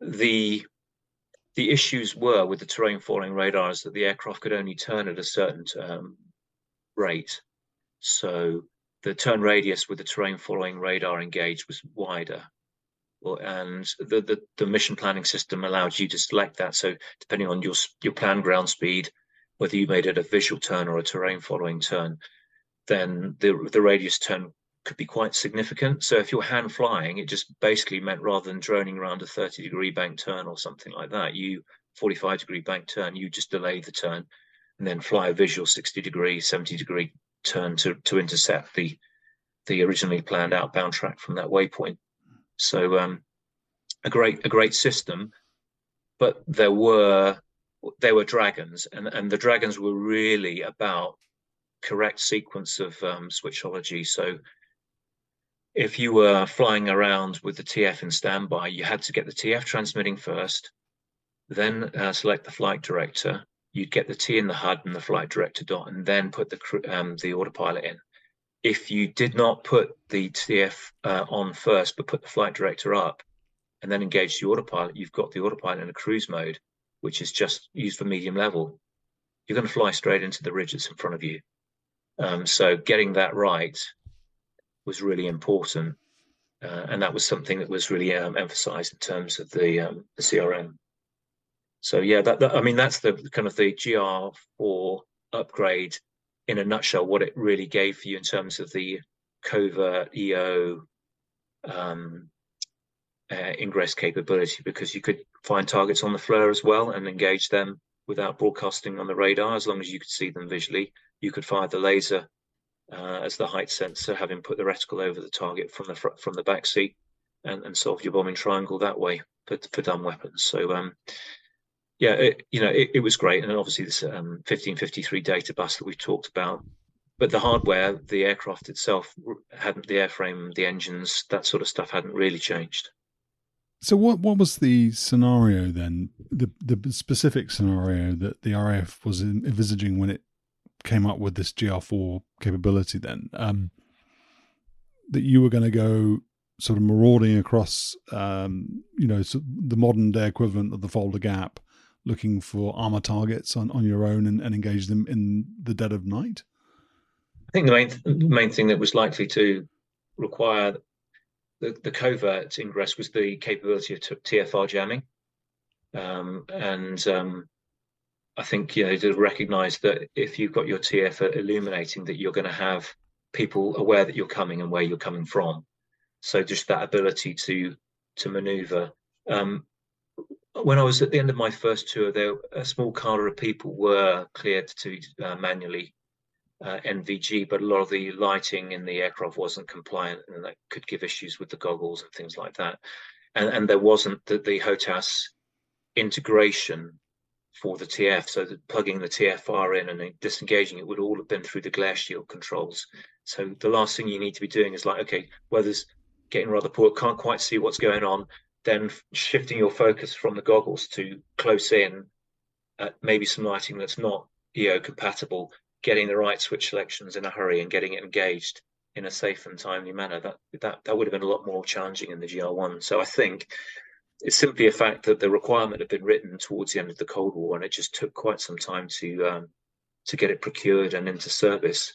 The the issues were with the terrain following radars that the aircraft could only turn at a certain um, rate. So the turn radius with the terrain following radar engaged was wider. Well, and the, the, the, mission planning system allowed you to select that. So depending on your your planned ground speed, whether you made it a visual turn or a terrain following turn, then the the radius turn could be quite significant. So if you're hand flying, it just basically meant rather than droning around a 30 degree bank turn or something like that, you 45 degree bank turn, you just delay the turn and then fly a visual 60 degree, 70 degree turn to to intercept the the originally planned outbound track from that waypoint. So um, a great a great system, but there were there were dragons, and and the dragons were really about correct sequence of um, switchology. So if you were flying around with the TF in standby, you had to get the TF transmitting first, then uh, select the flight director, you'd get the T in the HUD and the flight director dot, and then put the um, the autopilot in. if you did not put the TF uh, on first, but put the flight director up, and then engage the autopilot, you've got the autopilot in a cruise mode, which is just used for medium level. You're going to fly straight into the ridge that's in front of you. Um, so getting that right was really important, uh, and that was something that was really um, emphasised in terms of the um, the CRM. So yeah, that, that, I mean that's the kind of the GR4 upgrade in a nutshell. What it really gave for you in terms of the covert EO um, uh, ingress capability, because you could find targets on the FLIR as well and engage them without broadcasting on the radar. As long as you could see them visually, you could fire the laser uh, as the height sensor, having put the reticle over the target from the fr- from the back seat, and, and solve your bombing triangle that way for, for dumb weapons. So um, yeah, it, you know, it, it, was great, and obviously this um, 1553 data bus that we talked about. But the hardware, the aircraft itself, hadn't the airframe, the engines, that sort of stuff hadn't really changed. So what what was the scenario then? The the specific scenario that the RAF was envisaging when it came up with this GR4 capability. Then um, that you were going to go sort of marauding across, um, you know, the modern day equivalent of the Fulda Gap, looking for armor targets on, on your own and, and engage them in the dead of night? I think the main main thing that was likely to require the, the covert ingress was the capability of TFR jamming, um, and um, I think you know to recognise that if you've got your TF illuminating, that you're going to have people aware that you're coming and where you're coming from. So just that ability to to manoeuvre. Um, when I was at the end of my first tour, there a small cadre of people were cleared to uh, manually uh, NVG, but a lot of the lighting in the aircraft wasn't compliant, and that could give issues with the goggles and things like that. And, and there wasn't the, the HOTAS integration for the TF, so plugging the TFR in and disengaging it would all have been through the glare shield controls. So the last thing you need to be doing is like, okay, weather's getting rather poor, can't quite see what's going on then shifting your focus from the goggles to close in at maybe some lighting that's not EO compatible, getting the right switch selections in a hurry and getting it engaged in a safe and timely manner. That that that would have been a lot more challenging in the GR1. So I think it's simply a fact that the requirement had been written towards the end of the Cold War, and it just took quite some time to um, to get it procured and into service.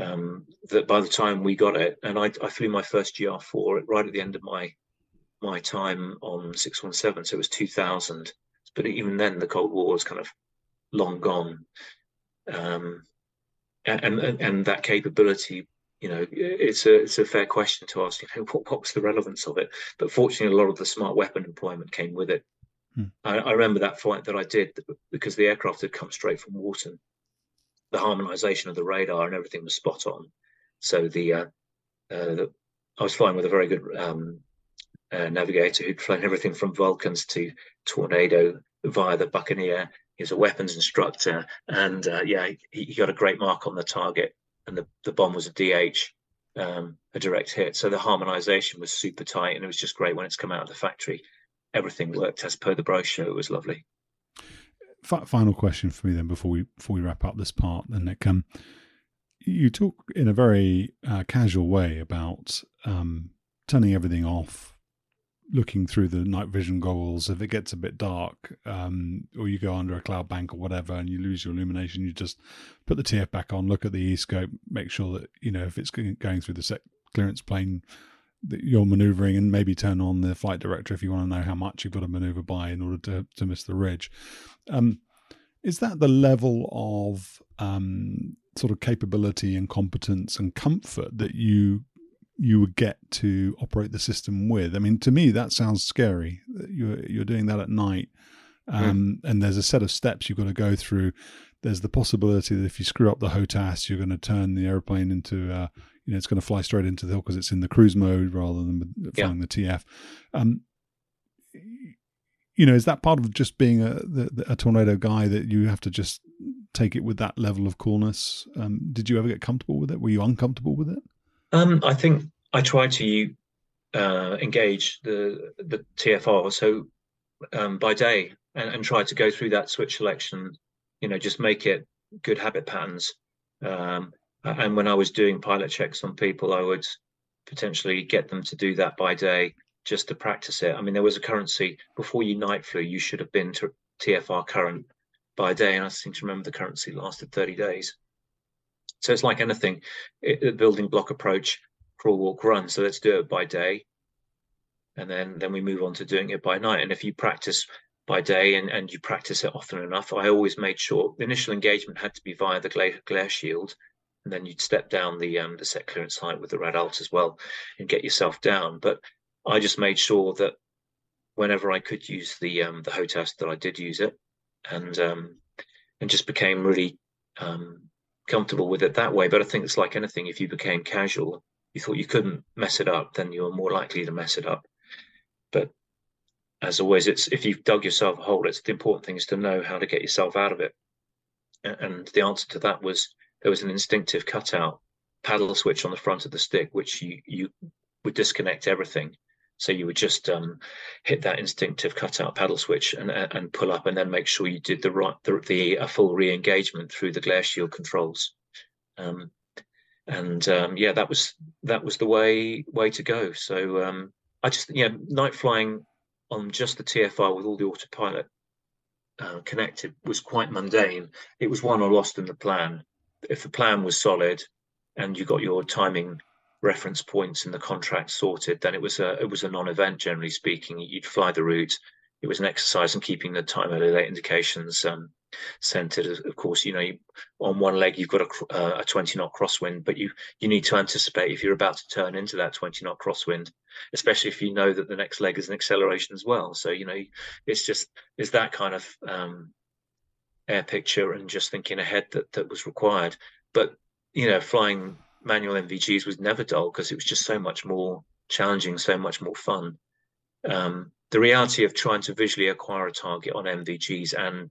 Um, that by the time we got it, and I, I flew my first GR4 right at the end of my my time on 617, so it was 2000. But even then, the Cold War was kind of long gone. Um, and, and, and that capability, you know, it's a it's a fair question to ask. You know, what, what was the relevance of it? But fortunately, a lot of the smart weapon employment came with it. Hmm. I, I, remember that flight that I did because the aircraft had come straight from Warton. The harmonization of the radar and everything was spot on. So the, uh, uh, the I was flying with a very good um, uh, navigator who'd flown everything from Vulcans to Tornado via the Buccaneer. He was a weapons instructor, and uh, yeah, he, he, got a great mark on the target, and the, the bomb was a DH, um, a direct hit. So the harmonization was super tight, and it was just great when it's come out of the factory. Everything worked as per the brochure. It was lovely. Final question for me then, before we before we wrap up this part, then Nick. Um, you talk in a very uh, casual way about um, turning everything off looking through the night vision goggles, if it gets a bit dark, um, or you go under a cloud bank or whatever, and you lose your illumination, you just put the TF back on, look at the e-scope, make sure that you know if it's going through the set clearance plane that you're maneuvering, and maybe turn on the flight director if you want to know how much you've got to maneuver by in order to to miss the ridge. Um, is that the level of um, sort of capability and competence and comfort that you you would get to operate the system with. I mean, to me, that sounds scary. You're you're doing that at night, um, and there's a set of steps you've got to go through. There's the possibility that if you screw up the HOTAS, you're going to turn the airplane into, uh, you know, it's going to fly straight into the hill because it's in the cruise mode rather than flying yeah. the TF. Um, you know, is that part of just being a the, a tornado guy that you have to just take it with that level of coolness? Um, did you ever get comfortable with it? Were you uncomfortable with it? Um, I think I try to uh, engage the the TFR so um, by day and, and, try to go through that switch selection. You know, just make it good habit patterns. Um, And when I was doing pilot checks on people, I would potentially get them to do that by day just to practice it. I mean, there was a currency before you night flew, you should have been to TFR current by day. And I seem to remember the currency lasted 30 days. So it's like anything, it, building block approach, crawl, walk, run. So let's do it by day. And then, then we move on to doing it by night. And if you practice by day and, and you practice it often enough, I always made sure the initial engagement had to be via the glare, glare shield. And then you'd step down the um, the set clearance height with the rad alt as well and get yourself down. But I just made sure that whenever I could use the um, the HOTAS that I did use it, and um, and just became really um, comfortable with it that way. But I think it's like anything: if you became casual, you thought you couldn't mess it up, then you're more likely to mess it up. But as always, it's if you've dug yourself a hole, it's the important thing is to know how to get yourself out of it. And the answer to that was there was an instinctive cutout paddle switch on the front of the stick, which you you would disconnect everything so you would just um, hit that instinctive cutout paddle switch and and pull up, and then make sure you did the right the, the a full re-engagement through the glare shield controls. Um, and um, yeah, that was that was the way way to go. So um, I just yeah, night flying on just the TFR with all the autopilot uh, connected was quite mundane. It was won or lost in the plan. If the plan was solid and you got your timing reference points in the contract sorted, then it was a it was a non-event. Generally speaking, you'd fly the route. It was an exercise in keeping the time elevate indications um, centered. Of course, you know, you, on one leg you've got a, uh, a 20 knot crosswind, but you you need to anticipate if you're about to turn into that 20 knot crosswind, especially if you know that the next leg is an acceleration as well. So you know, it's just it's that kind of um, air picture and just thinking ahead that that was required. But you know, flying manual NVGs was never dull because it was just so much more challenging, so much more fun. Um, the reality of trying to visually acquire a target on NVGs and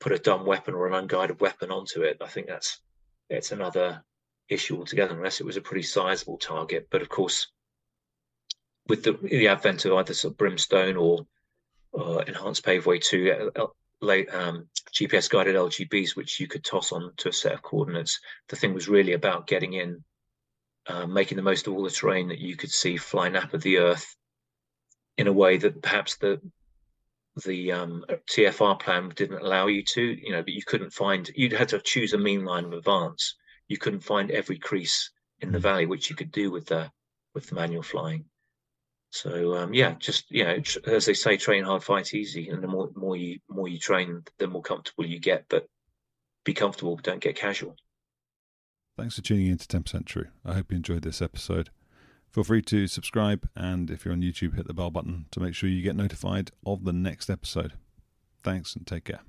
put a dumb weapon or an unguided weapon onto it, I think that's it's another issue altogether, unless it was a pretty sizable target. But of course, with the, the advent of either sort of brimstone or uh, enhanced paveway two, uh, late um, GPS guided LGBs, which you could toss on to a set of coordinates. The thing was really about getting in, uh, making the most of all the terrain that you could see fly nap of the Earth in a way that perhaps the the um, TFR plan didn't allow you to. You know, but you couldn't find. You'd had to choose a mean line of advance. You couldn't find every crease in the valley, which you could do with the with the manual flying. So um, yeah, just you know, as they say, train hard, fight easy, and the more more you more you train, the more comfortable you get. But be comfortable, don't get casual. Thanks for tuning in to 10% True. I hope you enjoyed this episode. Feel free to subscribe, and if you're on YouTube, hit the bell button to make sure you get notified of the next episode. Thanks and take care.